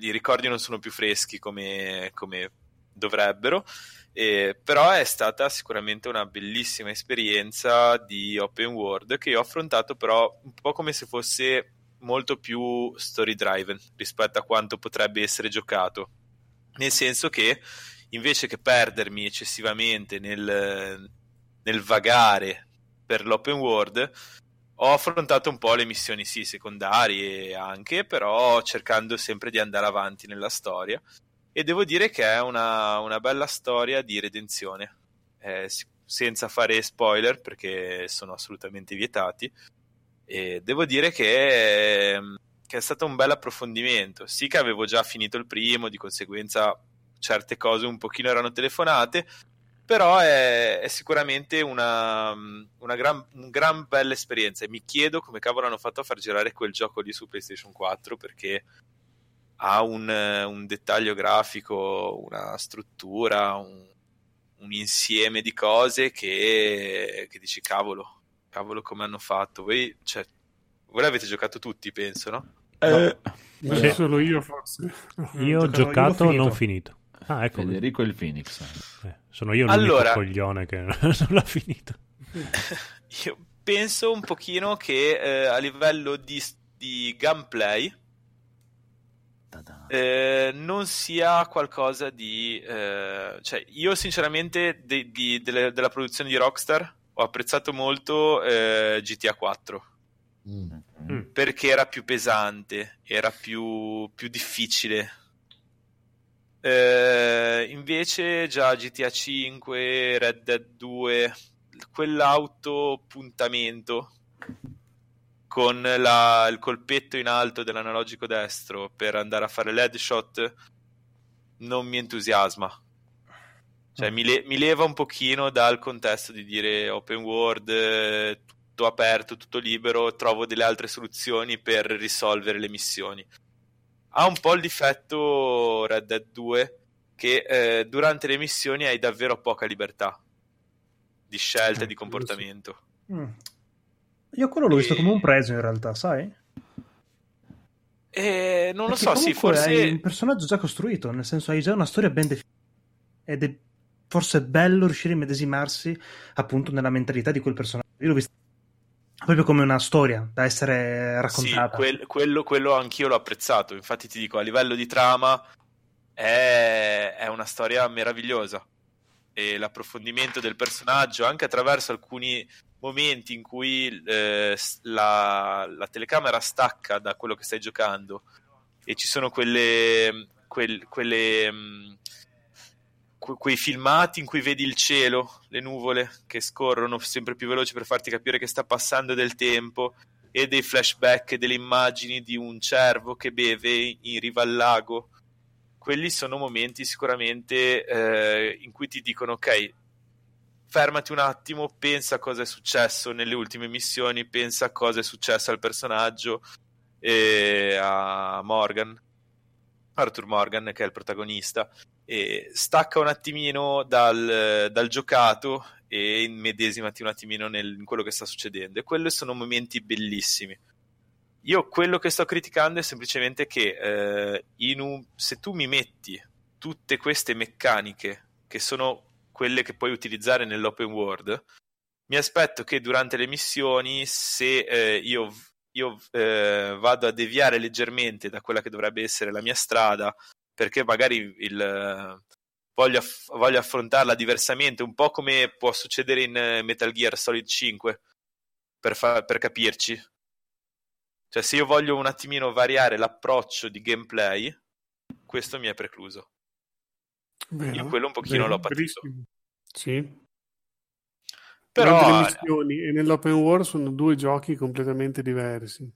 Speaker 5: i ricordi non sono più freschi come, come dovrebbero. Eh, però è stata sicuramente una bellissima esperienza di open world che ho affrontato però un po' come se fosse molto più story driven rispetto a quanto potrebbe essere giocato nel senso che invece che perdermi eccessivamente nel, nel vagare per l'open world, ho affrontato un po' le missioni, sì, secondarie anche, però cercando sempre di andare avanti nella storia. E devo dire che è una, una bella storia di redenzione, eh, senza fare spoiler perché sono assolutamente vietati. E devo dire che, che è stato un bel approfondimento. Sì che avevo già finito il primo, di conseguenza certe cose un pochino erano telefonate, però è, è sicuramente una, una gran, un gran bella esperienza e mi chiedo come cavolo hanno fatto a far girare quel gioco lì su PlayStation 4 perché ha un, un dettaglio grafico, una struttura, un, un insieme di cose che, che, dici cavolo, cavolo come hanno fatto. Voi, cioè, voi l'avete giocato tutti, penso, no?
Speaker 7: Eh, no. Sì. Solo io forse.
Speaker 1: Io ho giocato, non finito.
Speaker 4: Ah, ecco. Federico il Phoenix.
Speaker 1: Eh, sono io l'unico allora, coglione che [LAUGHS] non l'ha finito. [LAUGHS]
Speaker 5: io penso un pochino che eh, a livello di, di gameplay eh, non sia qualcosa di... Eh, cioè, io sinceramente de, di, delle, della produzione di Rockstar ho apprezzato molto eh, GTA 4. Mm. mm. Perché era più pesante, era più, più difficile eh, invece già GTA 5, Red Dead 2, quell'autopuntamento con la, il colpetto in alto dell'analogico destro per andare a fare l'headshot non mi entusiasma. Cioè, mi, le, mi, leva un pochino dal contesto di dire open world, tutto aperto, tutto libero, trovo delle altre soluzioni per risolvere le missioni ha un po' il difetto Red Dead 2 che eh, durante le missioni hai davvero poca libertà di scelta e eh, di comportamento.
Speaker 8: Mm. Io quello l'ho e... visto come un preso in realtà, sai?
Speaker 5: Eh, non Perché lo so, sì, forse...
Speaker 8: Hai un personaggio già costruito, nel senso hai già una storia ben definita. Ed è forse bello riuscire a medesimarsi appunto nella mentalità di quel personaggio. Io l'ho visto proprio come una storia da essere raccontata.
Speaker 5: Sì, quel, quello, quello anch'io l'ho apprezzato. Infatti, ti dico, a livello di trama è, è una storia meravigliosa. E l'approfondimento del personaggio, anche attraverso alcuni momenti in cui eh, la, la, telecamera stacca da quello che stai giocando e ci sono quelle, quel, quelle mh, quei filmati in cui vedi il cielo, le nuvole che scorrono sempre più veloci per farti capire che sta passando del tempo e dei flashback delle immagini di un cervo che beve in riva al lago. Quelli sono momenti sicuramente eh, in cui ti dicono ok, fermati un attimo, pensa a cosa è successo nelle ultime missioni, pensa a cosa è successo al personaggio e a Morgan, Arthur Morgan che è il protagonista stacca un attimino dal, dal giocato e immedesimati un attimino nel, in quello che sta succedendo. E quelli sono momenti bellissimi. Io quello che sto criticando è semplicemente che eh, un, se tu mi metti tutte queste meccaniche che sono quelle che puoi utilizzare nell'open world, mi aspetto che durante le missioni, se eh, io, io eh, vado a deviare leggermente da quella che dovrebbe essere la mia strada perché magari il, voglio, voglio, affrontarla diversamente, un po' come può succedere in eh, Metal Gear Solid 5, per, fa, per capirci. Cioè, se io voglio un attimino variare l'approccio di gameplay, questo mi è precluso. Vero, io quello un pochino vero, l'ho patito.
Speaker 7: Sì. Però le missioni e nell'open world sono due giochi completamente diversi.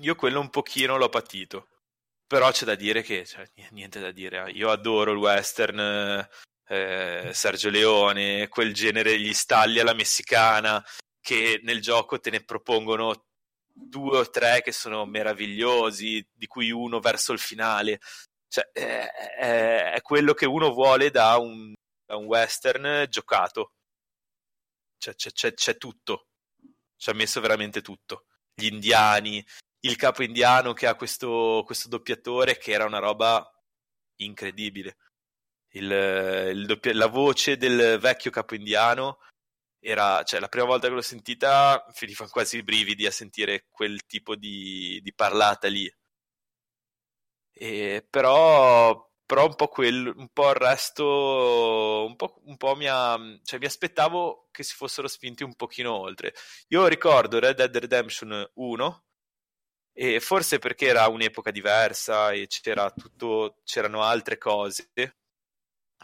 Speaker 5: Io quello un pochino l'ho patito però c'è da dire che cioè, niente da dire. Io adoro il western, eh, Sergio Leone, quel genere, gli stalli alla messicana, che nel gioco te ne propongono due o tre che sono meravigliosi, di cui uno verso il finale. Cioè, è, è, è quello che uno vuole da un, da un western giocato. C'è, c'è, c'è tutto. Ci ha messo veramente tutto. Gli indiani, il capo indiano che ha questo, questo doppiatore che era una roba incredibile. Il, il doppia- la voce del vecchio capo indiano era, cioè, la prima volta che l'ho sentita mi fanno quasi i brividi a sentire quel tipo di, di parlata lì. E, però però un po' quello, un po' il resto, un po', un po' mi, ha, cioè mi aspettavo che si fossero spinti un pochino oltre. Io ricordo Red Dead Redemption 1 e forse perché era un'epoca diversa e c'era tutto, c'erano altre cose,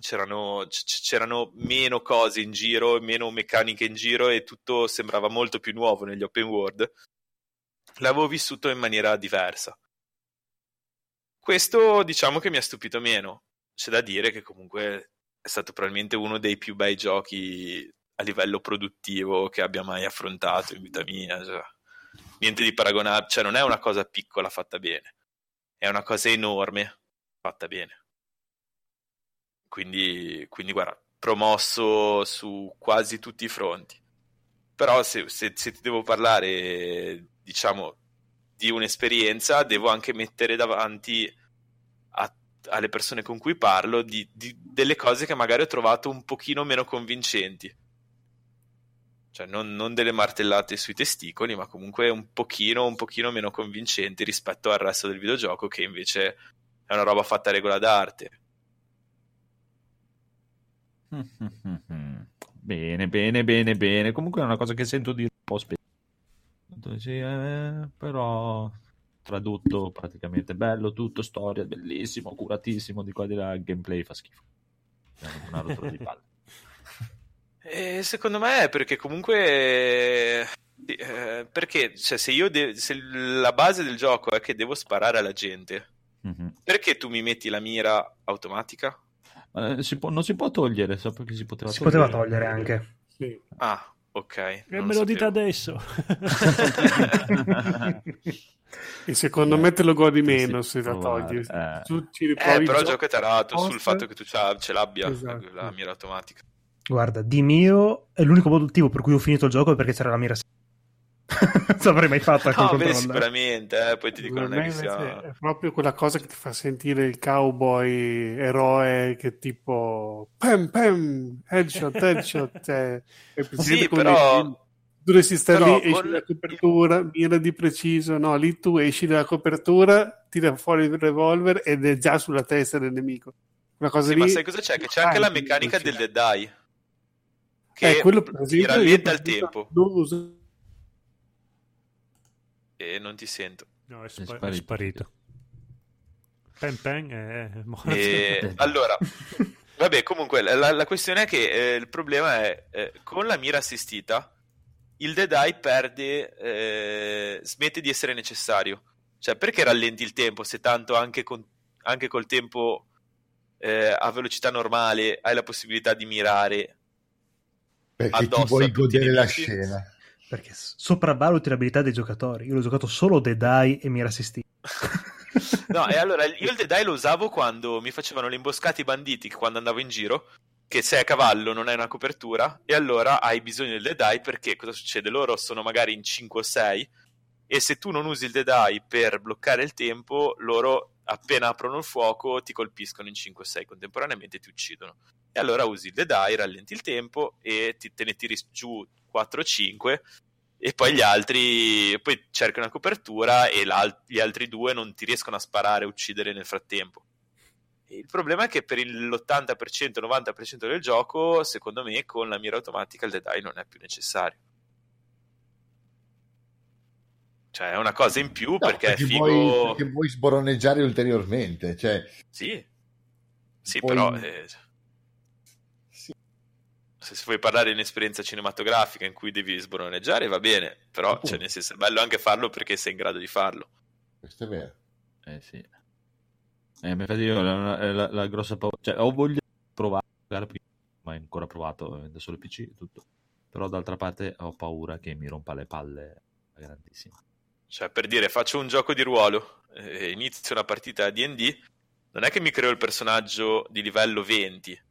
Speaker 5: c'erano, c'erano meno cose in giro, meno meccaniche in giro e tutto sembrava molto più nuovo negli open world. L'avevo vissuto in maniera diversa. Questo diciamo che mi ha stupito meno. C'è da dire che comunque è stato probabilmente uno dei più bei giochi a livello produttivo che abbia mai affrontato in vita mia. Cioè, niente di paragonabile, cioè non è una cosa piccola fatta bene, è una cosa enorme fatta bene. Quindi, quindi guarda, promosso su quasi tutti i fronti. Però se, se, se ti devo parlare, diciamo, di un'esperienza, devo anche mettere davanti a, alle persone con cui parlo di, di, delle cose che magari ho trovato un pochino meno convincenti. Cioè, non, non, delle martellate sui testicoli, ma comunque un pochino, un pochino meno convincenti rispetto al resto del videogioco, che invece è una roba fatta a regola d'arte. [LAUGHS]
Speaker 4: Bene, bene, bene, bene. Comunque è una cosa che sento dire un po' spesso sì, eh, però tradotto praticamente bello tutto, storia bellissimo, curatissimo, di qua di là, gameplay fa schifo. Una rottura di palle. [LAUGHS]
Speaker 5: E secondo me è perché comunque eh, perché cioè, se io de- se la base del gioco è che devo sparare alla gente mm-hmm. perché tu mi metti la mira automatica?
Speaker 4: Eh, si può, non si può togliere so perché si poteva
Speaker 8: si
Speaker 4: togliere.
Speaker 8: poteva togliere anche
Speaker 7: sì.
Speaker 5: ah Ok.
Speaker 1: E me lo dite adesso. [LAUGHS]
Speaker 7: e secondo me te lo godi meno se la togli. Eh.
Speaker 5: Tu ci eh, però il gioco è tarato sul fatto che tu ce l'abbia esatto. la, la mira automatica.
Speaker 8: Guarda, di mio è l'unico motivo per cui ho finito il gioco è perché c'era la mira [LAUGHS] non l'avrei mai fatta
Speaker 5: no, beh, sicuramente eh, poi ti dico non è che sia
Speaker 7: è proprio quella cosa che ti fa sentire il cowboy eroe che tipo pam pam headshot headshot [LAUGHS] cioè,
Speaker 5: sì però
Speaker 7: dovresti stare lì, esci dalla copertura, mira di preciso, no, lì tu esci dalla copertura, tira fuori il revolver ed è già sulla testa del nemico. Una cosa
Speaker 5: sì,
Speaker 7: lì...
Speaker 5: ma sai cosa c'è? Che c'è anche la meccanica del dead eye.
Speaker 7: Che
Speaker 5: eh, quello, per esempio, rallenta il tempo. Non uso e non ti sento.
Speaker 1: No, è, spa- è sparito. È sparito. Pen pen è morto.
Speaker 5: E... [LAUGHS] allora, vabbè, comunque la, la questione è che eh, il problema è eh, con la mira assistita il Dead Eye perde, eh, smette di essere necessario. Cioè, perché rallenti il tempo se tanto anche, con, anche col tempo eh, a velocità normale hai la possibilità di mirare
Speaker 3: perché ti vuoi godere la scena
Speaker 8: perché sopravvaluti l'abilità dei giocatori. Io l'ho giocato solo Dead Eye e mi era assistito. [LAUGHS]
Speaker 5: no, e allora io il Dead Eye lo usavo quando mi facevano le imboscate i banditi quando andavo in giro. Che sei a cavallo non hai una copertura, e allora hai bisogno del Dead Eye perché cosa succede? Loro sono magari in 5 o 6, e se tu non usi il Dead Eye per bloccare il tempo, loro appena aprono il fuoco ti colpiscono in 5 o 6 contemporaneamente e ti uccidono. E allora usi il Dead Eye, rallenti il tempo e ti, te ne tiri giù 4-5 e poi gli altri poi cerchi una copertura e gli altri due non ti riescono a sparare e uccidere nel frattempo. E il problema è che per l'80%, 90% del gioco, secondo me, con la mira automatica il Dead Eye non è più necessario. Cioè, è una cosa in più no, perché, perché, è figo...
Speaker 3: Vuoi, perché vuoi sboroneggiare ulteriormente. Cioè,
Speaker 5: sì, sì puoi... però... Eh se vuoi parlare di un'esperienza cinematografica in cui devi sbroneggiare va bene, però cioè, nel senso, è bello anche farlo perché sei in grado di farlo.
Speaker 3: Questo è vero.
Speaker 4: Eh sì. Eh, infatti io la, la, la, grossa paura, cioè ho voglia di provare, mai ancora provato, da solo PC e tutto, però d'altra parte ho paura che mi rompa le palle grandissima.
Speaker 5: Cioè per dire faccio un gioco di ruolo, eh, inizio una partita D&D, non è che mi creo il personaggio di livello 20,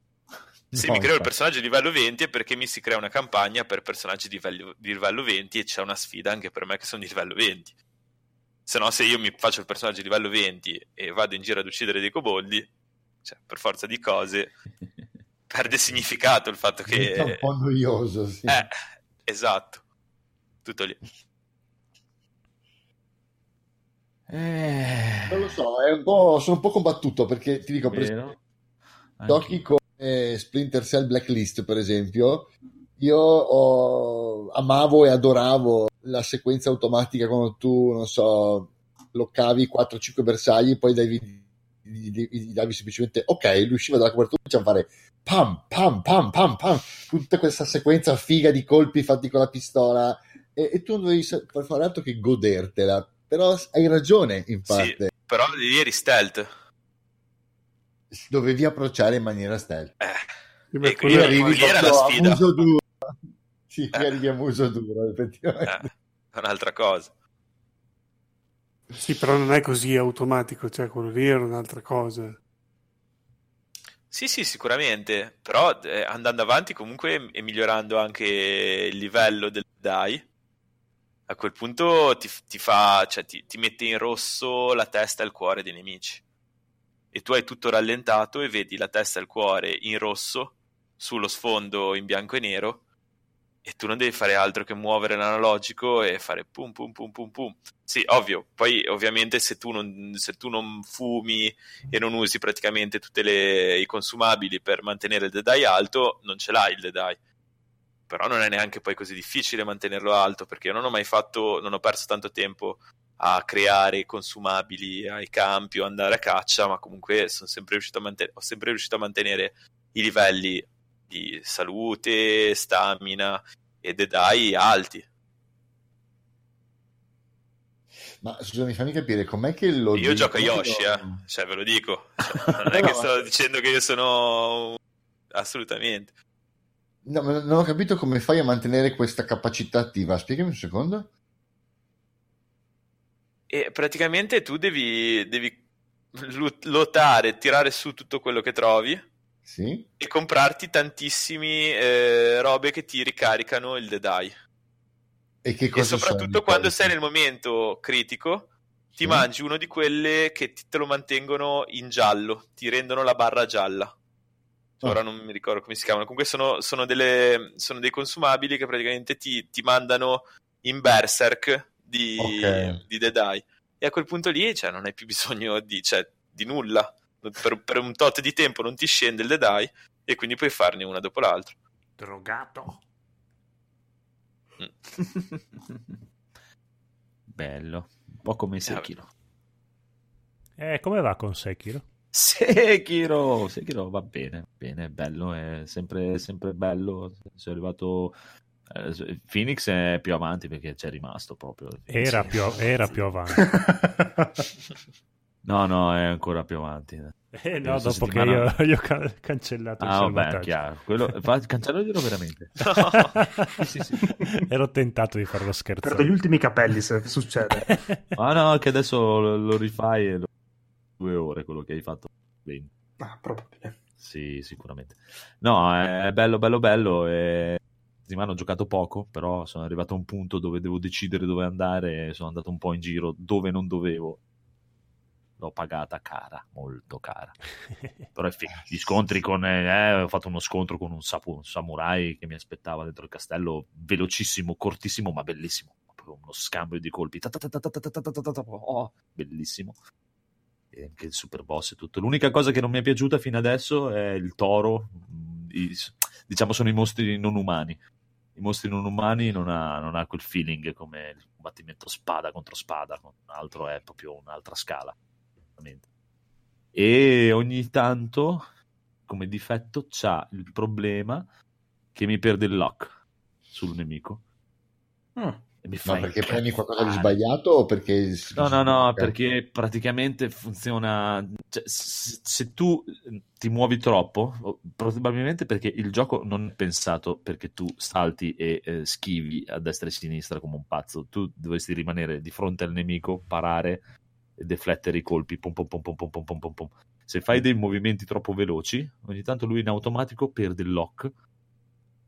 Speaker 5: se no, mi creo il personaggio di livello 20 è perché mi si crea una campagna per personaggi di livello, di livello 20 e c'è una sfida anche per me che sono di livello 20. Se no, se io mi faccio il personaggio di livello 20 e vado in giro ad uccidere dei coboldi, cioè, per forza di cose, [LAUGHS] perde significato il fatto che...
Speaker 3: È un po' noioso, sì.
Speaker 5: Eh, esatto. Tutto lì.
Speaker 4: Eh,
Speaker 3: Non lo so, è un po', sono un po' combattuto perché ti dico, per
Speaker 4: vero.
Speaker 3: Come Splinter Cell Blacklist, per esempio, io ho- amavo e adoravo la sequenza automatica quando tu, non so, bloccavi 4-5 bersagli, poi davi, gli, gli- gli davi semplicemente ok, lui usciva dalla copertura e faceva fare pam, pam, pam, pam, pam, tutta questa sequenza figa di colpi fatti con la pistola e, e tu non dovevi fare altro che godertela. Però hai ragione in parte,
Speaker 5: Però lì eri stealth.
Speaker 3: Dovevi approcciare in maniera stealth.
Speaker 5: Eh, E
Speaker 7: quello
Speaker 5: quindi
Speaker 7: è-
Speaker 5: arrivi- era la
Speaker 3: proprio a
Speaker 5: sfida.
Speaker 3: muso duro. Sì,
Speaker 5: Eh.
Speaker 3: arrivi a muso duro, effettivamente.
Speaker 5: eh, è un'altra cosa.
Speaker 7: Sì, però non è così automatico, cioè quello lì era un'altra cosa.
Speaker 5: Sì, sì, sicuramente, però eh, andando avanti comunque e migliorando anche il livello del DAI, a quel punto ti, ti fa, cioè ti, ti mette in rosso la testa e il cuore dei nemici. E tu hai tutto rallentato e vedi la testa e il cuore in rosso sullo sfondo in bianco e nero e tu non devi fare altro che muovere l'analogico e fare pum pum pum pum pum. Sì, ovvio, poi ovviamente se tu non, se tu non fumi e non usi praticamente tutti i consumabili per mantenere il deadeye alto, non ce l'hai il deadeye. Però non è neanche poi così difficile mantenerlo alto perché io non ho mai fatto, non ho perso tanto tempo a creare consumabili ai campi o andare a caccia, ma comunque sono sempre riuscito a mantenere, ho sempre riuscito a mantenere i livelli di salute, stamina e deadeye alti.
Speaker 3: Ma scusami, fammi capire, com'è che lo
Speaker 5: Io gioco a Yoshi, eh. cioè ve lo dico. [LAUGHS] Cioè, non è
Speaker 3: No,
Speaker 5: che sto
Speaker 3: ma-
Speaker 5: dicendo che io sono assolutamente.
Speaker 3: No, ma non ho capito come fai a mantenere questa capacità attiva. Spiegami un secondo.
Speaker 5: E praticamente tu devi, devi lottare, tirare su tutto quello che trovi
Speaker 3: Sì?
Speaker 5: e comprarti tantissimi eh, robe che ti ricaricano il deadeye.
Speaker 3: E che
Speaker 5: E
Speaker 3: cosa
Speaker 5: soprattutto
Speaker 3: sono?
Speaker 5: quando sei nel momento critico, ti
Speaker 3: Sì?
Speaker 5: mangi uno di quelle che te lo mantengono in giallo, ti rendono la barra gialla.
Speaker 3: Ah.
Speaker 5: Ora non mi ricordo come si chiamano. Comunque sono, sono delle, sono dei consumabili che praticamente ti, ti mandano in berserk di,
Speaker 3: Ok.
Speaker 5: di Deadeye. E a quel punto lì cioè, non hai più [LAUGHS] bisogno di, cioè, di nulla. Per, per un tot di tempo non ti scende il Deadeye e quindi puoi farne una dopo l'altra.
Speaker 1: Drogato. [LAUGHS]
Speaker 4: Bello, un po' come Sekiro.
Speaker 1: Eh, come va con Sekiro?
Speaker 4: Sekiro, Sekiro va bene, bene, bello, è sempre, sempre bello. Sono arrivato. Eh, Phoenix è più avanti perché c'è rimasto proprio.
Speaker 1: Era
Speaker 4: Sì.
Speaker 1: più, era più avanti. [LAUGHS]
Speaker 4: No, no, è ancora più avanti.
Speaker 1: Eh no, dopo che
Speaker 4: settimana-
Speaker 1: io, io ho ca- cancellato il
Speaker 4: Ah, vabbè, è
Speaker 1: salvataggio.
Speaker 4: chiaro. Quello... fa- Cancellatelo veramente. [LAUGHS] Sì, sì, sì.
Speaker 1: Ero tentato di farlo
Speaker 8: Perdo
Speaker 1: scherzare.
Speaker 8: gli ultimi capelli se succede. [LAUGHS]
Speaker 4: Ah, no, che adesso lo, lo rifai e lo... due ore quello che hai fatto. Bene.
Speaker 8: Ah, probabile.
Speaker 4: Sì, sicuramente. No, è bello, bello, bello. E settimana ho giocato poco, però sono arrivato a un punto dove devo decidere dove andare sono andato un po' in giro dove non dovevo. L'ho pagata cara, molto cara. però effetti, gli scontri con... Eh, ho fatto uno scontro con un, sapu, un, samurai che mi aspettava dentro il castello, velocissimo, cortissimo, ma bellissimo. Uno scambio di colpi. Oh, bellissimo anche il super boss e tutto. L'unica cosa che non mi è piaciuta fino adesso è il toro. I, diciamo sono i mostri non umani. I mostri non umani non ha, non ha quel feeling come il combattimento spada contro spada, con un altro è proprio un'altra scala. veramente. E ogni tanto, come difetto, c'ha il problema che mi perde il lock sul nemico.
Speaker 8: Mm
Speaker 3: ma perché prendi qualcosa di sbagliato o perché...
Speaker 4: No, no, no, eh? perché praticamente funziona... Cioè, se tu mm, ti muovi troppo, probabilmente perché il gioco non è pensato perché tu salti e eh, schivi a destra e a sinistra come un pazzo. Tu dovresti rimanere di fronte al nemico, parare e deflettere i colpi. Pum, pum, pum, pum, pum, pum, pum, pum. Se fai mm. dei movimenti troppo veloci, ogni tanto lui in automatico perde il lock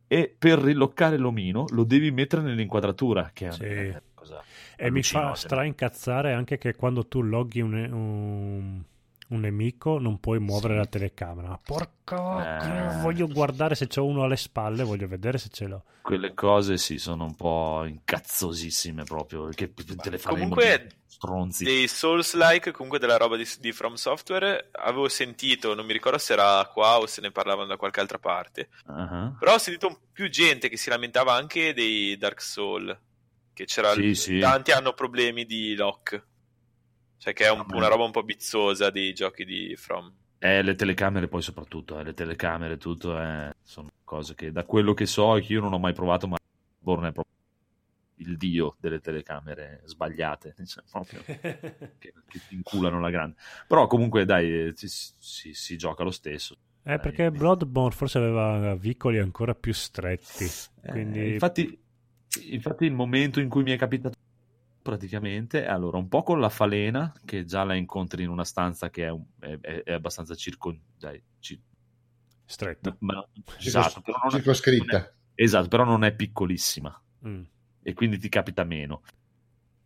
Speaker 4: e per riloccare l'omino lo devi mettere nell'inquadratura, che è
Speaker 1: Sì.
Speaker 4: una cosa
Speaker 1: E mi fa
Speaker 4: allucinogena.
Speaker 1: straincazzare anche che quando tu loghi un, un- un nemico non puoi muovere la telecamera. Porca,
Speaker 4: Eh.
Speaker 1: voglio guardare se c'è uno alle spalle, voglio vedere se ce l'ho.
Speaker 4: Quelle cose sì, sono un po' incazzosissime proprio. Che te le
Speaker 5: Comunque,
Speaker 4: stronzi.
Speaker 5: dei Souls-like, comunque della roba di, di From Software, avevo sentito, non mi ricordo se era qua o se ne parlavano da qualche altra parte,
Speaker 4: Ah,
Speaker 5: però ho sentito più gente che si lamentava anche dei Dark Souls, che c'era
Speaker 4: Sì, sì.
Speaker 5: tanti hanno problemi di lock, cioè che è un-
Speaker 4: Vabbè.
Speaker 5: una roba un po' bizzosa dei giochi di From.
Speaker 4: Eh, le telecamere poi soprattutto, eh, le telecamere tutto eh, sono cose che da quello che so che io non ho mai provato, ma Born è proprio il dio delle telecamere sbagliate, [LAUGHS] cioè, proprio, [LAUGHS] che, che ti inculano la grande. Però comunque dai, eh, si, si- si gioca lo stesso.
Speaker 1: Eh, perché Bloodborne forse aveva vicoli ancora più stretti.
Speaker 4: Eh,
Speaker 1: Quindi...
Speaker 4: infatti, infatti il momento in cui mi è capitato praticamente allora un po' con la falena che già la incontri in una stanza che è, un- è- è- abbastanza circo, dai, ci-
Speaker 1: Stretto.
Speaker 4: ma- esatto, però non è-
Speaker 3: circoscritta.
Speaker 4: non è- esatto, però non è piccolissima
Speaker 1: Mm.
Speaker 4: e quindi ti capita meno.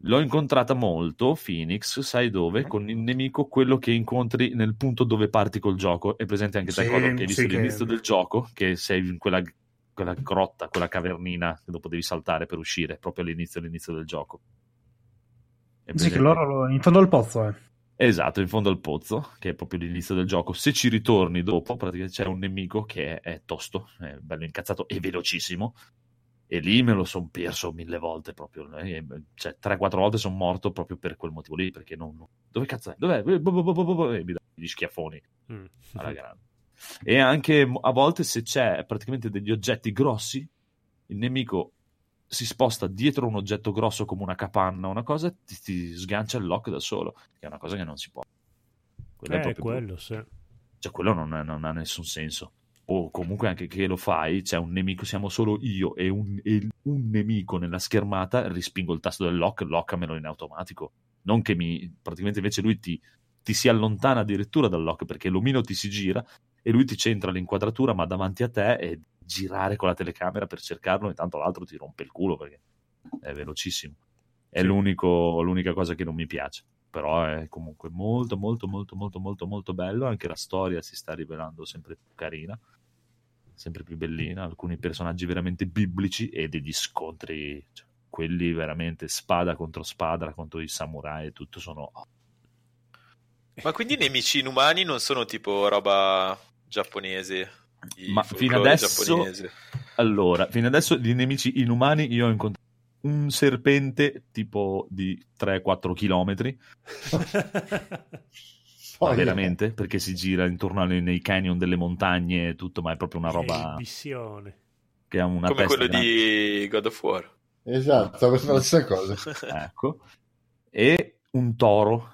Speaker 4: L'ho incontrata molto, Phoenix, sai dove? Con il nemico, quello che incontri nel punto dove parti col gioco. È presente anche te,
Speaker 8: Sì,
Speaker 4: Codor, che hai visto
Speaker 8: sì, che-
Speaker 4: l'inizio del gioco, che sei in quella, quella grotta, quella cavernina che dopo devi saltare per uscire, proprio all'inizio, all'inizio del gioco.
Speaker 8: Sì, che loro lo- in fondo al pozzo, eh.
Speaker 4: Esatto, in fondo al pozzo, che è proprio l'inizio del gioco. Se ci ritorni dopo, praticamente c'è un nemico che è, tosto, è bello incazzato e velocissimo. E lì me lo sono perso mille volte proprio. eh, Cioè, 3-4 volte sono morto proprio per quel motivo lì. Perché non. Dove cazzo è? Dov'è? Eh, E mi dà gli schiaffoni
Speaker 1: Mm.
Speaker 4: alla grande. E anche a volte se c'è praticamente degli oggetti grossi, il nemico si sposta dietro un oggetto grosso come una capanna una cosa, ti, ti sgancia il lock da solo, che è una cosa che non si può. Quello è
Speaker 1: Eh,
Speaker 4: proprio
Speaker 1: quello, sì.
Speaker 4: cioè quello non, è- non ha nessun senso. O comunque anche che lo fai, c'è un nemico, siamo solo io e un, e un nemico nella schermata, rispingo il tasto del lock, loccamelo in automatico. Non che mi, praticamente invece lui ti, ti si allontana addirittura dal lock perché l'omino ti si gira e lui ti centra l'inquadratura ma davanti a te e girare con la telecamera per cercarlo e tanto l'altro ti rompe il culo perché è velocissimo. È
Speaker 1: Sì.
Speaker 4: l'unico- l'unica cosa che non mi piace però è comunque molto molto molto molto molto molto bello anche la storia si sta rivelando sempre più carina sempre più bellina alcuni personaggi veramente biblici e degli scontri cioè, quelli veramente spada contro spada contro i samurai e tutto sono
Speaker 5: Ma quindi i nemici inumani non sono tipo roba giapponese?
Speaker 4: Ma fino adesso-
Speaker 5: giapponese?
Speaker 4: allora fino adesso di nemici inumani io ho incontrato un serpente tipo di 3-4 km [LAUGHS] ma veramente perché si gira intorno alle- nei canyon delle montagne e tutto ma è proprio una roba
Speaker 1: Missione.
Speaker 4: che ha una
Speaker 5: Come quello
Speaker 4: grande.
Speaker 5: di God of War.
Speaker 3: Esatto, stavo pensando la stessa cosa. [LAUGHS]
Speaker 4: ecco, e un toro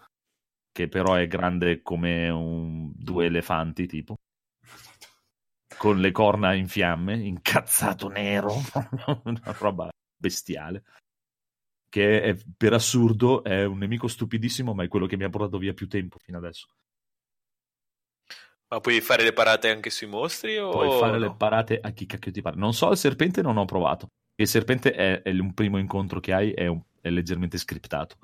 Speaker 4: che però è grande come un- due elefanti tipo con le corna in fiamme, incazzato nero, [LAUGHS] una roba bestiale. Che è, per assurdo è un nemico stupidissimo, ma è quello che mi ha portato via più tempo fino adesso.
Speaker 5: Ma puoi fare le parate anche sui mostri? O...
Speaker 4: Puoi fare le
Speaker 5: no?
Speaker 4: parate a chi cacchio ti pare. Non so, il serpente non ho provato. Il serpente è, è un primo incontro che hai, è, un- è leggermente scriptato.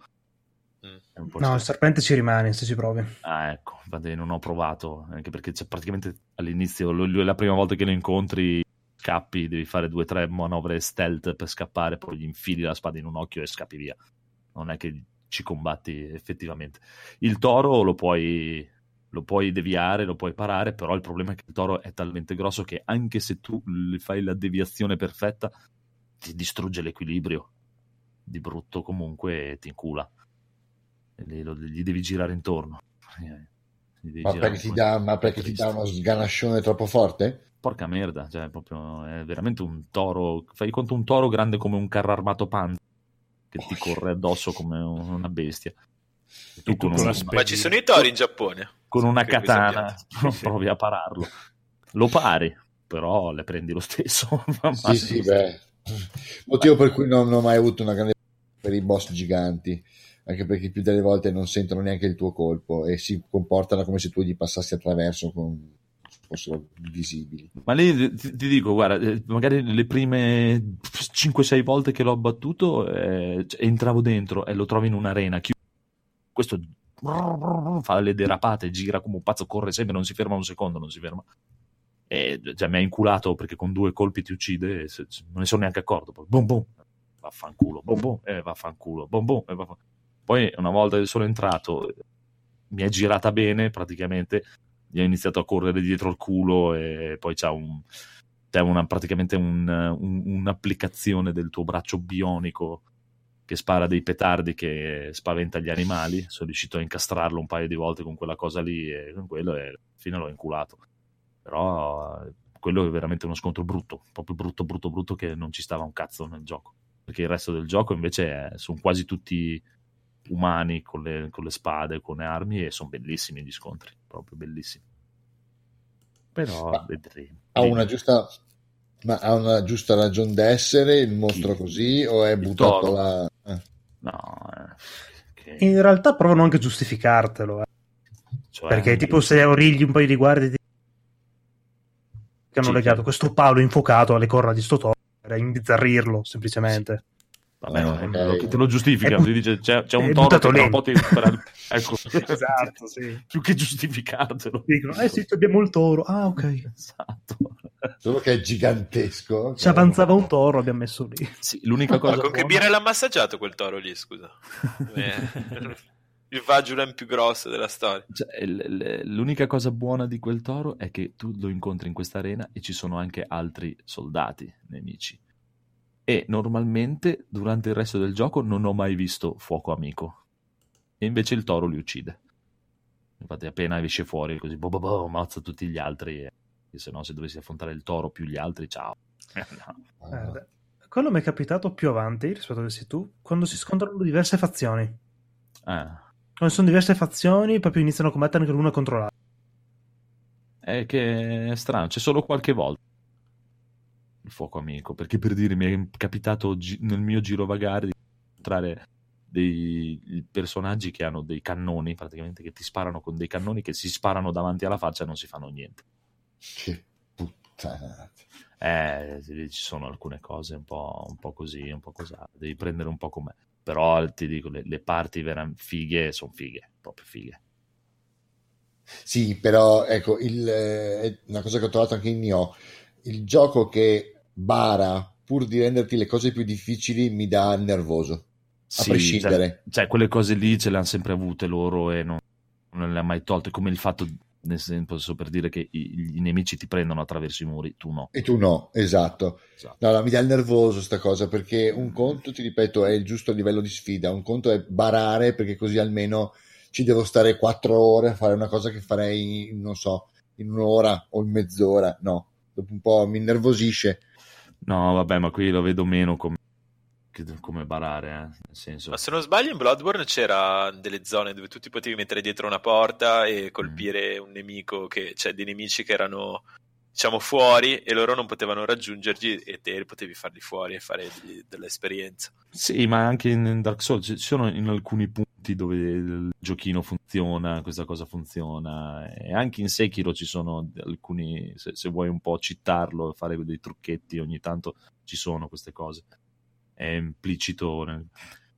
Speaker 5: Mm.
Speaker 4: È
Speaker 8: No, il serpente ci rimane se ci provi.
Speaker 4: Ah, ecco, infatti non ho provato, anche perché c'è praticamente all'inizio, lo- lo- la prima volta che lo incontri, scappi, devi fare due o tre manovre stealth per scappare, poi gli infili la spada in un occhio e scappi via. Non è che ci combatti effettivamente. Il toro lo puoi, lo puoi deviare, lo puoi parare, però il problema è che il toro è talmente grosso che anche se tu gli fai la deviazione perfetta, ti distrugge l'equilibrio. Di brutto comunque e ti incula. Gli devi girare intorno. Eh, devi
Speaker 3: Ma
Speaker 4: girare
Speaker 3: perché, ti dà, ma perché ti dà uno sganascione troppo forte?
Speaker 4: Porca merda, cioè proprio è veramente un toro. Fai conto un toro grande come un carro armato panza che ti corre addosso come un- una bestia. E tu
Speaker 1: E
Speaker 4: con,
Speaker 1: con
Speaker 4: un-
Speaker 1: la spe-
Speaker 5: Ma ci sono i tori in Giappone?
Speaker 4: con una katana [LAUGHS] provi a pararlo. Lo pari, però le prendi lo stesso. [LAUGHS]
Speaker 3: Sì, sì, beh. Motivo per cui non ho mai avuto una grande per i boss giganti, anche perché più delle volte non sentono neanche il tuo colpo e si comportano come se tu gli passassi attraverso con fossero visibili.
Speaker 4: Ma lì ti, ti dico, guarda, eh, magari le prime 5-6 volte che l'ho battuto eh, cioè, entravo dentro e lo trovi in un'arena chiusa. Questo fa le derapate, gira come un pazzo, corre sempre, non si ferma un secondo, non si ferma. E cioè, mi ha inculato perché con due colpi ti uccide se- non ne sono neanche accorto. Boom, boom, vaffanculo, boom, boom, e vaffanculo, boom, boom, e vaffanculo. Poi una volta che sono entrato, mi è girata bene praticamente, gli ho iniziato a correre dietro il culo e poi c'ha un, c'è una, praticamente un- un- un'applicazione del tuo braccio bionico che spara dei petardi che spaventa gli animali. Sono riuscito a incastrarlo un paio di volte con quella cosa lì e con quello e alla fine l'ho inculato. Però quello è veramente uno scontro brutto, proprio brutto, brutto, brutto che non ci stava un cazzo nel gioco. Perché il resto del gioco invece è- sono quasi tutti umani con le, con le spade, con le armi e sono bellissimi gli scontri, proprio bellissimi. Però
Speaker 3: Ma
Speaker 4: vedremo.
Speaker 3: Ha una giusta, ma ha una giusta ragione d'essere il mostro così o è
Speaker 4: Il
Speaker 3: buttato
Speaker 4: toro.
Speaker 3: là? Eh.
Speaker 4: No, eh, che-
Speaker 8: In realtà provano anche a giustificartelo. eh.
Speaker 4: cioè,
Speaker 8: Perché tipo se origli un paio di guardie di- che hanno
Speaker 4: Sì,
Speaker 8: legato
Speaker 4: sì.
Speaker 8: questo palo infuocato alle corna di sto toro per imbizzarrirlo semplicemente.
Speaker 4: Vabbè, no,
Speaker 3: Eh,
Speaker 4: non-
Speaker 3: ok.
Speaker 4: che te lo giustifica,
Speaker 8: È bu-
Speaker 4: ti dice c'è, c'è un toro che po' ti spara- [LAUGHS] ecco.
Speaker 8: Esatto, sì. [LAUGHS]
Speaker 4: Più che giustificartelo.
Speaker 8: Dicono, eh sì, abbiamo il toro. Ah, ok. [LAUGHS]
Speaker 4: Esatto.
Speaker 3: Solo che è gigantesco.
Speaker 8: Ci avanzava un toro, abbiamo messo lì.
Speaker 4: Sì, l'unica
Speaker 5: Ma
Speaker 4: cosa
Speaker 5: con che
Speaker 4: buona-
Speaker 5: birra l'ha massaggiato quel toro lì, scusa? Eh, Il Vagiulan più grosso della storia.
Speaker 4: Cioè, l- l- l'unica cosa buona di quel toro è che tu lo incontri in questa arena e ci sono anche altri soldati nemici. E normalmente durante il resto del gioco non ho mai visto fuoco amico. E invece il toro li uccide. Infatti, appena esce fuori, così boh, boh, boh, ammazza tutti gli altri. E se no, se dovessi affrontare il toro più gli altri, ciao. [LAUGHS] No.
Speaker 3: Ah.
Speaker 8: Eh, quello mi è capitato più avanti rispetto a dove tu, quando si scontrano diverse fazioni.
Speaker 4: Ah,
Speaker 8: Quando sono diverse fazioni, proprio iniziano a combattere anche l'una contro l'altra.
Speaker 4: è che è strano, c'è solo qualche volta il fuoco amico, perché per dire mi è capitato gi- nel mio girovagare di incontrare dei personaggi che hanno dei cannoni, praticamente che ti sparano con dei cannoni che si sparano davanti alla faccia e non si fanno niente.
Speaker 3: Che puttana.
Speaker 4: Eh, ci sono alcune cose un po', un po' così, un po' così, devi prendere un po' com'è. Però ti dico, le, le parti vera- fighe sono fighe, proprio fighe.
Speaker 3: Sì, però ecco, il, eh, una cosa che ho trovato anche in Nioh, il gioco che bara pur di renderti le cose più difficili mi dà nervoso, a
Speaker 4: Sì,
Speaker 3: prescindere.
Speaker 4: Cioè, cioè, quelle cose lì ce le hanno sempre avute loro e non, non le ha mai tolte. Come il fatto, nel senso, per dire che i, i nemici ti prendono attraverso i muri, tu no.
Speaker 3: E tu no, esatto.
Speaker 4: Esatto.
Speaker 3: No, no, mi dà il nervoso sta cosa perché un conto, ti ripeto, è il giusto livello di sfida, un conto è barare perché così almeno ci devo stare quattro ore a fare una cosa che farei, non so, in un'ora o in mezz'ora. No, dopo un po' mi innervosisce.
Speaker 4: No, vabbè, ma qui lo vedo meno come, come barare, eh, nel senso.
Speaker 5: Ma se non sbaglio in Bloodborne c'era delle zone dove tu ti potevi mettere dietro una porta e colpire un nemico, che, cioè dei nemici che erano diciamo fuori e loro non potevano raggiungerti e te potevi farli fuori e fare degli- dell'esperienza.
Speaker 4: Sì, ma anche in Dark Souls ci sono in alcuni punti dove il giochino funziona, questa cosa funziona, e anche in Sekiro ci sono alcuni, se, se vuoi un po' cittarlo, fare dei trucchetti ogni tanto ci sono queste cose. È implicito,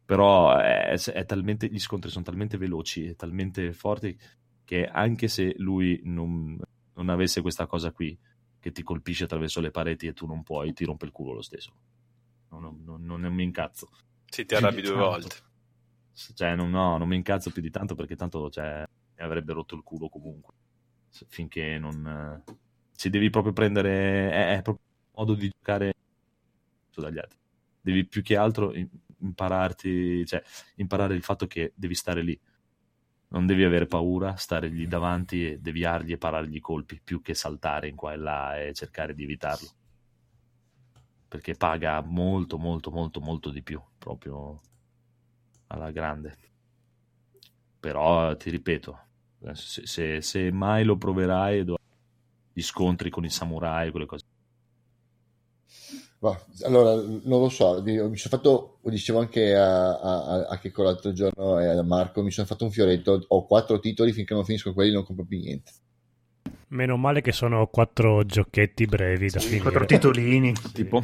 Speaker 4: però è, è talmente, gli scontri sono talmente veloci e talmente forti che anche se lui non, non avesse questa cosa qui che ti colpisce attraverso le pareti e tu non puoi, ti rompe il culo lo stesso. Non, non, non, non mi incazzo.
Speaker 5: Sì, ti arrabbi due
Speaker 4: Tanto.
Speaker 5: volte.
Speaker 4: Cioè, non, no, non mi incazzo più di tanto perché tanto cioè, mi avrebbe rotto il culo comunque. Finché non... eh, Ci devi proprio prendere... È, è proprio un modo di giocare dagli altri. Devi più che altro im- impararti... Cioè, imparare il fatto che devi stare lì. Non devi avere paura, stare lì davanti e deviargli e parargli i colpi, più che saltare in qua e là e cercare di evitarlo. Perché paga molto, molto, molto, molto di più, proprio alla grande. Però ti ripeto, se, se- se mai lo proverai, gli scontri con i samurai, quelle cose.
Speaker 3: Ma, allora, non lo so, mi sono fatto, lo dicevo anche a, a, a- Checco l'altro giorno e a Marco, mi sono fatto un fioretto, ho quattro titoli, finché non finisco quelli non compro più niente.
Speaker 1: Meno male che sono quattro giochetti brevi da finire.
Speaker 8: Quattro titolini.
Speaker 4: Tipo?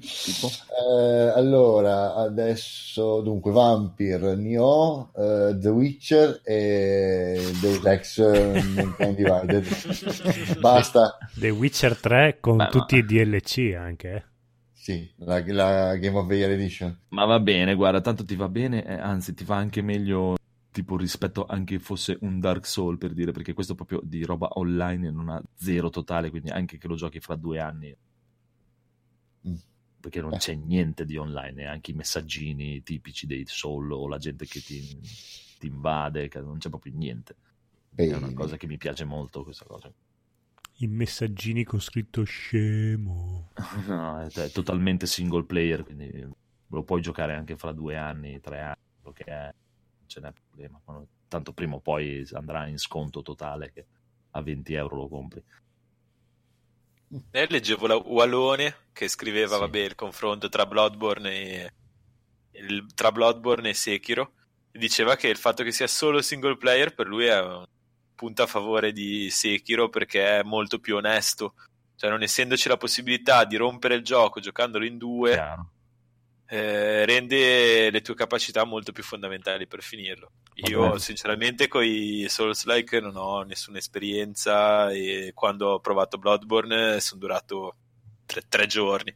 Speaker 4: tipo?
Speaker 3: Eh, allora, adesso dunque Vampire, Nioh, eh, The Witcher e Deus Ex eh, Mankind Divided. [LAUGHS] Basta.
Speaker 1: The Witcher 3 con
Speaker 4: Beh, ma-
Speaker 1: tutti i DLC anche. Eh.
Speaker 3: Sì, la, la Game of the Year Edition.
Speaker 4: Ma va bene, guarda, tanto ti va bene, eh, anzi ti fa anche meglio tipo rispetto anche fosse un Dark Soul per dire, perché questo proprio di roba online non ha zero totale, quindi anche che lo giochi fra due anni,
Speaker 3: Mm.
Speaker 4: perché non
Speaker 3: Eh.
Speaker 4: c'è niente di online, anche i messaggini tipici dei Soul o la gente che ti, ti invade, non c'è proprio niente. È una
Speaker 3: Bene.
Speaker 4: cosa che mi piace molto questa cosa.
Speaker 1: I messaggini con scritto scemo. [LAUGHS]
Speaker 4: No, è, è totalmente single player, quindi lo puoi giocare anche fra due anni, tre anni, quello che è, non ce n'è problema. Tanto prima o poi andrà in sconto totale che a 20 euro lo compri.
Speaker 5: Eh, leggevo la Walone che scriveva
Speaker 4: Sì.
Speaker 5: vabbè, il confronto tra Bloodborne e il- tra Bloodborne e Sekiro diceva che il fatto che sia solo single player per lui è un punto a favore di Sekiro perché è molto più onesto. Cioè non essendoci la possibilità di rompere il gioco giocandolo in due eh, rende le tue capacità molto più fondamentali per finirlo. Io sinceramente con i Souls-like non ho nessuna esperienza e quando ho provato Bloodborne sono durato tre, tre giorni,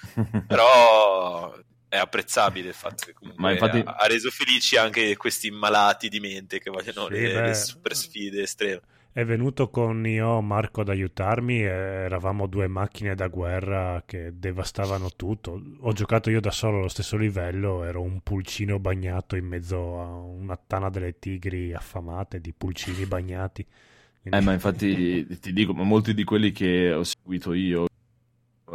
Speaker 5: [LAUGHS] però è apprezzabile il fatto che comunque
Speaker 4: Ma infatti-
Speaker 5: ha, ha reso felici anche questi malati di mente che vogliono
Speaker 1: Sì,
Speaker 5: le,
Speaker 1: beh.
Speaker 5: le super sfide estreme.
Speaker 1: È venuto con io Marco ad aiutarmi e eravamo due macchine da guerra che devastavano tutto. Ho giocato io da solo allo stesso livello, ero un pulcino bagnato in mezzo a una tana delle tigri affamate di pulcini bagnati. Quindi-
Speaker 4: Eh, ma infatti ti dico, ma molti di quelli che ho seguito io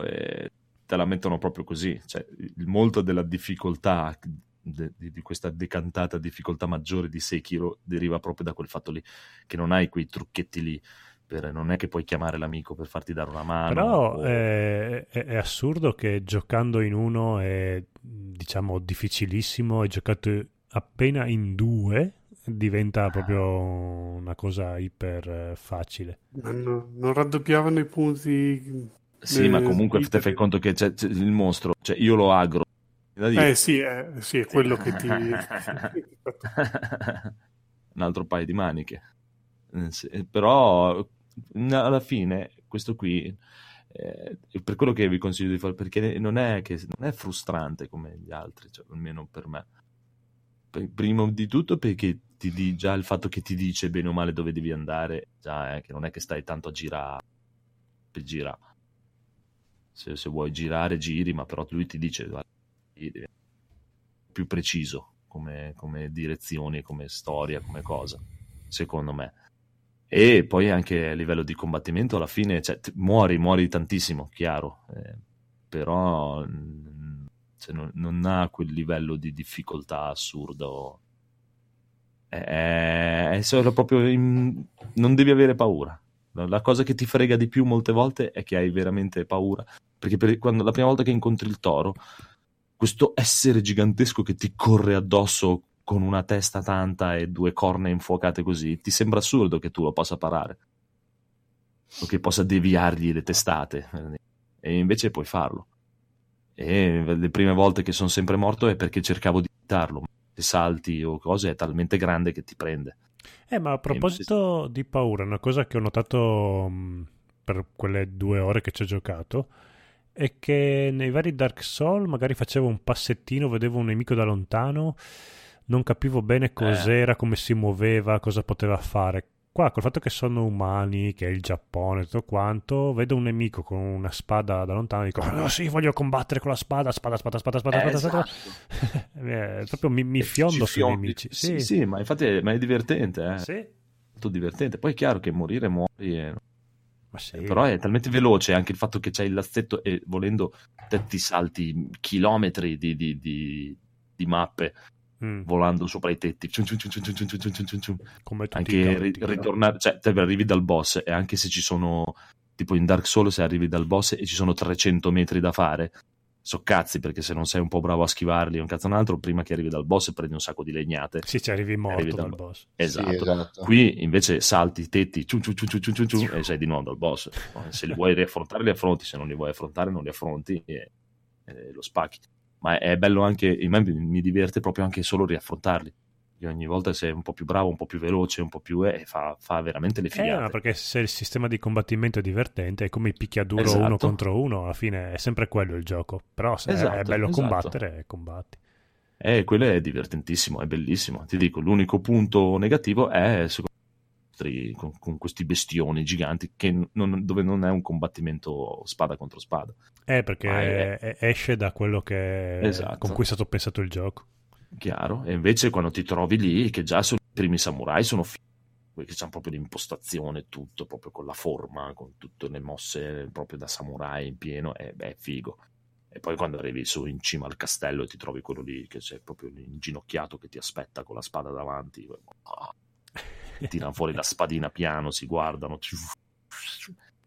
Speaker 4: eh, te la mettono proprio così. Cioè, molto della difficoltà, de- di, di questa decantata difficoltà maggiore di Sekiro deriva proprio da quel fatto lì, che non hai quei trucchetti lì. per- non è che puoi chiamare l'amico per farti dare una mano.
Speaker 1: Però
Speaker 4: o-
Speaker 1: è, è- è assurdo che giocando in uno è diciamo difficilissimo e giocato appena in due diventa proprio una cosa iper eh, facile.
Speaker 7: No- non raddoppiavano i punti.
Speaker 4: Sì,
Speaker 7: eh,
Speaker 4: ma comunque te fai conto che c'è, c'è il mostro, cioè io lo agro.
Speaker 7: Eh sì, eh, sì, è quello che ti...
Speaker 4: un altro paio di maniche. Eh, eh, Però alla fine questo qui eh, per quello che vi consiglio di fare perché non è, che, non è frustrante come gli altri, cioè, almeno per me. Per- prima di tutto perché ti di, già il fatto che ti dice bene o male dove devi andare, già eh, che non è che stai tanto a girare per girare. Se, se vuoi girare, giri, ma però lui ti dice più preciso come, come direzioni, come storia, come cosa, secondo me. E poi anche a livello di combattimento, alla fine cioè, muori, muori tantissimo, chiaro, eh, però cioè, non, non ha quel livello di difficoltà assurdo. È, è solo proprio in- non devi avere paura. La cosa che ti frega di più molte volte è che hai veramente paura. Perché per- quando, la prima volta che incontri il toro, questo essere gigantesco che ti corre addosso con una testa tanta e due corna infuocate così, ti sembra assurdo che tu lo possa parare o che possa deviargli le testate e invece puoi farlo. E le prime volte che sono sempre morto è perché cercavo di evitarlo. Se salti o cose è talmente grande che ti prende.
Speaker 1: Eh, ma a proposito di paura, una cosa che ho notato mh, per quelle due ore che ci ho giocato è che nei vari Dark Souls magari facevo un passettino, vedevo un nemico da lontano, non capivo bene cos'era, come si muoveva, cosa poteva fare. Qua, col fatto che sono umani, che è il Giappone e tutto quanto, vedo un nemico con una spada da lontano e dico, oh sì, voglio combattere con la spada, spada, spada, spada, spada,
Speaker 4: Eh,
Speaker 1: spada,
Speaker 4: esatto.
Speaker 1: spada. [LAUGHS] Eh, proprio mi, mi
Speaker 4: E
Speaker 1: fiondo sui nemici.
Speaker 4: Sì,
Speaker 1: Sì,
Speaker 4: sì, ma infatti è, ma è divertente, eh.
Speaker 1: Sì.
Speaker 4: molto divertente. Poi è chiaro che morire muori, e-
Speaker 1: sì.
Speaker 4: però è talmente veloce anche il fatto che c'hai il lazzetto e volendo te ti salti chilometri di, di- di- di mappe
Speaker 1: Mm.
Speaker 4: volando sopra i tetti. Cium, cium, cium,
Speaker 1: Come tutti
Speaker 4: anche ri- ritornare, cioè, te arrivi dal boss e anche se ci sono, tipo in Dark Souls, se arrivi dal boss e ci sono 300 metri da fare, so cazzi perché se non sei un po' bravo a schivarli un cazzo un altro, prima che arrivi dal boss prendi un sacco di legnate.
Speaker 1: Sì, ci arrivi morto
Speaker 4: arrivi
Speaker 1: dal,
Speaker 4: dal
Speaker 1: boss.
Speaker 4: Esatto.
Speaker 3: Sì, esatto.
Speaker 4: Qui invece salti i tetti e sei di nuovo dal boss. Se li vuoi riaffrontare, li affronti, se non li vuoi affrontare, non li affronti e, e lo spacchi ma è bello anche a me mi diverte proprio anche solo riaffrontarli Io ogni volta sei un po' più bravo un po' più veloce un po' più e fa, fa veramente le
Speaker 1: Eh,
Speaker 4: figate
Speaker 1: ma perché se il sistema di combattimento è divertente, è come i picchiaduro
Speaker 4: Esatto.
Speaker 1: uno contro uno, alla fine è sempre quello il gioco. Però se è
Speaker 4: Esatto,
Speaker 1: bello
Speaker 4: esatto.
Speaker 1: combattere, combatti.
Speaker 4: E quello è divertentissimo, è bellissimo. Ti dico, l'unico punto negativo è secondo me, con, con questi bestioni giganti che non- dove non è un combattimento spada contro spada.
Speaker 1: Eh, perché
Speaker 4: è-
Speaker 1: è- esce da quello che
Speaker 4: Esatto.
Speaker 1: con cui è stato pensato il gioco.
Speaker 4: Chiaro? E invece quando ti trovi lì, che già sono i primi samurai, sono fighi, perché c'hanno proprio l'impostazione, tutto proprio con la forma, con tutte le mosse proprio da samurai in pieno, è, è figo. E poi quando arrivi su in cima al castello e ti trovi quello lì che c'è proprio inginocchiato che ti aspetta con la spada davanti, ah, [LAUGHS] tirano fuori la spadina piano, si guardano.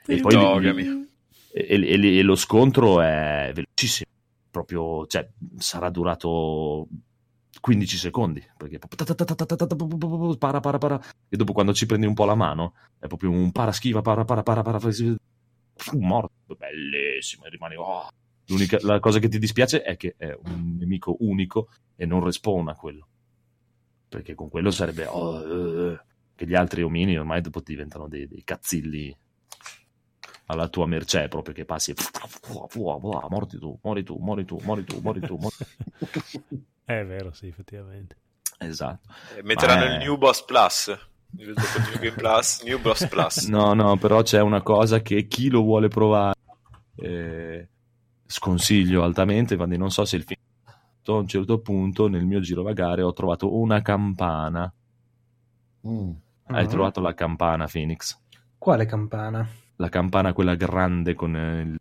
Speaker 4: E poi. E, e- e lo scontro è velocissimo, proprio, cioè, sarà durato 15 secondi, perché para, para, para, e dopo quando ci prendi un po' la mano, è proprio un para schiva, para, para, para, para, morto, bellissimo, e rimani, oh. L'unica, la cosa che ti dispiace è che è un nemico unico e non respawna quello, perché con quello sarebbe, oh, eh, che gli altri omini ormai dopo diventano dei, dei cazzilli alla tua mercé proprio che passi morti tu, mori tu, mori tu, mori tu, mori tu, mori tu. [LAUGHS]
Speaker 1: È vero, sì, effettivamente.
Speaker 4: Esatto.
Speaker 5: Eh, Metteranno
Speaker 4: Ma è-
Speaker 5: il New Boss Plus. Il New Game Plus, New Boss Plus. [LAUGHS]
Speaker 4: No, no, però c'è una cosa che chi lo vuole provare eh, sconsiglio altamente, quindi non so se il film a un certo punto nel mio girovagare ho trovato una campana.
Speaker 3: Mm.
Speaker 4: Hai
Speaker 8: Mhm.
Speaker 4: trovato la campana Phoenix?
Speaker 8: Quale campana?
Speaker 4: La campana quella grande con eh, il...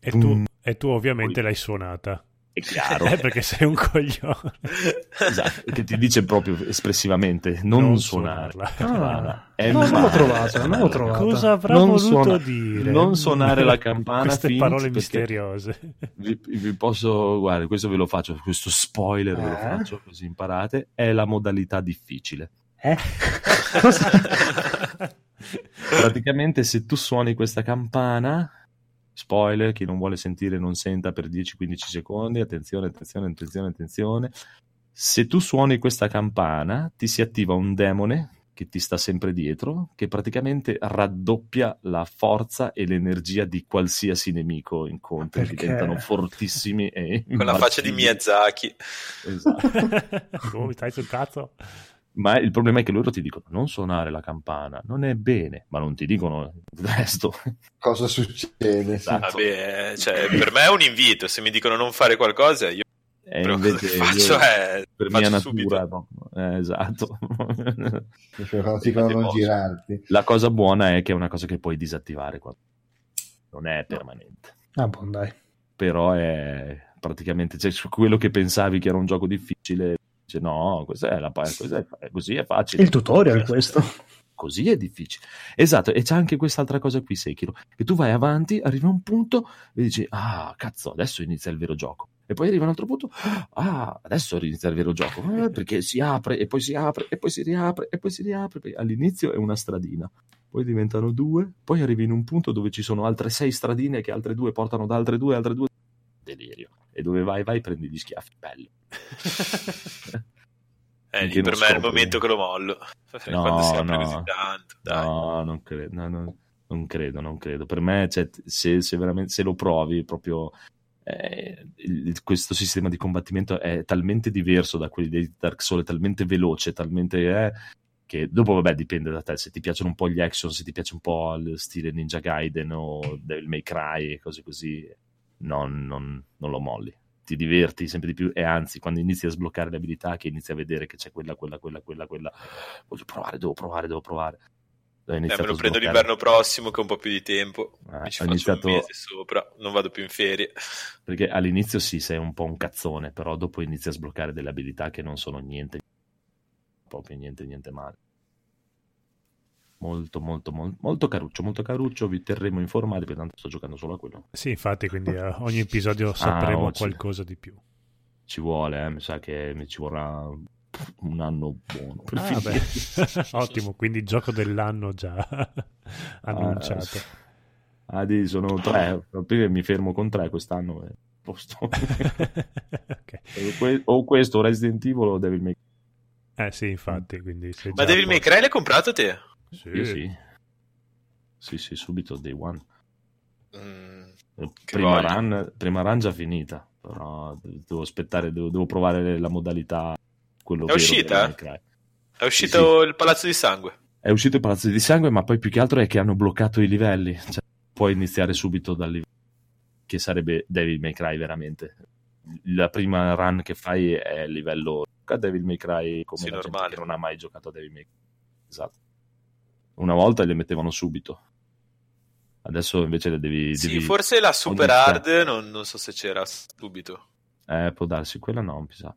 Speaker 1: E tu,
Speaker 4: Mm.
Speaker 1: e tu ovviamente
Speaker 4: Poi-
Speaker 1: l'hai suonata.
Speaker 4: È chiaro. [LAUGHS]
Speaker 1: Eh, perché sei un coglione.
Speaker 4: Esatto, che ti dice proprio espressivamente non,
Speaker 1: Non
Speaker 4: suonare.
Speaker 1: suonarla.
Speaker 8: Ah.
Speaker 4: Campana. È
Speaker 8: No, non l'ho
Speaker 4: male.
Speaker 8: trovata, non l'ho trovata.
Speaker 1: Cosa avrà
Speaker 4: Non
Speaker 1: voluto
Speaker 4: suona-
Speaker 1: dire?
Speaker 4: non suonare la campana,
Speaker 1: Queste
Speaker 4: Phoenix,
Speaker 1: parole misteriose.
Speaker 4: Vi, vi posso, guarda, questo ve lo faccio, questo spoiler ve lo
Speaker 8: Eh?
Speaker 4: faccio così imparate. È la modalità difficile.
Speaker 8: Eh? [LAUGHS] Cosa? [LAUGHS]
Speaker 4: Praticamente, se tu suoni questa campana, spoiler, chi non vuole sentire non senta per 10-15 secondi. Attenzione, attenzione, attenzione, attenzione. Se tu suoni questa campana, ti si attiva un demone che ti sta sempre dietro, che praticamente raddoppia la forza e l'energia di qualsiasi nemico incontri.
Speaker 8: Perché?
Speaker 4: Diventano fortissimi e
Speaker 5: Con la faccia di. Miyazaki.
Speaker 4: Esatto. [LAUGHS]
Speaker 1: Come mi stai sul cazzo?
Speaker 4: Ma il problema è che loro ti dicono non suonare la campana, non è bene, ma non ti dicono il resto.
Speaker 3: Cosa succede?
Speaker 4: Esatto.
Speaker 5: Vabbè, cioè, per me è un invito. Se mi dicono non fare qualcosa, io
Speaker 4: E
Speaker 5: però
Speaker 4: invece [LAUGHS]
Speaker 5: faccio
Speaker 4: io,
Speaker 5: è
Speaker 4: per
Speaker 5: faccio
Speaker 4: mia
Speaker 5: subito.
Speaker 4: natura, no. Eh, esatto.
Speaker 3: Quando ti dicono non
Speaker 4: Posso.
Speaker 3: girarti.
Speaker 4: La cosa buona è che è una cosa che puoi disattivare qua. Non è permanente,
Speaker 8: Ah, buon dai.
Speaker 4: però è praticamente cioè, su quello che pensavi che era un gioco difficile. Dice, no, questa è la, pa- questa è, così è facile.
Speaker 8: Il tutorial questo. [LAUGHS]
Speaker 4: così è difficile. Esatto, e c'è anche quest'altra cosa qui, Sekiro, che tu vai avanti, arriva a un punto e dici, ah, cazzo, adesso inizia il vero gioco. E poi arriva un altro punto, ah, adesso inizia il vero gioco, eh, perché si apre e poi si apre e poi si riapre e poi si riapre. All'inizio è una stradina, poi diventano due, poi arrivi in un punto dove ci sono altre sei stradine che altre due portano da altre due, altre due. Delirio. E dove vai, vai, prendi gli schiaffi. Bello. [LAUGHS]
Speaker 5: Eh, per me è il momento che lo mollo. [LAUGHS]
Speaker 4: No,
Speaker 5: Quando si apre
Speaker 4: no.
Speaker 5: così tanto.
Speaker 4: No, non credo, no, no, non credo, non credo. Per me, cioè, se, se veramente se lo provi, proprio eh, il- questo sistema di combattimento è talmente diverso da quelli dei Dark Souls, è talmente veloce, talmente eh, che dopo, vabbè, dipende da te. Se ti piacciono un po' gli action, se ti piace un po' il stile Ninja Gaiden o Devil May Cry e cose così, non, non- non lo molli. Ti diverti sempre di più e anzi, quando inizi a sbloccare le abilità, che inizi a vedere che c'è quella, quella, quella, quella, quella, voglio provare, devo provare, devo provare.
Speaker 5: Eh,
Speaker 4: iniziato
Speaker 5: me lo prendo l'inverno prossimo che ho un po' più di tempo.
Speaker 4: Eh,
Speaker 5: ci
Speaker 4: ho iniziato-
Speaker 5: un mese sopra, non vado più in ferie.
Speaker 4: Perché all'inizio sì, sei un po' un cazzone, però dopo inizi a sbloccare delle abilità che non sono niente, proprio niente, niente male. Molto, molto, molto, molto caruccio, molto caruccio. Vi terremo informati, perché tanto sto giocando solo a quello.
Speaker 1: Sì, infatti, quindi a ogni [LAUGHS] episodio sapremo
Speaker 4: oggi.
Speaker 1: qualcosa di più.
Speaker 4: Ci vuole, eh, mi sa che mi ci vorrà un anno buono per
Speaker 1: Ah. [LAUGHS] Ottimo, quindi gioco dell'anno già [LAUGHS] annunciato.
Speaker 4: Ah, di, sono tre. Prima mi fermo con tre quest'anno. eh, posto.
Speaker 1: Ok.
Speaker 4: O que- o questo, Resident Evil o Devil May
Speaker 1: Eh sì, infatti, quindi sei
Speaker 5: Ma Devil May. Cry l'hai comprato te?
Speaker 1: Sì.
Speaker 4: Io sì. Sì, sì, subito day one.
Speaker 5: Mm,
Speaker 4: Eh, Prima run, prima run già finita, però devo aspettare, devo, devo provare la modalità. Quello
Speaker 5: È uscita? È uscito il Palazzo di Sangue.
Speaker 4: È uscito il Palazzo di Sangue, ma poi più che altro è che hanno bloccato i livelli. Cioè, puoi iniziare subito dal livello che sarebbe Devil May Cry veramente. La prima run che fai è il livello a Devil May Cry come
Speaker 5: Sì,
Speaker 4: la gente
Speaker 5: normale.
Speaker 4: che non ha mai giocato a Devil May Cry. Esatto. Una volta le mettevano subito. Adesso invece le devi...
Speaker 5: Sì,
Speaker 4: devi-
Speaker 5: forse la super hard non, non so se c'era subito.
Speaker 4: Eh, può darsi, quella no, mi sa.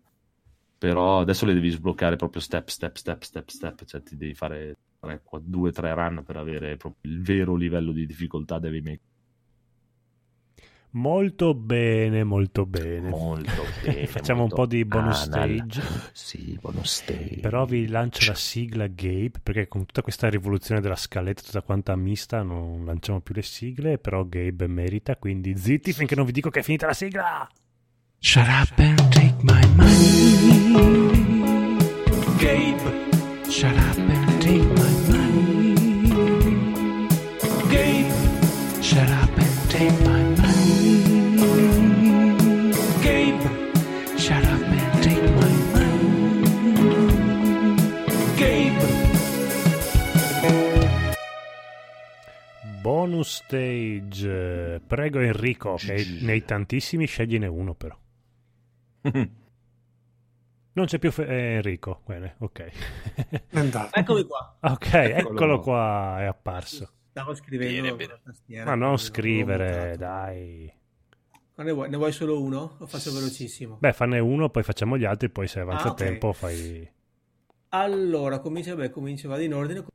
Speaker 4: Però adesso le devi sbloccare proprio step, step, step, step, step. Cioè ti devi fare tre, qua- due, tre run per avere proprio il vero livello di difficoltà May Cry.
Speaker 1: Molto bene, molto bene.
Speaker 4: Molto [LAUGHS] bene.
Speaker 1: Facciamo
Speaker 4: molto
Speaker 1: un po' di bonus
Speaker 4: anal.
Speaker 1: stage.
Speaker 4: Sì, bonus stage.
Speaker 1: Però vi lancio la sigla Gabe, perché con tutta questa rivoluzione della scaletta, tutta quanta mista, non lanciamo più le sigle, però Gabe merita, quindi zitti finché non vi dico che è finita la sigla!
Speaker 2: Shut up and take my money. Gabe, shut up and take my money.
Speaker 1: Stage, prego Enrico, che nei tantissimi scegliene uno però. [LAUGHS] Non c'è più Fe- eh, Enrico, bene, ok.
Speaker 6: Eccomi qua.
Speaker 1: ok, eccolo qua, è apparso.
Speaker 6: Stavo scrivendo
Speaker 5: Bene, bene.
Speaker 1: Ma non scrivere, dai.
Speaker 6: Ma ne vuoi, ne vuoi solo uno? Lo faccio velocissimo.
Speaker 1: Beh, fanne uno, poi facciamo gli altri, poi se avanza
Speaker 6: Ah,
Speaker 1: il
Speaker 6: ok.
Speaker 1: tempo fai...
Speaker 6: Allora, comincia, beh, comincia, vado in ordine con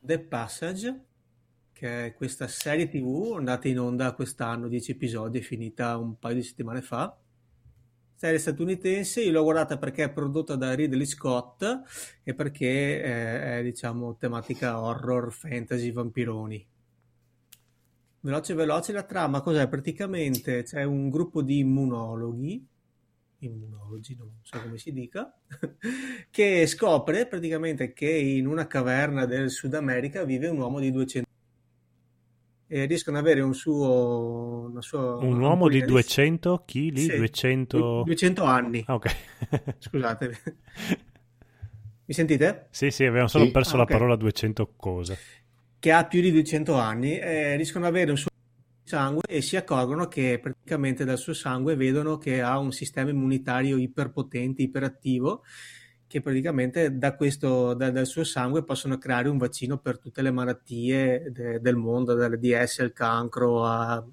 Speaker 6: The Passage, che è questa serie TV andata in onda quest'anno, 10 episodi, è finita un paio di settimane fa. Serie statunitense, io l'ho guardata perché è prodotta da Ridley Scott e perché eh, è, diciamo, tematica horror, fantasy, vampironi. Veloce veloce la trama, cos'è? Praticamente c'è un gruppo di immunologhi, immunologi, non so come si dica, [LAUGHS] che scopre praticamente che in una caverna del Sud America vive un uomo di 200 e riescono ad avere un suo una sua
Speaker 1: Un uomo di
Speaker 6: ampolla
Speaker 1: 200 kg?
Speaker 6: Sì,
Speaker 1: 200...
Speaker 6: 200 anni.
Speaker 1: Ah, ok. [LAUGHS]
Speaker 6: Scusate. Mi sentite?
Speaker 1: sì, sì, avevamo solo
Speaker 3: Sì.
Speaker 1: perso
Speaker 6: Ah,
Speaker 1: la parola 200 cose.
Speaker 6: che ha più di 200 anni, eh, riescono ad avere un suo sangue e si accorgono che praticamente dal suo sangue vedono che ha un sistema immunitario iperpotente, iperattivo, che praticamente da questo, da- dal suo sangue possono creare un vaccino per tutte le malattie de- del mondo, dalle DS al cancro a-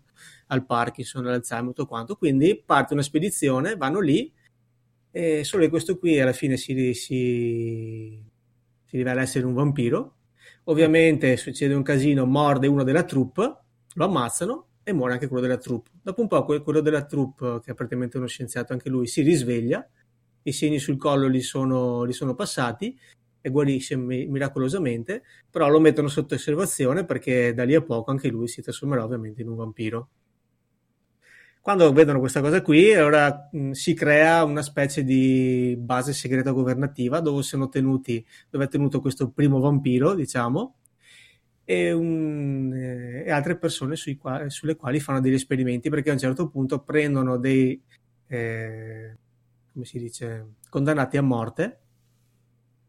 Speaker 6: al Parkinson, all'Alzheimer, tutto quanto. Quindi parte una spedizione, vanno lì e solo che questo qui alla fine si, si, si rivela essere un vampiro Ovviamente succede un casino, morde uno della troupe, lo ammazzano e muore anche quello della troupe. Dopo un po' que- quello della troupe, che è praticamente uno scienziato anche lui, si risveglia, i segni sul collo gli sono, gli sono passati e guarisce mi- miracolosamente, però lo mettono sotto osservazione perché da lì a poco anche lui si trasformerà ovviamente in un vampiro. Quando vedono questa cosa qui, allora mh, si crea una specie di base segreta governativa dove tenuti dove è tenuto questo primo vampiro, diciamo, e, un- eh, e altre persone sui qua- sulle quali fanno degli esperimenti perché a un certo punto prendono dei, eh, come si dice, condannati a morte,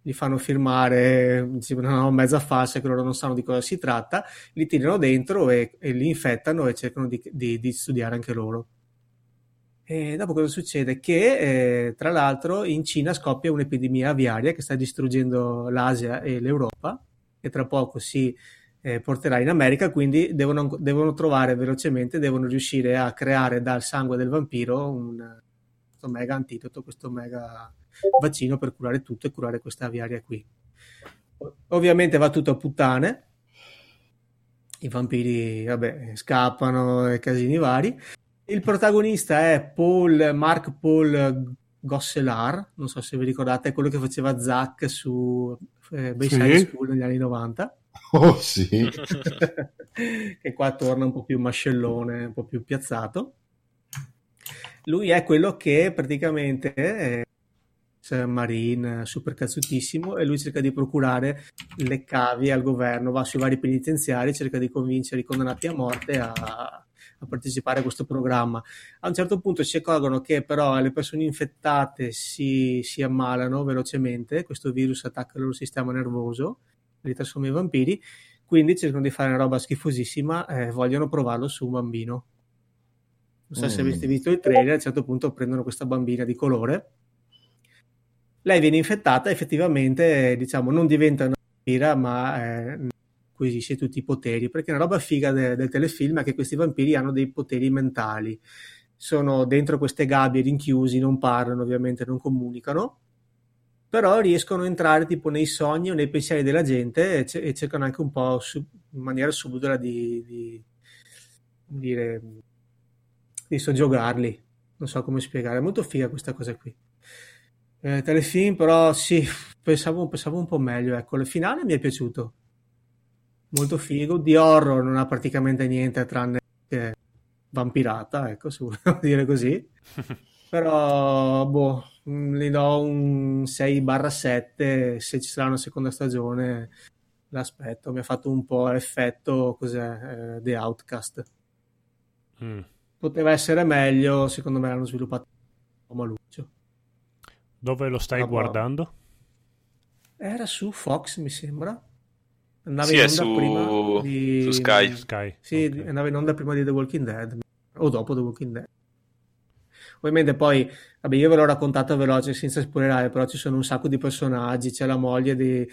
Speaker 6: li fanno firmare una mezza falsa che loro non sanno di cosa si tratta, li tirano dentro e, e li infettano e cercano di, di- di studiare anche loro. E dopo cosa succede? Che eh, tra l'altro in Cina scoppia un'epidemia aviaria che sta distruggendo l'Asia e l'Europa e tra poco si eh, porterà in America, quindi devono, devono trovare velocemente, devono riuscire a creare dal sangue del vampiro un questo mega antidoto, questo mega vaccino per curare tutto e curare questa aviaria qui. Ovviamente va tutto a puttane i vampiri, vabbè, scappano e casini vari. Il protagonista è Paul, Mark Paul Gosselar, non so se vi ricordate, è quello che faceva Zack su eh, Bayside
Speaker 7: Sì.
Speaker 6: School negli anni 90. [LAUGHS]
Speaker 3: Oh sì, [LAUGHS]
Speaker 6: che qua torna un po' più mascellone, un po' più piazzato. Lui è quello che praticamente è un marine super cazzutissimo e lui cerca di procurare le cavie al governo, va sui vari penitenziari, cerca di convincere i condannati a morte a, a partecipare a questo programma. A un certo punto si accorgono che però le persone infettate si, si ammalano velocemente, questo virus attacca il loro sistema nervoso, li trasforma in vampiri, quindi cercano di fare una roba schifosissima e vogliono provarlo su un bambino. Non so se
Speaker 3: Mm.
Speaker 6: avete visto il trailer, a un certo punto prendono questa bambina di colore. Lei viene infettata, effettivamente, diciamo, non diventa una vampira, ma eh, acquisisce tutti i poteri. Perché una roba figa de- del telefilm è che questi vampiri hanno dei poteri mentali. Sono dentro queste gabbie rinchiusi, non parlano, ovviamente, non comunicano però riescono a entrare tipo nei sogni o nei pensieri della gente e, ce- e cercano anche un po' su- in maniera subdola di, di, come dire, di soggiogarli. Non so come spiegare, è molto figa questa cosa qui. Eh, telefilm, però sì, pensavo, pensavo un po' meglio. Ecco, il finale mi è piaciuto. Molto figo. Di horror non ha praticamente niente tranne che vampirata, ecco, se vogliamo [LAUGHS] dire così. Però, boh, gli do un 6-7. Se ci sarà una seconda stagione, l'aspetto. Mi ha fatto un po' effetto, cos'è, eh, The Outcast.
Speaker 1: Mm.
Speaker 6: Poteva essere meglio, secondo me l'hanno sviluppato un po' maluccio.
Speaker 1: Dove lo stai
Speaker 6: Ah, boh.
Speaker 1: guardando?
Speaker 6: Era su Fox, mi sembra. Andava
Speaker 5: Sì,
Speaker 6: in
Speaker 5: è
Speaker 6: onda
Speaker 5: su-
Speaker 6: prima di...
Speaker 5: su Sky.
Speaker 1: Sky.
Speaker 6: Sì,
Speaker 1: ok.
Speaker 6: andava in onda prima di The Walking Dead o dopo The Walking Dead. Ovviamente poi, vabbè, io ve l'ho raccontato veloce senza spoilerare, però ci sono un sacco di personaggi, c'è la moglie di,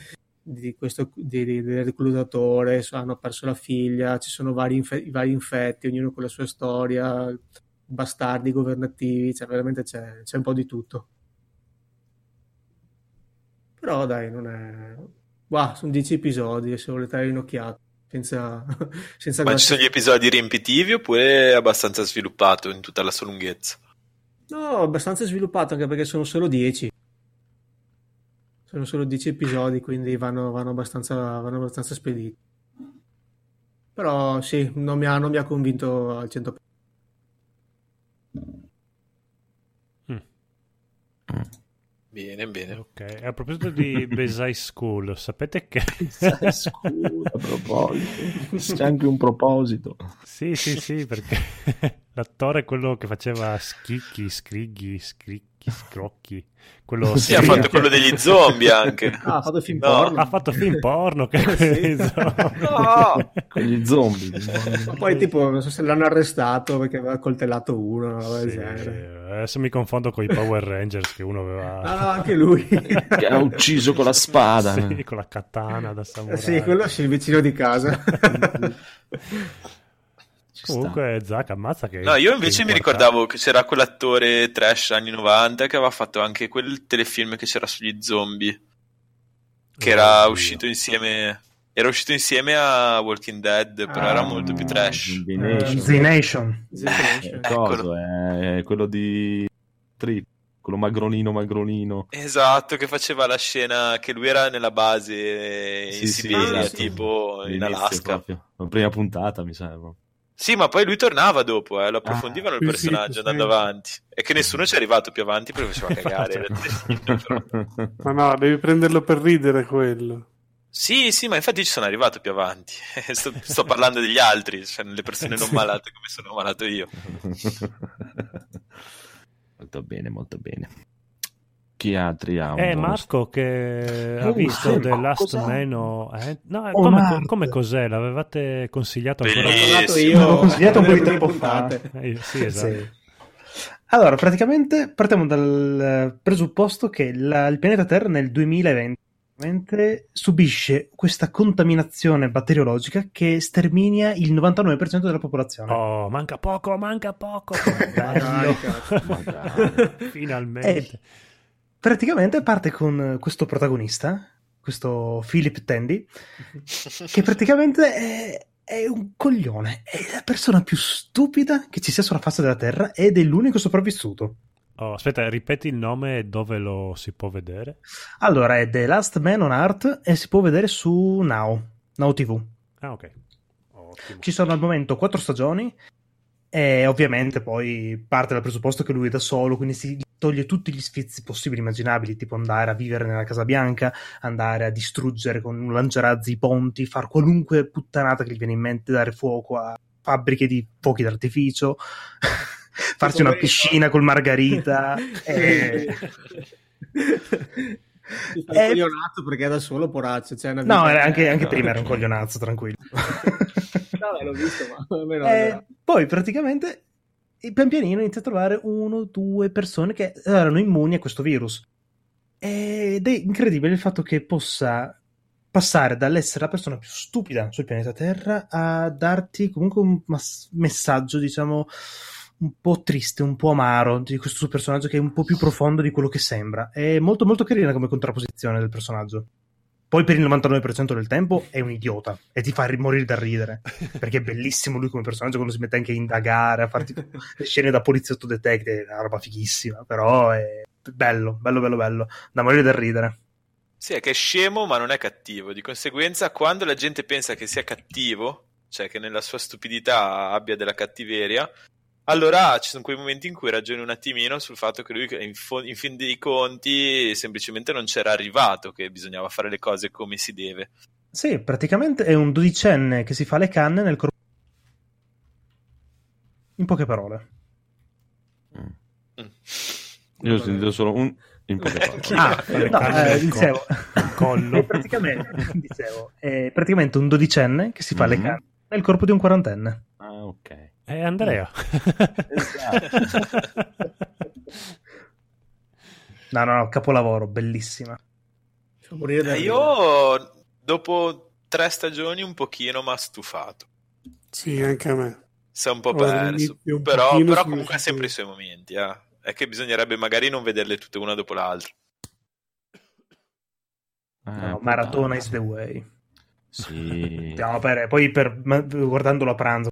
Speaker 6: di questo di- di- del reclutatore, hanno perso la figlia, ci sono vari, infe- i vari infetti, ognuno con la sua storia, bastardi governativi, cioè veramente c'è, c'è un po' di tutto. Però dai, non è... Wow, sono 10 episodi, se volete dare un'occhiata, senza, [LAUGHS] senza
Speaker 5: Ma ci sono gli episodi riempitivi oppure è abbastanza sviluppato in tutta la sua lunghezza?
Speaker 6: No, abbastanza sviluppato anche perché sono solo 10. Sono solo 10 episodi, quindi vanno, vanno abbastanza, vanno abbastanza spediti. Però sì, non mi ha, non mi ha convinto al 100%.
Speaker 5: Bene, bene.
Speaker 1: Ok, a proposito di Besai School, sapete che...
Speaker 4: Scusa, a proposito. C'è anche un proposito.
Speaker 1: sì, sì, sì, perché [LAUGHS] l'attore è quello che faceva schicchi, scrighi, scricchi, scrocchi. Quello [LAUGHS]
Speaker 5: Sì, ha fatto quello degli zombie anche. [LAUGHS]
Speaker 6: Ah, ha fatto film
Speaker 5: No,
Speaker 6: porno.
Speaker 1: Ha fatto film porno che [LAUGHS]
Speaker 6: Sì.
Speaker 5: No!
Speaker 4: Con gli zombie.
Speaker 6: Ma poi tipo, non so se l'hanno arrestato perché aveva coltellato uno, una roba del
Speaker 1: Sì, adesso mi confondo con i Power Rangers che uno aveva...
Speaker 6: Ah, anche lui.
Speaker 4: che ha ucciso con la spada.
Speaker 1: Sì, con la katana da samurai.
Speaker 6: sì, quello è il vicino di casa.
Speaker 4: Sta.
Speaker 1: Comunque, Zac, ammazza che...
Speaker 5: No, io invece mi ricordavo che c'era quell'attore trash anni 90 che aveva fatto anche quel telefilm che c'era sugli zombie, che era
Speaker 1: Oddio.
Speaker 5: uscito insieme... Era uscito insieme a Walking Dead, però
Speaker 6: Ah.
Speaker 5: era molto più trash.
Speaker 4: The
Speaker 8: Eh,
Speaker 4: Nation.
Speaker 8: Z Nation.
Speaker 4: Eh, coso, è quello di Trip, quello magronino magronino.
Speaker 5: Esatto, che faceva la scena che lui era nella base in
Speaker 4: Sì, sì,
Speaker 5: Siberia,
Speaker 4: esatto.
Speaker 5: tipo in Alaska.
Speaker 4: proprio. La prima puntata, mi sembra.
Speaker 5: Sì, ma poi lui tornava dopo, eh, lo approfondivano
Speaker 7: Ah,
Speaker 5: il
Speaker 7: sì, sì,
Speaker 5: personaggio
Speaker 7: sì.
Speaker 5: andando avanti. E che nessuno ci è arrivato più avanti perché faceva [LAUGHS] cagare. era terribile. [LAUGHS]
Speaker 7: Ma no, devi prenderlo per ridere quello.
Speaker 5: sì, sì, ma infatti ci sono arrivato più avanti. [LAUGHS] sto, sto parlando degli altri, cioè le persone non
Speaker 7: Sì.
Speaker 5: malate come sono malato io.
Speaker 4: molto bene, molto bene. Chi altri ha un
Speaker 1: Eh,
Speaker 4: bonus?
Speaker 1: Marco che ha
Speaker 8: Oh,
Speaker 1: visto The Last
Speaker 8: cos'è?
Speaker 1: Man o... eh? No,
Speaker 8: Oh,
Speaker 1: come, come cos'è? L'avevate consigliato ancora?
Speaker 6: Io
Speaker 8: l'avevo consigliato un po' di tempo fa.
Speaker 1: Eh, sì, esatto.
Speaker 8: Sì. Allora, praticamente partiamo dal presupposto che la- il pianeta Terra nel 2020 praticamente subisce questa contaminazione batteriologica che sterminia il 99% della popolazione.
Speaker 1: Oh, manca poco, manca poco.
Speaker 6: Dai, [LAUGHS]
Speaker 1: Bello.
Speaker 6: cazzo. [LAUGHS]
Speaker 4: Magari.
Speaker 8: Praticamente parte con questo protagonista, questo Philip Tandy, [LAUGHS] che praticamente è, è un coglione, è la persona più stupida che ci sia sulla faccia della Terra ed è l'unico sopravvissuto.
Speaker 1: Oh, aspetta, ripeti il nome e dove lo si può vedere?
Speaker 8: Allora, è The Last Man on Earth e si può vedere su Now, Now TV.
Speaker 1: Ah, ok. Ottimo.
Speaker 8: Ci sono al momento quattro stagioni e ovviamente poi parte dal presupposto che lui è da solo, quindi si toglie tutti gli sfizi possibili e immaginabili, tipo andare a vivere nella Casa Bianca, andare a distruggere con un lanciarazzi i ponti, far qualunque puttanata che gli viene in mente, dare fuoco a fabbriche di fuochi d'artificio, [LAUGHS] farsi una piscina col margarita. [LAUGHS] e...
Speaker 6: Fa
Speaker 8: Eh,
Speaker 6: il coglionato perché è da solo poraccio. Cioè
Speaker 8: No, anche, anche prima era un [LAUGHS] coglionazzo, tranquillo. [LAUGHS]
Speaker 6: Vabbè, l'ho visto, ma almeno
Speaker 8: Eh, poi praticamente pian pianino inizia a trovare uno o due persone che erano immuni a questo virus. Ed è incredibile il fatto che possa passare dall'essere la persona più stupida sul pianeta Terra a darti comunque un mas- messaggio, diciamo, un po' triste, un po' amaro di questo suo personaggio che è un po' più profondo di quello che sembra. È molto molto carina come contrapposizione del personaggio. Poi per il 99% del tempo è un idiota e ti fa morire da ridere [LAUGHS] perché è bellissimo lui come personaggio quando si mette anche a indagare, a farti le scene da poliziotto detective, è una roba fighissima, però è bello, bello, bello, bello, da morire da ridere.
Speaker 5: Sì, è che è scemo ma non è cattivo. Di conseguenza, quando la gente pensa che sia cattivo, cioè che nella sua stupidità abbia della cattiveria, allora ci sono quei momenti in cui ragioni un attimino sul fatto che lui in, fo- in fin dei conti semplicemente non c'era arrivato, che bisognava fare le cose come si deve.
Speaker 8: Sì, praticamente è un dodicenne che si fa le canne nel corpo. In poche parole.
Speaker 5: Mm.
Speaker 4: Io ho sentito solo un in poche [LAUGHS] parole.
Speaker 8: Ah,
Speaker 1: le
Speaker 8: no, eh, dicevo,
Speaker 1: collo.
Speaker 8: è [LAUGHS] praticamente, dicevo, è praticamente un dodicenne che si fa le
Speaker 4: Mhm.
Speaker 8: canne nel corpo di un quarantenne.
Speaker 4: Ah, ok.
Speaker 1: È Andrea.
Speaker 8: No, no, no, capolavoro, bellissima.
Speaker 5: Eh. Io, dopo tre stagioni, un pochino mi ha stufato.
Speaker 7: Sì, anche a me.
Speaker 5: Si è un po' perso.
Speaker 7: un
Speaker 5: Però, però comunque ha sempre i suoi momenti. eh. È che bisognerebbe magari non vederle tutte una dopo l'altra.
Speaker 4: Eh,
Speaker 8: No, Maratona is the way.
Speaker 4: Sì.
Speaker 8: No, per- poi per, guardandolo a pranzo,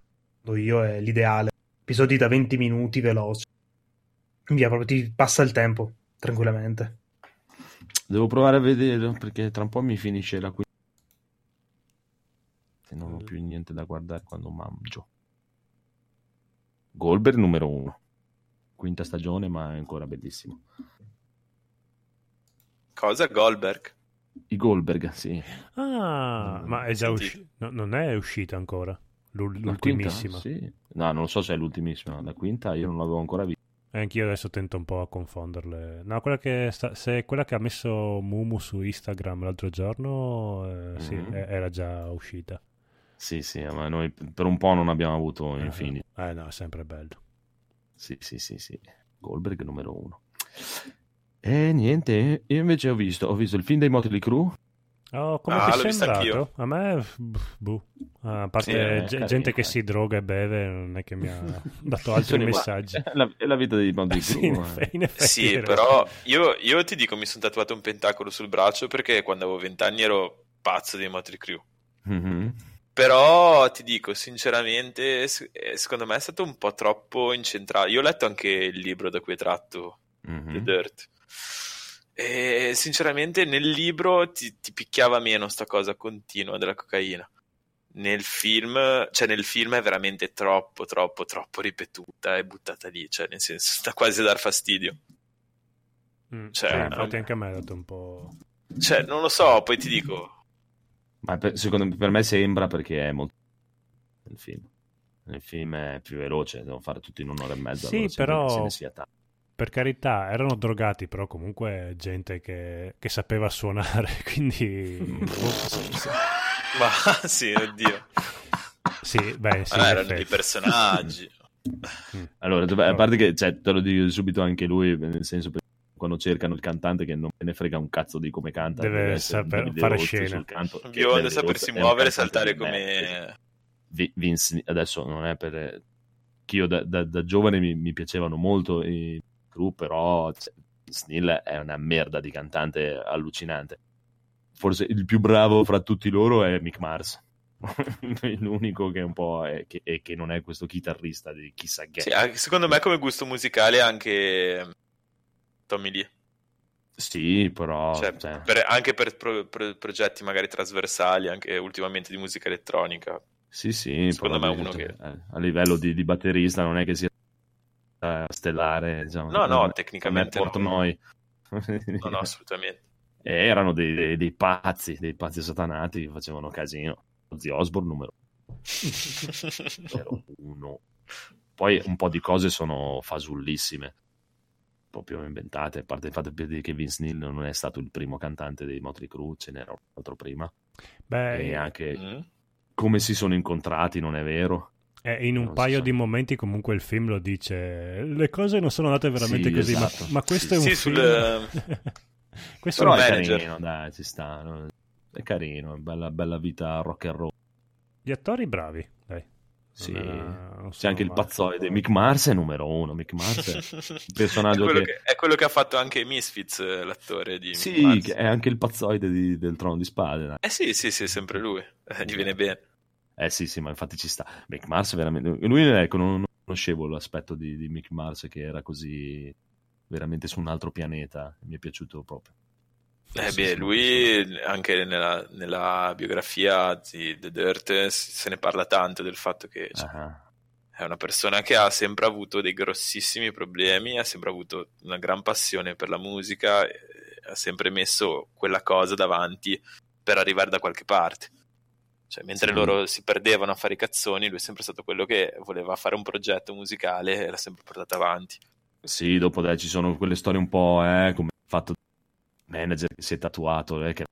Speaker 8: io è l'ideale. Episodi da 20 minuti veloci. Via, proprio ti passa il tempo tranquillamente.
Speaker 4: Devo provare a vederlo perché tra un po' mi finisce la quinta. E non ho più niente da guardare quando mangio. Goldberg numero uno. Quinta stagione, ma è ancora bellissimo.
Speaker 5: Cosa? Goldberg?
Speaker 4: I Goldberg, sì.
Speaker 1: Ah, ma è già
Speaker 5: Sentito.
Speaker 1: uscita. non è uscita ancora. L'ultimissima.
Speaker 4: Sì. No, non so se è l'ultimissima. La quinta io non l'avevo ancora vista.
Speaker 1: E anch'io adesso tento un po' a confonderle. No, quella che sta- se quella che ha messo Mumu su Instagram l'altro giorno, eh, sì,
Speaker 4: Mhm.
Speaker 1: e- era già uscita.
Speaker 4: Sì, sì, ma noi per un po' non abbiamo avuto
Speaker 1: Eh,
Speaker 4: Infinity.
Speaker 1: Eh no, è sempre bello.
Speaker 4: Sì, sì, sì, sì. Goldberg numero uno. E niente, io invece ho visto, ho visto il film dei Motley Crue.
Speaker 1: Oh, come
Speaker 5: Ah,
Speaker 1: ti
Speaker 5: l'ho
Speaker 1: è sembrato?
Speaker 5: anch'io.
Speaker 1: A me, boh. A parte
Speaker 4: Sì, è
Speaker 1: ge-
Speaker 4: carino,
Speaker 1: gente che
Speaker 4: eh.
Speaker 1: si droga e beve, non è che mi ha [LAUGHS] dato altri messaggi.
Speaker 4: È [LAUGHS] la, è la vita dei Motley [LAUGHS]
Speaker 1: Sì,
Speaker 4: eh.
Speaker 1: eff- in effetti.
Speaker 5: Sì, però io, io ti dico, mi sono tatuato un pentacolo sul braccio perché quando avevo vent'anni ero pazzo dei Motley Crue.
Speaker 4: Mhm.
Speaker 5: Però ti dico, sinceramente, eh, secondo me è stato un po' troppo incentrato. Io ho letto anche il libro da cui è tratto
Speaker 4: Mhm.
Speaker 5: The Dirt. E sinceramente nel libro ti, ti picchiava meno sta cosa continua della cocaina. Nel film, cioè nel film è veramente troppo, troppo, troppo ripetuta e buttata lì, cioè nel senso sta quasi a dar fastidio.
Speaker 1: Mm,
Speaker 5: cioè,
Speaker 1: sì, infatti anche a me ha dato un po'...
Speaker 5: Cioè, non lo so, poi ti dico,
Speaker 4: Ma per, secondo me, per me sembra perché è molto nel film. Nel film è più veloce, devo fare tutto in un'ora e mezza.
Speaker 1: Sì, però-
Speaker 4: se ne sia tanto.
Speaker 1: Per carità, erano drogati, però comunque gente che, che sapeva suonare, [LAUGHS] quindi... boh,
Speaker 5: ma sì, oddio,
Speaker 1: Sì, beh, sì, in
Speaker 5: erano dei personaggi.
Speaker 4: Allora, dov- a parte che cioè, te lo dico subito anche lui, nel senso che quando cercano il cantante che non me ne frega un cazzo di come canta,
Speaker 1: Deve saper fare scena.
Speaker 4: sul canto, che
Speaker 5: Biondo,
Speaker 4: David
Speaker 5: sapersi muovere e saltare come...
Speaker 4: Vi- Vince, adesso non è per che io da, da- da giovane mi, mi piacevano molto i crew, però cioè, Sneal è una merda di cantante allucinante. Forse il più bravo fra tutti loro è Mick Mars, [LAUGHS] L'unico che è un po' è che, è che non è questo chitarrista di chissà che.
Speaker 5: Sì, secondo me come gusto musicale anche Tommy Lee.
Speaker 4: Sì, però
Speaker 5: Cioè,
Speaker 4: cioè,
Speaker 5: per- anche per pro- pro- progetti magari trasversali, anche ultimamente di musica elettronica.
Speaker 4: sì, sì,
Speaker 5: secondo me è uno che-
Speaker 4: eh, a livello di, di batterista non è che sia stellare, diciamo,
Speaker 5: No, no, tecnicamente
Speaker 4: è
Speaker 5: no.
Speaker 4: Portnoy.
Speaker 5: No, no, [LAUGHS] assolutamente.
Speaker 4: E erano dei, dei- dei pazzi, dei pazzi satanati che facevano casino. Ozzy Osbourne numero uno. [LAUGHS] Poi un po' di cose sono fasullissime, proprio inventate, a parte il fatto che Vince Neil non è stato il primo cantante dei Motley Crue, ce n'era un altro prima,
Speaker 1: Beh,
Speaker 4: e anche
Speaker 5: Mm.
Speaker 4: come si sono incontrati non è vero.
Speaker 1: Eh, in un
Speaker 4: non
Speaker 1: paio
Speaker 4: sa.
Speaker 1: di momenti comunque il film lo dice. Le cose non sono andate veramente
Speaker 4: Sì,
Speaker 1: così, ma-
Speaker 4: esatto.
Speaker 1: ma, questo
Speaker 4: Sì, [LAUGHS]
Speaker 1: è un
Speaker 5: sì,
Speaker 1: film...
Speaker 5: sul-
Speaker 1: questo è
Speaker 4: Però
Speaker 1: un
Speaker 4: è
Speaker 5: manager.
Speaker 4: carino, dai, ci sta, no? è carino, è bella, bella vita rock and roll.
Speaker 1: Gli attori bravi, dai.
Speaker 4: Sì.
Speaker 1: Non
Speaker 4: C'è anche il pazzoide, Mick Mars è numero uno, Mick Mars è [LAUGHS] personaggio
Speaker 5: è, quello
Speaker 4: che-
Speaker 5: che... è quello che ha fatto anche Misfits, eh, l'attore di
Speaker 4: Sì,
Speaker 5: Mars.
Speaker 4: è anche il pazzoide di- del trono di spade.
Speaker 5: Eh sì, sì, sì, è sempre lui. Eh, gli viene bene.
Speaker 4: Eh sì, sì, ma infatti ci sta. Mick Mars veramente... Lui, ecco, non non conoscevo l'aspetto di, di Mick Mars che era così veramente su un altro pianeta. Mi è piaciuto proprio.
Speaker 5: Eh
Speaker 4: Sì,
Speaker 5: beh,
Speaker 4: sì,
Speaker 5: lui anche nella, nella biografia di The Dirt se ne parla tanto del fatto che cioè,
Speaker 4: Ah,
Speaker 5: è una persona che ha sempre avuto dei grossissimi problemi, ha sempre avuto una gran passione per la musica, ha sempre messo quella cosa davanti per arrivare da qualche parte. Cioè, mentre
Speaker 4: Sì.
Speaker 5: loro si perdevano a fare i cazzoni, lui è sempre stato quello che voleva fare un progetto musicale e l'ha sempre portato avanti.
Speaker 4: Sì, dopo dai, ci sono quelle storie un po', eh, come il fatto manager che si è tatuato, eh, che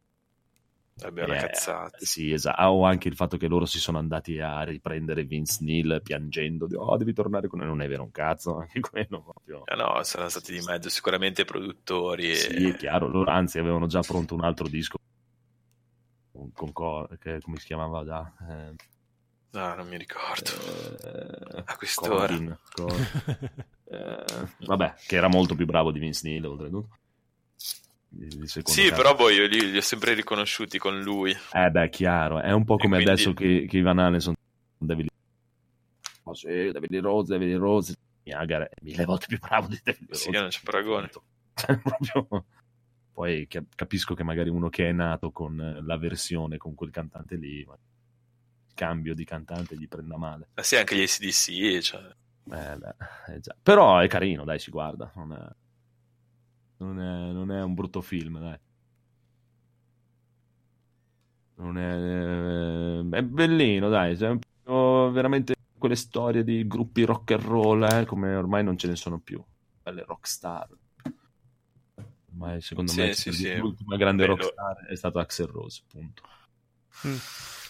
Speaker 5: Vabbè, una
Speaker 4: Eh,
Speaker 5: cazzata.
Speaker 4: Sì, esatto. O anche il fatto che loro si sono andati a riprendere Vince Neil piangendo, di, oh, devi tornare con noi. Non è vero un cazzo, [LAUGHS] anche quello proprio.
Speaker 5: Eh no, saranno stati di mezzo sicuramente produttori. e-
Speaker 4: Sì, è chiaro. Loro anzi avevano già pronto un altro disco con, con co- che, come si chiamava già? Eh,
Speaker 5: Ah, non mi ricordo.
Speaker 4: eh,
Speaker 5: A quest'ora.
Speaker 4: Corbin, Cor- [LAUGHS] eh, vabbè, che era molto più bravo di Vince Neil, oltretutto.
Speaker 5: Sì,
Speaker 4: caso.
Speaker 5: però poi io li, li ho sempre riconosciuti con lui.
Speaker 4: Eh beh, chiaro, è un po' come
Speaker 5: quindi-
Speaker 4: adesso che, che Ivan Allen sono David. Oh, sì, David Rose, David Rose. Niagara è mille volte più bravo di David Lee
Speaker 5: Sì,
Speaker 4: Rose.
Speaker 5: non c'è paragone.
Speaker 4: Cioè, proprio- Poi cap- capisco che magari uno che è nato con eh, la versione con quel cantante lì, ma il cambio di cantante gli prenda male.
Speaker 5: Ma sì, anche gli ACDC, cioè.
Speaker 4: Eh, beh, eh. Però è carino, dai, si guarda. Non è, non è, non è un brutto film, dai. Non è, è bellino, dai. Cioè, po' veramente quelle storie di gruppi rock and roll, eh, come ormai non ce ne sono più. Belle rockstar. Ormai, secondo
Speaker 5: Sì,
Speaker 4: me,
Speaker 5: sì,
Speaker 4: per
Speaker 5: sì.
Speaker 4: l'ultima grande
Speaker 5: Bello.
Speaker 4: rockstar è stato Axel Rose, punto.
Speaker 1: Mm.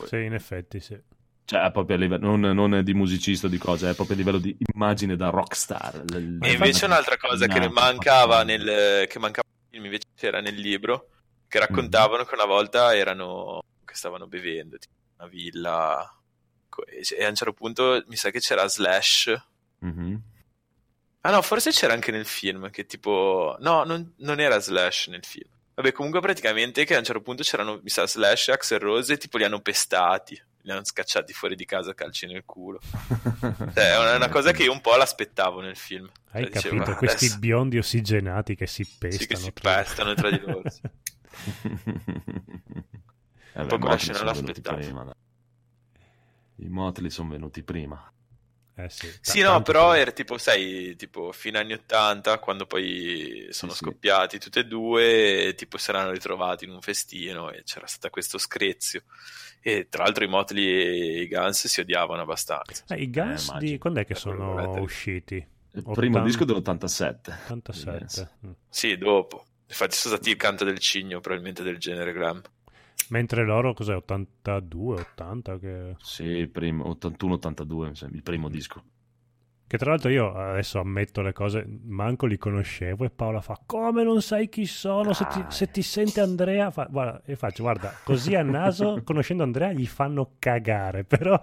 Speaker 1: Sì, in effetti, sì.
Speaker 4: Cioè, proprio a livello, non, non di musicista o di cose, è proprio a livello di immagine da rockstar. L-
Speaker 5: E invece un'altra cosa che mancava nel, che mancava nel film, invece c'era nel libro, che raccontavano che una volta erano, che stavano bevendo, tipo, una villa, e a un certo punto mi sa che c'era Slash.
Speaker 4: Mhm.
Speaker 5: Ah no, forse c'era anche nel film, che tipo... No, non, non era Slash nel film. Vabbè, comunque praticamente che a un certo punto c'erano, mi sa, Slash e Axel Rose e tipo li hanno pestati, li hanno scacciati fuori di casa a calci nel culo. [LAUGHS] Cioè, è una, una cosa che io un po' l'aspettavo nel film.
Speaker 1: Hai
Speaker 5: Cioè, dicevo,
Speaker 1: capito? Questi
Speaker 5: adesso-
Speaker 1: biondi ossigenati che si pestano.
Speaker 5: Sì, che si
Speaker 1: tra-
Speaker 5: pestano tra di loro. sì.
Speaker 4: Eh
Speaker 5: Un po' come
Speaker 4: i
Speaker 5: la scena
Speaker 4: Motley sono venuti
Speaker 5: l'aspettavo.
Speaker 4: prima, dai. I Motley sono venuti prima.
Speaker 1: Eh sì,
Speaker 5: Sì,
Speaker 1: Ta-
Speaker 5: no, però
Speaker 1: che-
Speaker 5: era tipo, sai, tipo fine anni 80, quando poi sono
Speaker 4: sì.
Speaker 5: scoppiati tutti e due, tipo si erano ritrovati in un festino e c'era stato questo screzio. E tra l'altro i Motley e i Guns si odiavano abbastanza.
Speaker 1: Eh, I Guns
Speaker 4: Eh,
Speaker 1: di quando è che
Speaker 5: Eh,
Speaker 1: sono
Speaker 5: volete.
Speaker 1: usciti?
Speaker 4: Il
Speaker 1: 80.
Speaker 4: primo disco dell'87.
Speaker 1: 87. Mm.
Speaker 5: Sì, dopo. Infatti sono stati il canto del cigno, probabilmente del genere glam.
Speaker 1: Mentre loro, cos'è, 82, 80? Che...
Speaker 4: Sì, il primo, 81-82, mi sembra, il primo disco.
Speaker 1: che tra l'altro io adesso ammetto le cose, manco li conoscevo e Paola fa, come non sai chi sono? Se ti, se ti sente Andrea, fa... guarda, e faccio, guarda, così a naso, [LAUGHS] conoscendo Andrea, gli fanno cagare, però...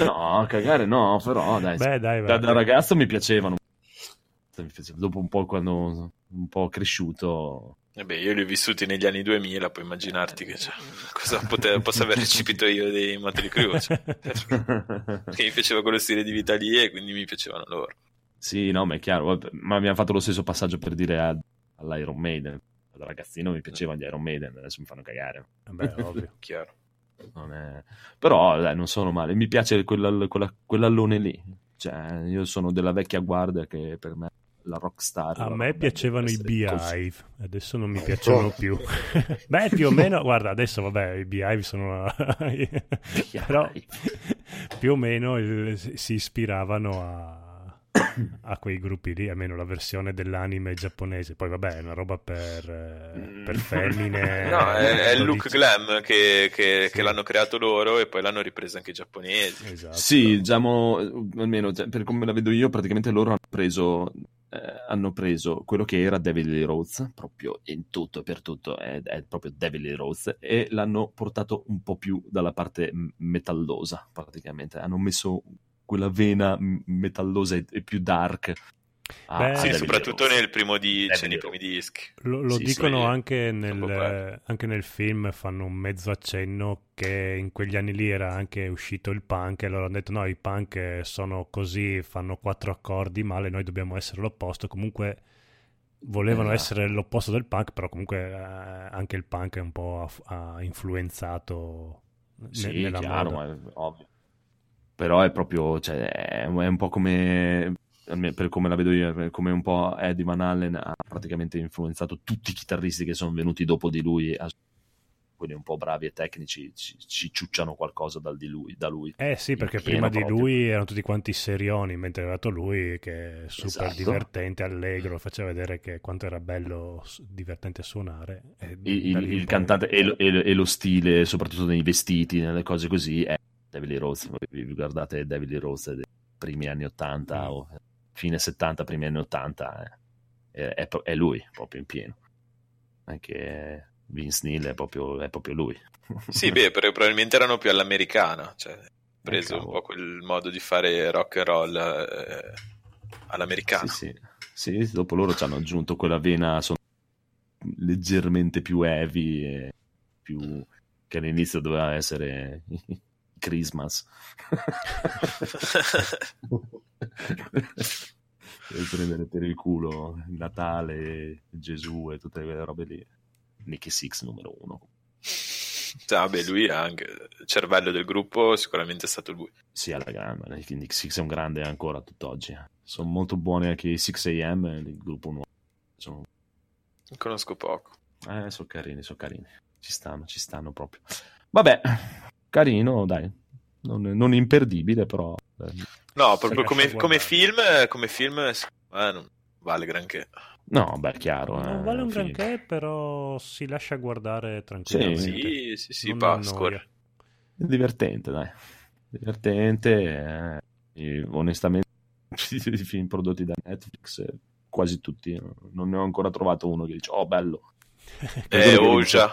Speaker 4: No, cagare no, però dai.
Speaker 1: Beh, dai,
Speaker 4: da, da ragazzo mi piacevano. Mi piaceva. Dopo un po' quando un po' cresciuto
Speaker 5: Eh beh, io li ho vissuti negli anni 2000, puoi immaginarti che cioè, [LAUGHS] cosa pote- posso aver [LAUGHS] recepito io dei Motley Crue. Cioè, [LAUGHS] che mi piaceva quello stile di vita lì e quindi mi piacevano loro.
Speaker 4: Sì, no, ma è chiaro, ma abbiamo fatto lo stesso passaggio per dire a- all'Iron Maiden. Da ragazzino mi piacevano gli Iron Maiden, adesso mi fanno cagare.
Speaker 1: Vabbè, ovvio.
Speaker 5: Chiaro.
Speaker 4: Non è- Però dai, non sono male. Mi piace quella- quella- quell'allone lì. Cioè, io sono della vecchia guardia che per me la rockstar.
Speaker 1: A
Speaker 4: la
Speaker 1: me piacevano i. Beehive, adesso non mi
Speaker 3: Ecco.
Speaker 1: piacciono [LAUGHS] più. [LAUGHS] Beh, più o meno, guarda, adesso vabbè, i Beehive sono... [LAUGHS] però più o meno il- si ispiravano a, [COUGHS] a quei gruppi lì, almeno la versione dell'anime giapponese. Poi vabbè, è una roba per, eh, per femmine.
Speaker 5: No, è, è il look
Speaker 1: 12.
Speaker 5: glam che, che-
Speaker 1: Sì.
Speaker 5: che l'hanno creato loro e poi l'hanno ripreso anche i giapponesi.
Speaker 1: Esatto.
Speaker 4: Sì, diciamo, almeno cioè, per come la vedo io, praticamente loro hanno preso, eh, hanno preso quello che era Devil Rose, proprio in tutto e per tutto, è, è proprio Devil Rose, e l'hanno portato un po' più dalla parte metallosa, praticamente. Hanno messo quella vena metallosa e più dark. A-
Speaker 1: Beh,
Speaker 5: Sì, soprattutto nel primo di, cioè, nei primi dischi.
Speaker 1: Lo, lo
Speaker 4: Sì,
Speaker 1: dicono
Speaker 5: sì.
Speaker 1: anche, nel, anche nel film, fanno un mezzo accenno che in quegli anni lì era anche uscito il punk e loro hanno detto no, i punk eh, sono così, fanno quattro accordi male, noi dobbiamo essere l'opposto. Comunque volevano
Speaker 4: Esatto.
Speaker 1: essere l'opposto del punk, però comunque eh, anche il punk è un po' ha, ha influenzato ne-
Speaker 4: Sì,
Speaker 1: nella
Speaker 4: chiaro,
Speaker 1: moda.
Speaker 4: ma è ovvio. Però è proprio, cioè, è, un po' come, per come la vedo io, è come un po' Eddie Van Halen ha praticamente influenzato tutti i chitarristi che sono venuti dopo di lui, quelli un po' bravi e tecnici, ci, ci ciucciano qualcosa dal di lui, da lui.
Speaker 1: Eh sì, perché prima di
Speaker 4: proprio.
Speaker 1: lui erano tutti quanti serioni, mentre è arrivato lui che è super
Speaker 4: Esatto.
Speaker 1: divertente, allegro, faceva vedere che quanto era bello, divertente suonare. E
Speaker 4: Il, il- cantante e lo, e lo- stile, soprattutto nei vestiti, nelle cose così, è Devil Lee Rose. Vi guardate Devil Lee Rose dei primi anni 80
Speaker 1: Mm.
Speaker 4: o fine 70, primi anni 80, è, è- è lui proprio in pieno. Anche Vince Neil è proprio, è proprio lui. [LAUGHS]
Speaker 5: Sì, beh, probabilmente erano più all'americana, cioè preso un po' quel modo di fare rock and roll eh, all'americano.
Speaker 4: Sì, sì. Sì, dopo loro ci hanno aggiunto quella vena sono leggermente più heavy e più che all'inizio doveva essere Christmas. [LAUGHS] Devi prendere per il culo Natale, Gesù e tutte quelle robe lì. Nicky Six numero uno.
Speaker 5: Cioè, vabbè, lui è anche il cervello del gruppo, sicuramente è stato lui.
Speaker 4: Sì, alla grande. Nick Six è un grande ancora tutt'oggi. Sono molto buoni anche i 6 AM, il gruppo nuovo. Sono
Speaker 5: conosco poco.
Speaker 4: Eh, sono carini, sono carini. Ci stanno, ci stanno proprio. Vabbè, carino, dai. Non, non imperdibile, però. eh,
Speaker 5: No, proprio come, come film, come film me non vale granché.
Speaker 4: No, beh, chiaro.
Speaker 1: Non
Speaker 4: eh,
Speaker 1: vale un
Speaker 4: film.
Speaker 1: granché, però si lascia guardare tranquillamente.
Speaker 5: Sì, sì, sì.
Speaker 4: È divertente, dai. Divertente. eh, e onestamente, [LAUGHS] i film prodotti da Netflix, eh, quasi tutti. eh, Non ne ho ancora trovato uno che dice, oh, bello. [LAUGHS]
Speaker 5: Eh, Oja,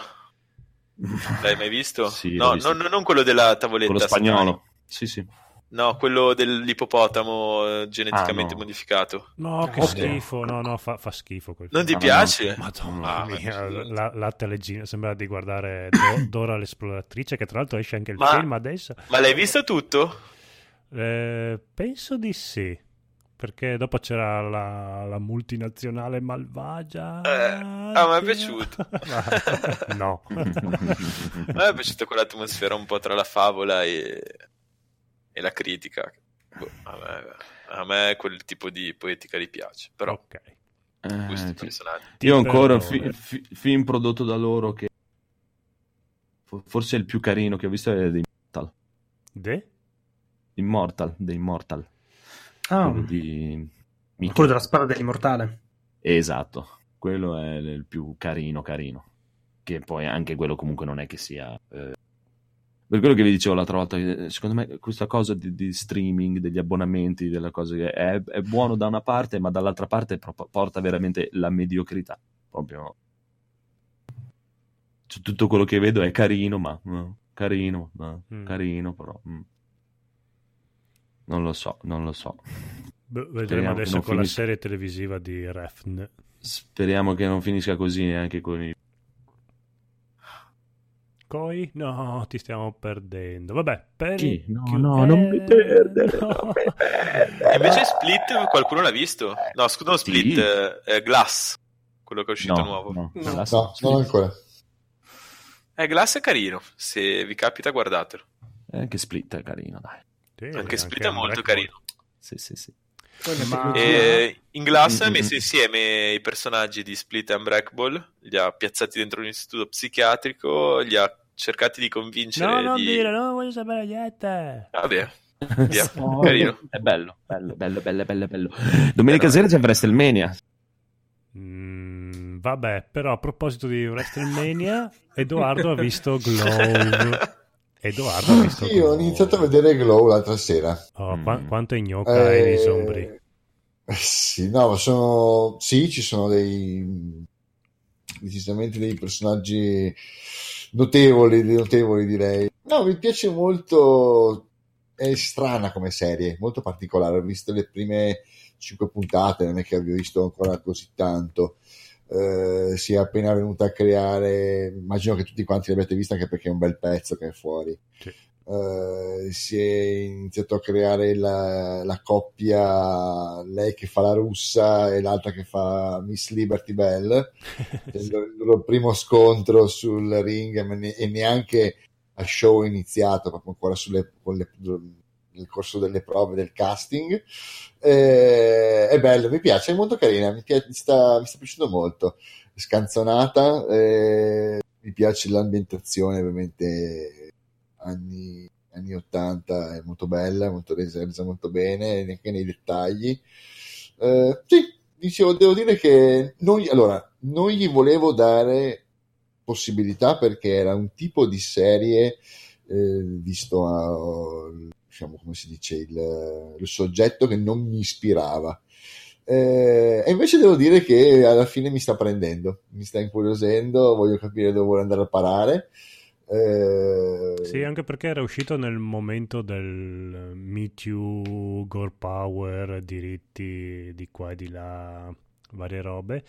Speaker 5: l'hai mai visto?
Speaker 4: Sì,
Speaker 5: no,
Speaker 4: visto.
Speaker 5: non, non quello della tavoletta.
Speaker 4: Quello spagnolo. Sì, sì.
Speaker 5: No, quello dell'ippopotamo eh, geneticamente
Speaker 4: Ah, no.
Speaker 5: modificato.
Speaker 1: No, che
Speaker 7: Ok.
Speaker 1: schifo. No, no, fa, fa schifo. Quel
Speaker 5: Non ti.
Speaker 4: Ah, ma no.
Speaker 5: piace?
Speaker 1: Madonna
Speaker 5: Ah,
Speaker 1: mia, la, latte leggino. Sembra di guardare Do- [COUGHS] Dora l'esploratrice, che tra l'altro esce anche il
Speaker 5: Ma-
Speaker 1: film adesso.
Speaker 5: Ma l'hai visto tutto?
Speaker 1: Eh, penso di sì. Perché dopo c'era la, la multinazionale malvagia.
Speaker 5: Eh, ah, mi è piaciuto. [LAUGHS]
Speaker 1: no. [LAUGHS]
Speaker 5: A me è piaciuta quell'atmosfera un po' tra la favola e, e la critica. Boh, a, me, a me quel tipo di poetica gli piace, però
Speaker 1: ok.
Speaker 4: Eh, sì.
Speaker 5: personali.
Speaker 4: Io ho ancora un fi- fi- film prodotto da loro che fo- forse il più carino che ho visto è The Immortal.
Speaker 1: De?
Speaker 4: Immortal, The Immortal.
Speaker 8: Ah,
Speaker 4: Quello di
Speaker 8: quello della spada dell'immortale.
Speaker 4: Esatto, quello è il più carino carino. Che poi anche quello comunque non è che sia... eh, Per quello che vi dicevo l'altra volta, eh, secondo me questa cosa di, di streaming, degli abbonamenti, delle cose è, è buono da una parte, ma dall'altra parte pro- porta veramente la mediocrità. Proprio Cioè, tutto quello che vedo è carino, ma mm, carino, ma
Speaker 1: Mm.
Speaker 4: carino, però mm. Non lo so, non lo so.
Speaker 1: Beh, vedremo
Speaker 4: Speriamo
Speaker 1: adesso con la
Speaker 4: finisca.
Speaker 1: serie televisiva di Refn.
Speaker 9: Speriamo che non finisca così neanche con i...
Speaker 1: Coi? No, ti stiamo perdendo. Vabbè, per
Speaker 9: Chi? No,
Speaker 1: chi-
Speaker 9: no, non mi
Speaker 1: eh,
Speaker 9: perdere,
Speaker 1: no.
Speaker 9: non mi [LAUGHS] perdere.
Speaker 5: Invece Split, qualcuno l'ha visto? No, scusa, non
Speaker 9: Sì.
Speaker 5: Split, eh, eh, Glass, quello che è uscito
Speaker 9: No,
Speaker 5: nuovo.
Speaker 9: no,
Speaker 6: No.
Speaker 9: la-
Speaker 3: No, non ancora.
Speaker 5: Eh, Glass è carino, se vi capita guardatelo.
Speaker 9: Anche Split è carino, dai.
Speaker 1: Sì,
Speaker 5: Anche Split è molto carino.
Speaker 9: Sì, sì, sì.
Speaker 1: Ma-
Speaker 5: E in Glass ha
Speaker 9: Mm-mm.
Speaker 5: messo insieme i personaggi di Split e Unbreakable, li ha piazzati dentro un istituto psichiatrico, li ha cercati di convincere
Speaker 1: No, non
Speaker 5: di...
Speaker 1: dire, non voglio sapere niente.
Speaker 5: Vabbè,
Speaker 9: Oh, [LAUGHS]
Speaker 5: carino.
Speaker 9: È bello, bello, bello, bello, bello, bello. Domenica sera c'è WrestleMania.
Speaker 1: Mm, vabbè, però a proposito di WrestleMania, Edoardo ha visto Glow. [LAUGHS] Edoardo ha visto
Speaker 3: Io ho iniziato a vedere Glow l'altra sera.
Speaker 1: Oh,
Speaker 9: Mm.
Speaker 1: qua- quanto è gnocca e
Speaker 3: Eh,
Speaker 1: dei sombri.
Speaker 3: eh, Sì, no, ma sono... Sì, ci sono dei... decisamente dei personaggi notevoli, notevoli direi. No, mi piace molto... È strana come serie, molto particolare. Ho visto le prime cinque puntate, non è che abbia visto ancora così tanto. Eh, si è appena venuta a creare, immagino che tutti quanti l'abbiate vista anche perché è un bel pezzo che è fuori.
Speaker 1: Sì.
Speaker 3: Eh, si è iniziato a creare la, la coppia, lei che fa la russa e l'altra che fa Miss Liberty Bell, [LAUGHS]
Speaker 1: Sì.
Speaker 3: il loro- primo scontro sul ring e neanche a show iniziato, proprio ancora sulle, con le- nel corso delle prove del casting. Eh, è bello, mi piace, è molto carina, mi, pia- mi sta, mi sta piacendo molto. Scanzonata, eh, mi piace l'ambientazione, ovviamente anni, anni 80, è molto bella, molto resa, molto bene, anche nei dettagli. Eh, sì, dicevo, devo dire che non, allora, non gli volevo dare possibilità perché era un tipo di serie eh, visto a, diciamo come si dice il, il soggetto che non mi ispirava Eh, e invece devo dire che alla fine mi sta prendendo mi sta incuriosendo voglio capire dove vuole andare a parare Eh,
Speaker 1: Sì, anche perché era uscito nel momento del Me Too, Gore Power, diritti di qua e di là, varie robe.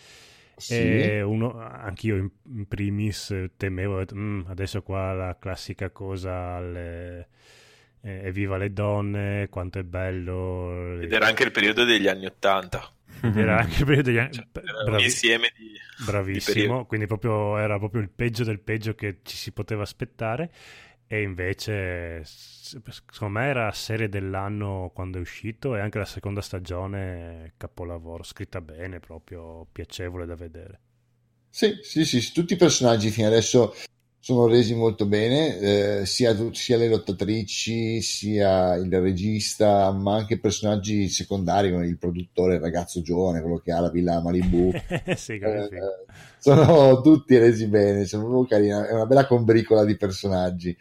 Speaker 3: sì.
Speaker 1: E uno, anch'io in, in primis temevo, "Mm, adesso qua la classica cosa, alle, eh, evviva le donne, quanto è bello.
Speaker 5: Ed era anche il periodo degli anni Ottanta.
Speaker 1: Era anche il periodo degli anni...
Speaker 5: Cioè, un
Speaker 1: bravi-
Speaker 5: insieme di... di
Speaker 1: Bravissimo,
Speaker 5: periodi.
Speaker 1: quindi proprio, era proprio il peggio del peggio che ci si poteva aspettare e invece secondo me era serie dell'anno quando è uscito e anche la seconda stagione capolavoro, scritta bene, proprio piacevole da vedere.
Speaker 3: Sì, sì, sì, sì, tutti i personaggi fino adesso sono resi molto bene, eh, sia, sia le lottatrici, sia il regista, ma anche personaggi secondari come il produttore, il ragazzo giovane, quello che ha la villa Malibu. [LAUGHS]
Speaker 1: sì,
Speaker 3: Eh, sono tutti resi bene, sono proprio carini, è una bella combricola di personaggi.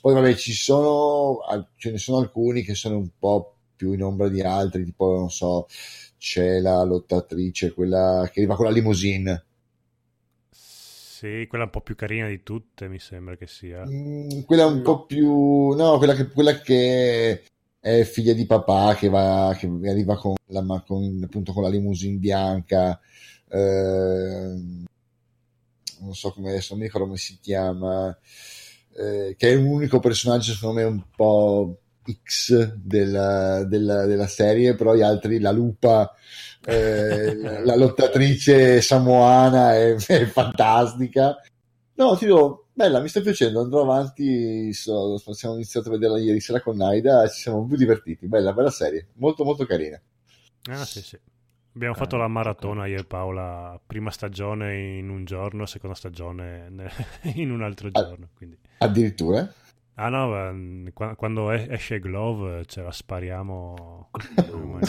Speaker 3: Poi vabbè, ci sono, ce ne sono alcuni che sono un po' più in ombra di altri, tipo non so, c'è la lottatrice, quella che arriva con la limousine.
Speaker 1: Sì, quella un po' più carina di tutte mi sembra che sia.
Speaker 3: Mm, quella un po' più, no, quella che, quella che è figlia di papà che va, che arriva con la, con, appunto con la limousine bianca, ehm, non so come adesso, non mi ricordo come si chiama, eh, che è un unico personaggio secondo me un po' X della, della, della serie, però gli altri, la lupa, eh, la, [LAUGHS] la lottatrice samoana è, è fantastica. No, ti dico, bella, mi sta piacendo, andrò avanti, so, siamo iniziato a vederla ieri sera con Naida, ci siamo più divertiti, bella, bella serie, molto molto carina.
Speaker 1: Ah, sì, sì. Abbiamo
Speaker 9: Ah,
Speaker 1: fatto la maratona io e Paola, prima stagione in un giorno, seconda stagione ne- [LAUGHS] in un altro giorno. Quindi.
Speaker 3: Addirittura?
Speaker 1: Ah no, ehm, qua- quando es- esce Glove ce la spariamo. [LAUGHS] Oh.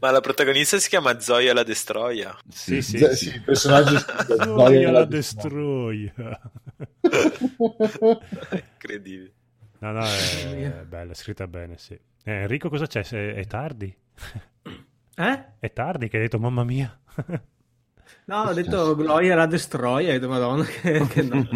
Speaker 5: Ma la protagonista si chiama Zoya la Destroia.
Speaker 1: Sì, sì,
Speaker 3: Z-
Speaker 1: sì.
Speaker 3: sì, il personaggio [LAUGHS]
Speaker 1: Oh, io la destroy. [LAUGHS]
Speaker 5: Incredibile.
Speaker 1: No, no, è bella, è scritta bene, sì. Eh, Enrico, cosa c'è? Se- È tardi?
Speaker 6: Eh?
Speaker 1: È tardi che hai detto mamma mia.
Speaker 6: No, ho detto Gloria la destroy, ho detto madonna che, che no.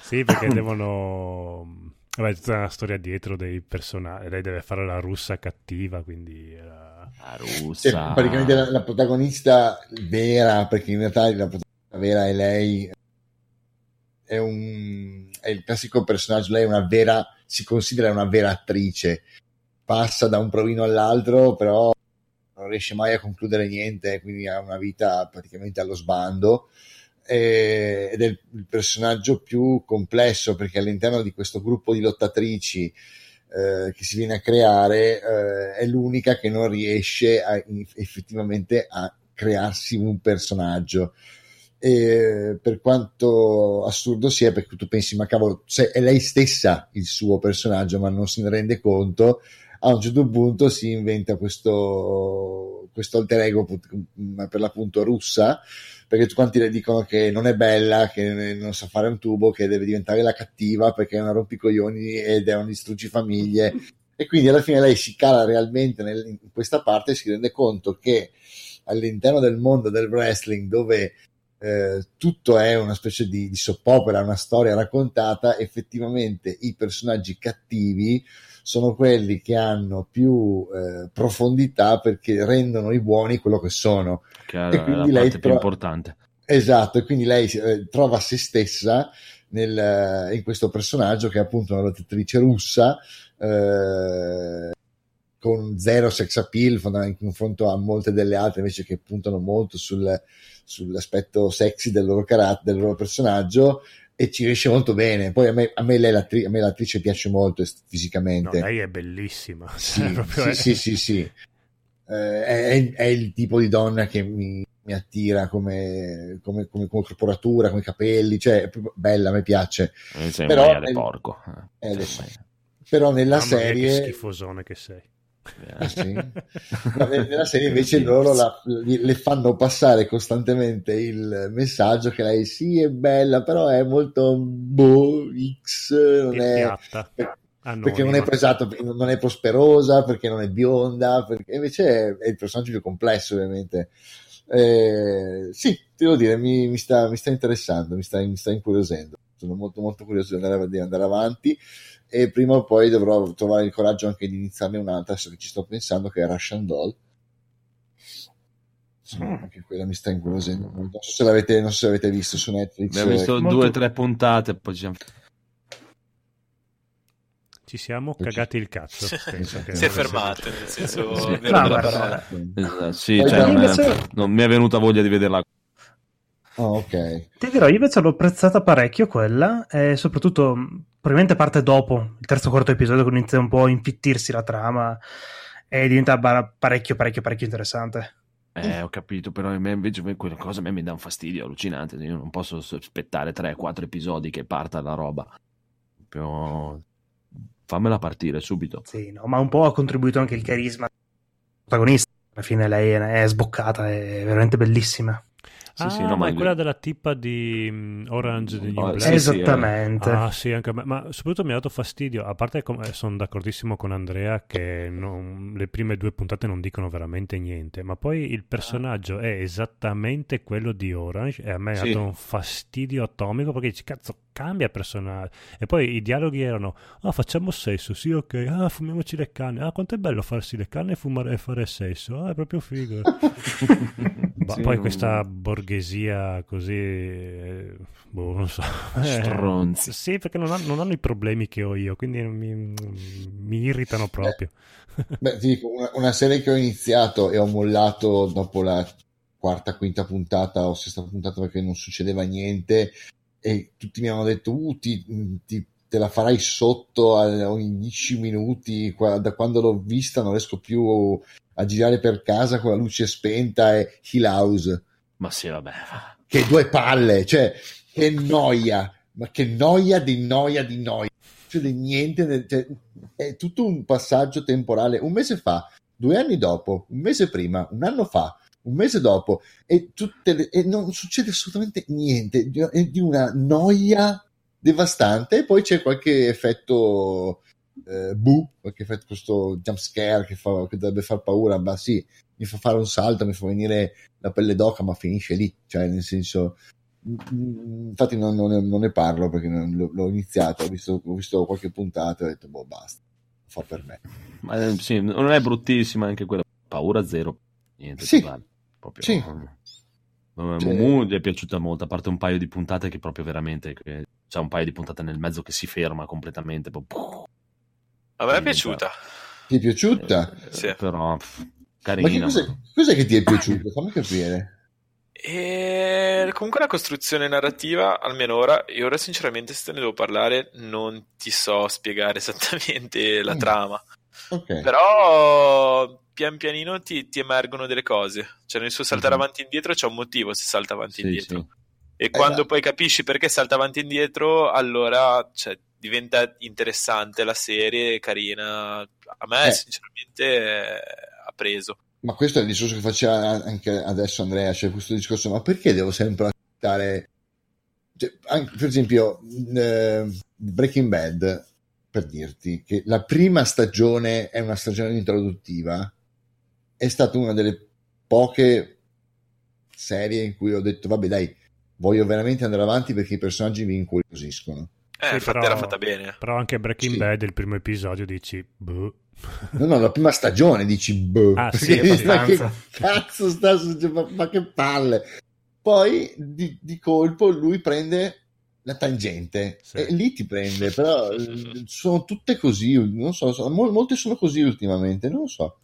Speaker 1: Sì, perché devono... Vabbè, tutta una storia dietro dei personaggi. Lei deve fare la russa cattiva, quindi era...
Speaker 9: La
Speaker 3: Cioè,
Speaker 9: russa.
Speaker 3: praticamente la, la protagonista vera, perché in realtà la protagonista vera è lei, è, un, è il classico personaggio, lei è una vera, si considera una vera attrice, passa da un provino all'altro, però non riesce mai a concludere niente, quindi ha una vita praticamente allo sbando. Ed è il, personaggio più complesso perché all'interno di questo gruppo di lottatrici eh, che si viene a creare eh, è l'unica che non riesce a- effettivamente a crearsi un personaggio. E per quanto assurdo sia perché tu pensi ma cavolo se è lei stessa il suo personaggio ma non se ne rende conto a un certo punto si inventa questo, questo alter ego per l'appunto russa perché tutti quanti le dicono che non è bella, che non sa fare un tubo, che deve diventare la cattiva perché è una rompicoglioni ed è un distruggifamiglie. E quindi alla fine lei si cala realmente nel- in questa parte e si rende conto che all'interno del mondo del wrestling, dove eh, tutto è una specie di, di soppopera, una storia raccontata, effettivamente i personaggi cattivi sono quelli che hanno più eh, profondità perché rendono i buoni quello che sono.
Speaker 9: È
Speaker 3: e quindi
Speaker 9: parte
Speaker 3: lei
Speaker 9: più
Speaker 3: tro-
Speaker 9: importante.
Speaker 3: Esatto, e quindi lei eh, trova se stessa nel, eh, in questo personaggio che è appunto una lottatrice russa eh, con zero sex appeal in confronto a molte delle altre invece che puntano molto sul- sull'aspetto sexy del loro carattere, del loro personaggio e ci riesce molto bene. Poi a me, a me lei l'attri- a me l'attrice piace molto est-
Speaker 1: No,
Speaker 3: fisicamente.
Speaker 1: lei è bellissima. [LAUGHS]
Speaker 3: Sì,
Speaker 1: Cioè, proprio
Speaker 3: sì,
Speaker 1: è-
Speaker 3: sì, sì, sì. Eh, è, è il tipo di donna che mi, mi attira come, come, come, come corporatura, come capelli, cioè è proprio bella, a me piace.
Speaker 9: Eh,
Speaker 3: Però nel-
Speaker 9: porco.
Speaker 3: eh,
Speaker 9: Eh.
Speaker 3: Però nella
Speaker 1: Mamma mia, che
Speaker 3: serie,
Speaker 1: schifosone che sei.
Speaker 3: Ah, sì? [LAUGHS] Nella serie invece loro la- le fanno passare costantemente il messaggio che lei sì è bella, però è molto boh, X, non
Speaker 1: È
Speaker 3: perché non è,
Speaker 1: Anonima.
Speaker 3: esatto, non è prosperosa, perché non è bionda, perché invece è, è il personaggio più complesso, ovviamente. Eh, sì, ti devo dire, mi, mi sta, mi sta interessando, mi sta, mi sta incuriosendo. Sono molto, molto curioso di andare, di andare avanti e prima o poi dovrò trovare il coraggio anche di iniziarne un'altra, che ci sto pensando, che è Russian Doll. Insomma,
Speaker 8: Mm.
Speaker 3: anche quella mi sta incuriosendo molto. Non so se l'avete, non so se l'avete visto su Netflix.
Speaker 9: Abbiamo visto
Speaker 3: eh,
Speaker 8: molto-
Speaker 9: due o tre puntate, poi ci siamo...
Speaker 1: Ci siamo cagati il cazzo. [LAUGHS] penso che-
Speaker 5: si è fermato, nel senso
Speaker 9: Sì.
Speaker 8: No,
Speaker 5: parola.
Speaker 9: Eh, Sì, cioè, non, è-
Speaker 8: invece-
Speaker 9: non mi è venuta voglia di vederla.
Speaker 3: Oh, ok.
Speaker 8: Ti dirò, io invece l'ho apprezzata parecchio quella, e soprattutto mh, probabilmente parte dopo il terzo quarto episodio, che inizia un po' a infittirsi la trama e diventa parecchio, parecchio, parecchio interessante.
Speaker 9: Eh, ho capito, però a me invece quella cosa a me mi dà un fastidio allucinante. Io non posso aspettare 3-4 episodi che parta la roba. Proprio... Fammela partire subito.
Speaker 8: Sì, no, ma un po' ha contribuito anche il carisma del protagonista. Alla fine lei è sboccata, è veramente bellissima.
Speaker 9: Sì,
Speaker 1: ah,
Speaker 9: sì, no,
Speaker 1: ma è quella della tipa di mm, Orange the New
Speaker 9: Oh,
Speaker 1: Black.
Speaker 8: Esattamente.
Speaker 1: Ah, sì, anche a me. Ma soprattutto mi ha dato fastidio. A parte, com- eh, sono d'accordissimo con Andrea che non- le prime due puntate non dicono veramente niente. Ma poi il personaggio è esattamente quello di Orange. E a me ha dato un fastidio atomico perché dici, cazzo, cambia personaggio. E poi i dialoghi erano: Ah, facciamo sesso, sì, ok. Ah, fumiamoci le canne. Ah, quanto è bello farsi le canne e, fumare, e fare sesso. Ah, è proprio figo. Ma [LAUGHS]
Speaker 9: Sì,
Speaker 1: poi questa borghesia così, eh, boh, non so. [LAUGHS]
Speaker 9: Stronzi.
Speaker 1: Eh, sì, perché non, han- non hanno i problemi che ho io, quindi mi, mi irritano proprio.
Speaker 3: Beh, ti dico, una, una serie che ho iniziato e ho mollato dopo la quarta, quinta puntata o sesta puntata perché non succedeva niente e tutti mi hanno detto, uh, ti, ti- te la farai sotto a- ogni 10 minuti, qua- da quando l'ho vista non riesco più a girare per casa con la luce spenta e Hill House,
Speaker 9: Ma sì, vabbè.
Speaker 3: che due palle, cioè, che noia, ma che noia di noia di noia. Cioè, di niente, cioè, è tutto un passaggio temporale. Un mese fa, due anni dopo, un mese prima, un anno fa, un mese dopo, e, tutte le- e non succede assolutamente niente. È di una noia devastante. E poi c'è qualche effetto eh, bu, qualche effetto, questo jump scare che, fa, che dovrebbe far paura, ma sì, mi fa fare un salto, mi fa venire la pelle d'oca, ma finisce lì, cioè nel senso. mm, Infatti non, non ne, non ne parlo perché non- l'ho, l'ho iniziato, ho visto, ho visto qualche puntata e ho detto, boh, basta, fa per me.
Speaker 9: Ma eh, sì, non è bruttissima anche quella.
Speaker 4: paura zero. Niente,
Speaker 3: Sì.
Speaker 4: totale. Proprio,
Speaker 3: Sì.
Speaker 4: Eh,
Speaker 3: Cioè-
Speaker 4: Mumu gli è piaciuta molto, a parte un paio di puntate che proprio veramente che- c'è un paio di puntate nel mezzo che si ferma completamente. proprio-
Speaker 5: A me è piaciuta.
Speaker 3: Ti è piaciuta?
Speaker 4: Eh,
Speaker 5: Sì.
Speaker 4: Però pff,
Speaker 3: Ma che
Speaker 4: carina.
Speaker 3: cos'è,
Speaker 4: ma-
Speaker 3: cos'è che ti è piaciuto? Fammi capire.
Speaker 5: E comunque la costruzione narrativa, almeno ora, e ora sinceramente se te ne devo parlare non ti so spiegare [LAUGHS] esattamente la
Speaker 3: Mm.
Speaker 5: trama,
Speaker 3: Ok.
Speaker 5: però pian pianino ti, ti emergono delle cose, cioè nel suo saltare
Speaker 4: Mhm.
Speaker 5: avanti e indietro c'è un motivo se salta avanti e
Speaker 4: Sì,
Speaker 5: indietro
Speaker 4: sì.
Speaker 5: e quando
Speaker 3: Esatto.
Speaker 5: poi capisci perché salta avanti e indietro allora cioè, diventa interessante la serie, carina, a me
Speaker 3: Eh.
Speaker 5: sinceramente ha preso.
Speaker 3: Ma questo è il discorso che faceva anche adesso Andrea, cioè questo discorso, ma perché devo sempre aspettare? Cioè, anche- per esempio, eh, Breaking Bad, per dirti, che la prima stagione è una stagione introduttiva, è stata una delle poche serie in cui ho detto, vabbè dai, voglio veramente andare avanti perché i personaggi mi incuriosiscono.
Speaker 5: Eh,
Speaker 1: Sì,
Speaker 5: infatti
Speaker 1: però-
Speaker 5: era fatta bene.
Speaker 1: Però anche Breaking
Speaker 3: Sì.
Speaker 1: Bad, il primo episodio, dici, boh. [LAUGHS]
Speaker 3: No, no, la prima stagione dici, boh,
Speaker 1: Ah, sì, [LAUGHS]
Speaker 3: ma che cazzo sta succedendo? Ma, che palle. Poi di, di colpo lui prende la tangente
Speaker 1: Sì.
Speaker 3: e lì ti prende, [LAUGHS] però eh, sono tutte così, non so, sono- mol- molte sono così ultimamente, non lo so.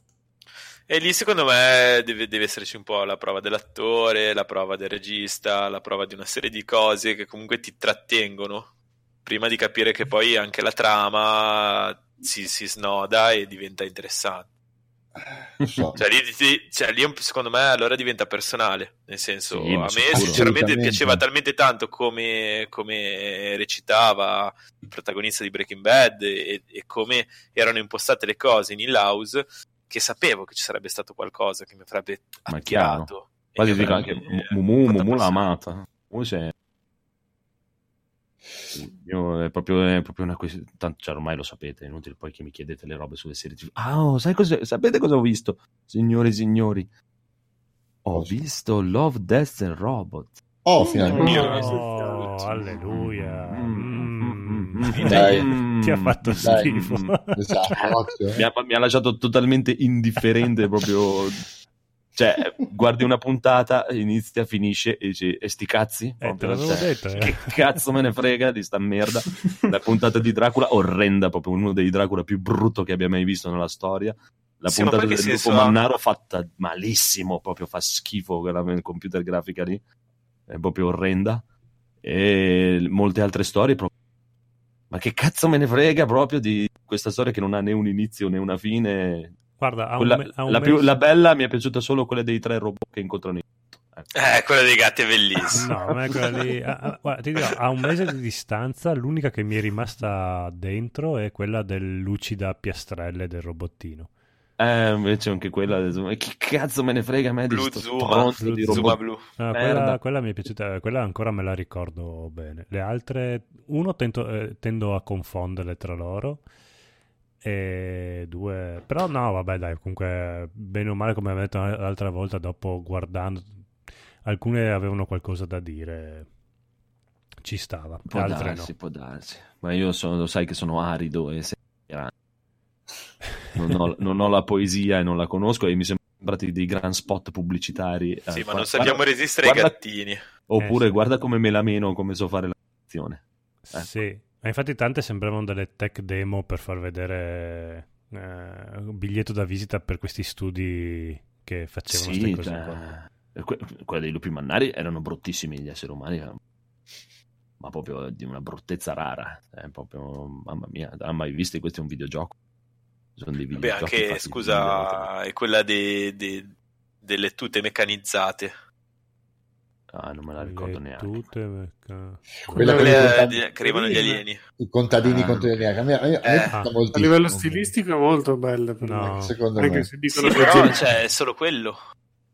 Speaker 5: E lì secondo me deve, deve esserci un po' la prova dell'attore, la prova del regista, la prova di una serie di cose che comunque ti trattengono prima di capire che poi anche la trama si, si snoda e diventa interessante.
Speaker 3: So.
Speaker 5: Cioè lì, ti- cioè, lì secondo me allora diventa personale, nel senso
Speaker 4: Sì,
Speaker 5: a me
Speaker 4: sicuro.
Speaker 5: sinceramente piaceva talmente tanto come, come recitava il protagonista di Breaking Bad e, e come erano impostate le cose in Hill House che sapevo che ci sarebbe stato qualcosa che mi avrebbe
Speaker 4: Ma
Speaker 5: attirato.
Speaker 4: Poi ti dico anche Mumu, Mumu l'ha amata. Mumu c'è- Io è proprio, è proprio una questione. Tanto, cioè, ormai lo sapete, è inutile poi che mi chiedete le robe sulle serie TV. Ah, oh, sai cos'è? sapete cosa ho visto? Signori e signori, ho
Speaker 3: Cosa?
Speaker 4: visto Love, Death and Robot.
Speaker 3: Oh, finalmente.
Speaker 1: Oh, alleluia.
Speaker 4: Mm,
Speaker 1: Mm.
Speaker 3: Dai.
Speaker 4: Mm.
Speaker 1: Ti ha fatto
Speaker 3: Dai.
Speaker 1: schifo.
Speaker 3: Esatto. [LAUGHS]
Speaker 4: mi, ha, mi ha lasciato totalmente indifferente proprio cioè guardi una puntata inizia finisce e dici e sti cazzi
Speaker 1: Eh, te l'avevo
Speaker 4: cioè,
Speaker 1: detto, eh.
Speaker 4: che cazzo me ne frega di sta merda la puntata di Dracula orrenda proprio uno dei Dracula più brutto che abbia mai visto nella storia la
Speaker 5: Sì,
Speaker 4: puntata del lupo
Speaker 5: senso ha?
Speaker 4: mannaro fatta malissimo proprio fa schifo quella computer grafica lì è proprio orrenda e molte altre storie proprio ma che cazzo me ne frega proprio di questa storia che non ha né un inizio né una fine
Speaker 1: Guarda, ha un,
Speaker 4: quella-
Speaker 1: me- ha un
Speaker 4: la, più- la bella mi è piaciuta solo quella dei tre robot che incontrano i Ecco.
Speaker 5: Eh, quella dei gatti è bellissima.
Speaker 1: No, ma è quella lì. [LAUGHS] ah, ah, guarda, ti dirò, a un mese di distanza, l'unica che mi è rimasta dentro è quella del lucida piastrelle del robottino.
Speaker 4: Eh, invece anche quella ma che cazzo me ne frega a me di
Speaker 5: Blue
Speaker 4: sto
Speaker 5: Zuma,
Speaker 4: stronzo di
Speaker 5: Zuma blu.
Speaker 1: No,
Speaker 4: Merda.
Speaker 1: quella, quella mi è piaciuta, quella ancora me la ricordo bene. Le altre, uno tento, eh, tendo a confonderle tra loro. E due, però no, vabbè, dai, comunque, bene o male, come avevo detto l'altra volta, dopo guardando, alcune avevano qualcosa da dire, ci stava,
Speaker 4: può
Speaker 1: altre
Speaker 4: darsi può darsi ma io sono, lo sai che sono arido e se- non ho, non ho la poesia e non la conosco e mi sembrati dei gran spot pubblicitari Eh,
Speaker 5: Sì, ma
Speaker 4: guarda-
Speaker 5: non sappiamo
Speaker 4: guarda-
Speaker 5: resistere ai
Speaker 4: guarda-
Speaker 5: gattini.
Speaker 4: oppure
Speaker 1: Eh, sì.
Speaker 4: guarda come me la meno come so fare l'azione
Speaker 1: no. Sì, ma infatti tante sembravano delle tech demo per far vedere eh, un biglietto da visita per questi studi che facevano queste
Speaker 4: sì
Speaker 1: cose qua.
Speaker 4: cioè, que- quella dei lupi mannari erano bruttissimi gli esseri umani ma proprio di una bruttezza rara è proprio mamma mia ha mai visto questo è un videogioco sono dei
Speaker 5: Beh,
Speaker 4: videogiochi
Speaker 5: anche, scusa, è quella de- de- delle tute meccanizzate.
Speaker 4: ah non me la ricordo
Speaker 1: Le
Speaker 4: neanche
Speaker 1: tute mecca-
Speaker 3: Quella
Speaker 5: di- che arrivano gli alieni.
Speaker 3: i contadini
Speaker 4: Ah.
Speaker 3: contro gli alieni. A me,
Speaker 5: Eh.
Speaker 7: A livello stilistico è molto bella per
Speaker 1: No.
Speaker 7: me.
Speaker 3: Secondo
Speaker 7: Anche
Speaker 3: me.
Speaker 7: se
Speaker 5: Sì,
Speaker 7: che
Speaker 5: però cioè, è solo quello.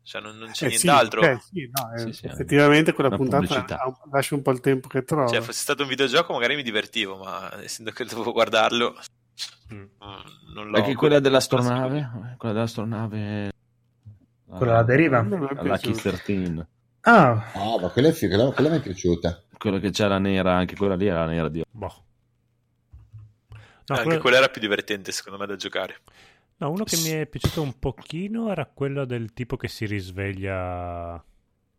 Speaker 5: Cioè, non, non c'è
Speaker 7: Eh, sì,
Speaker 5: nient'altro.
Speaker 7: eh, sì, no,
Speaker 4: Sì, sì,
Speaker 7: effettivamente quella puntata
Speaker 4: pubblicità.
Speaker 7: lascia un po' il tempo che trova.
Speaker 5: Cioè, fosse stato un videogioco magari mi divertivo, ma essendo che dovevo guardarlo,
Speaker 1: Mm.
Speaker 5: non l'ho.
Speaker 4: anche quella dell'astronave quella dell'astronave
Speaker 8: Quella alla deriva?
Speaker 4: La. Lucky 13
Speaker 8: Ah,
Speaker 3: Ah, ma quella, è figa, quella, quella mi è piaciuta.
Speaker 4: quella che c'era nera anche quella lì era nera di
Speaker 1: Boh. No,
Speaker 5: anche
Speaker 1: quella-
Speaker 5: quella era più divertente, secondo me, da giocare.
Speaker 1: No, uno che mi è piaciuto un pochino era quello del tipo che si risveglia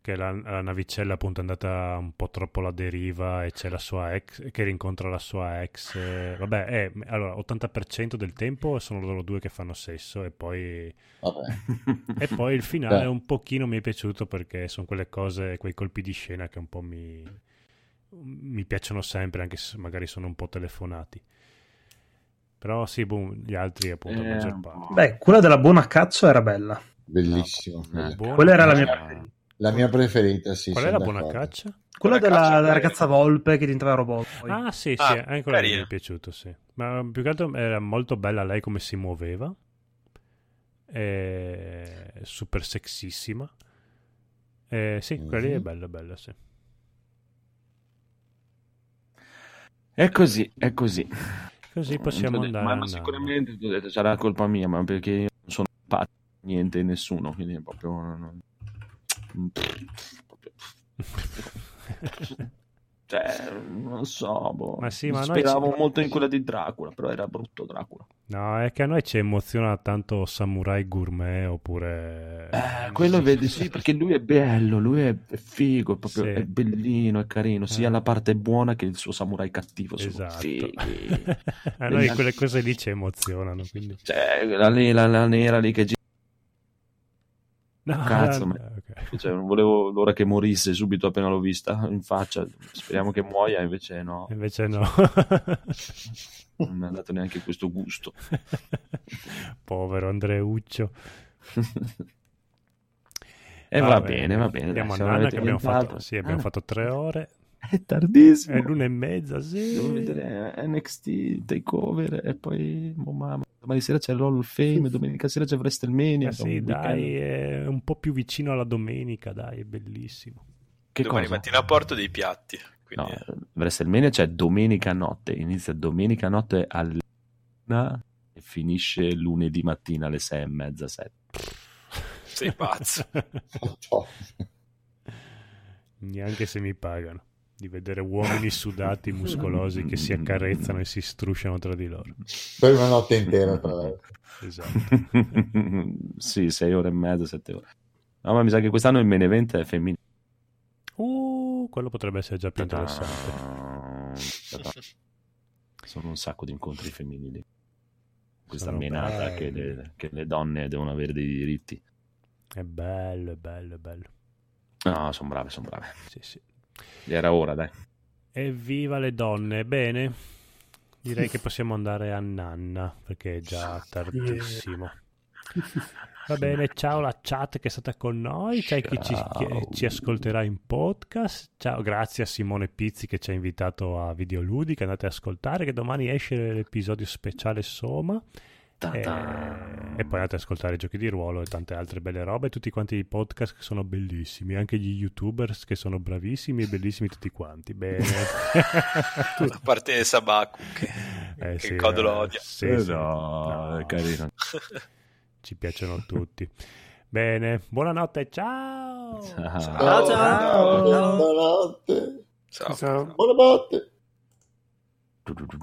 Speaker 1: che la, la navicella appunto è andata un po' troppo alla deriva e c'è la sua ex che rincontra la sua ex. eh, Vabbè, eh, allora 80% del tempo sono loro due che fanno sesso e poi
Speaker 3: Vabbè.
Speaker 1: e poi il finale
Speaker 3: Beh.
Speaker 1: un pochino mi è piaciuto perché sono quelle cose, quei colpi di scena che un po' mi, mi piacciono sempre, anche se magari sono un po' telefonati. Però sì, boh, gli altri appunto,
Speaker 4: Eh.
Speaker 8: Beh, quella della buona cazzo era bella.
Speaker 3: Bellissimo.
Speaker 4: Eh,
Speaker 1: Buona
Speaker 8: Quella era la mia preferita.
Speaker 3: La mia preferita, sì.
Speaker 1: Qual è la buona
Speaker 3: d'accordo.
Speaker 1: caccia?
Speaker 8: Quella
Speaker 5: Buona
Speaker 8: della,
Speaker 5: caccia,
Speaker 8: della ragazza Volpe che diventava robot. poi.
Speaker 1: Ah, sì, sì,
Speaker 5: Ah,
Speaker 1: anche quella lì mi è piaciuto, sì. Ma più che altro era molto bella lei come si muoveva. E... Super sexissima. E sì, quella lì è
Speaker 3: Mhm.
Speaker 1: bella, bella, sì.
Speaker 4: È così, è così.
Speaker 1: Così possiamo
Speaker 4: ti ho detto-
Speaker 1: andare
Speaker 4: Ma, ma sicuramente detto, sarà colpa mia, ma perché io non sono pazzo niente e nessuno, quindi è proprio... non- proprio- Cioè, non so, boh.
Speaker 1: Ma sì, ma
Speaker 4: speravo
Speaker 1: ci-
Speaker 4: molto in quella di Dracula, però era brutto Dracula.
Speaker 1: No, è che a noi ci emoziona tanto Samurai Gourmet oppure...
Speaker 4: Eh, quello vedi, sì, perché lui è bello, lui è, figo, è proprio
Speaker 1: Sì.
Speaker 4: è bellino, è carino, sia
Speaker 1: Eh.
Speaker 4: la parte buona che il suo samurai cattivo
Speaker 1: Esatto.
Speaker 4: fighi. [LAUGHS]
Speaker 1: a noi quelle cose lì ci emozionano, quindi...
Speaker 4: Cioè, la, la, la nera lì che gira,
Speaker 1: No, [LAUGHS]
Speaker 4: Cazzo,
Speaker 1: no,
Speaker 4: ma-
Speaker 1: ok.
Speaker 4: cioè, non volevo l'ora che morisse subito appena l'ho vista in faccia, speriamo che muoia, invece no,
Speaker 1: Invece no. [LAUGHS]
Speaker 4: non mi ha dato neanche questo gusto. [LAUGHS]
Speaker 1: Povero Andreuccio.
Speaker 4: E va, bene, va bene.
Speaker 1: Andiamo a
Speaker 4: avete
Speaker 1: che abbiamo fatto, sì, abbiamo
Speaker 4: Ah,
Speaker 1: fatto tre ore.
Speaker 4: È tardissimo.
Speaker 1: È l'una e mezza, sì.
Speaker 4: Devo vedere NXT Takeover e poi oh mamma, domani sera c'è l'Hall of Fame, [LAUGHS] domenica sera c'è WrestleMania.
Speaker 1: Eh sì, dai, è un po' più vicino alla domenica, dai, è bellissimo.
Speaker 4: Che
Speaker 5: Domani
Speaker 4: cosa?
Speaker 5: mattina porto dei piatti.
Speaker 4: No,
Speaker 5: Quindi...
Speaker 4: WrestleMania c'è domenica notte, inizia domenica notte alle una e finisce lunedì mattina alle sei e mezza, sette.
Speaker 5: Sei pazzo. [LAUGHS]
Speaker 1: Neanche se mi pagano di vedere uomini sudati, muscolosi che si accarezzano e si strusciano tra di loro.
Speaker 3: per una notte intera, tra l'altro. [LAUGHS]
Speaker 1: Esatto. [LAUGHS]
Speaker 4: sì, sei ore e mezza, sette ore. No, ma mi sa che quest'anno il main event è femminile.
Speaker 1: Uh, quello potrebbe essere già più interessante.
Speaker 4: Ta-da. Sono un sacco di incontri femminili. Questa
Speaker 1: Sono
Speaker 4: menata che le, che le donne devono avere dei diritti.
Speaker 1: È bello, è bello, è bello.
Speaker 4: No, sono brave, sono brave.
Speaker 1: Sì, sì.
Speaker 4: Era ora, dai.
Speaker 1: Evviva le donne. Bene, direi che possiamo andare a Nanna perché è già tardissimo. Va bene, ciao la chat che è stata con noi, ciao chi ci, chi ci ascolterà in podcast. Ciao, grazie a Simone Pizzi che ci ha invitato a Videoludica, andate ad ascoltare che domani esce l'episodio speciale Soma. E,
Speaker 4: Ta-ta.
Speaker 1: e poi andate ad ascoltare giochi di ruolo e tante altre belle robe. e Tutti quanti i podcast che sono bellissimi, anche gli youtubers che sono bravissimi e bellissimi tutti quanti. Bene, [LAUGHS]
Speaker 5: A parte Sabaku che,
Speaker 1: Eh,
Speaker 5: che
Speaker 1: sì,
Speaker 5: Cod lo
Speaker 1: eh,
Speaker 5: odia.
Speaker 1: sì,
Speaker 4: Eh
Speaker 1: sì.
Speaker 4: no, è carino. [LAUGHS]
Speaker 1: Ci piacciono tutti. Bene, buonanotte, ciao.
Speaker 4: Ciao.
Speaker 6: Ciao, ciao.
Speaker 3: Buonanotte.
Speaker 5: Ciao.
Speaker 7: Ciao.
Speaker 3: Buonanotte.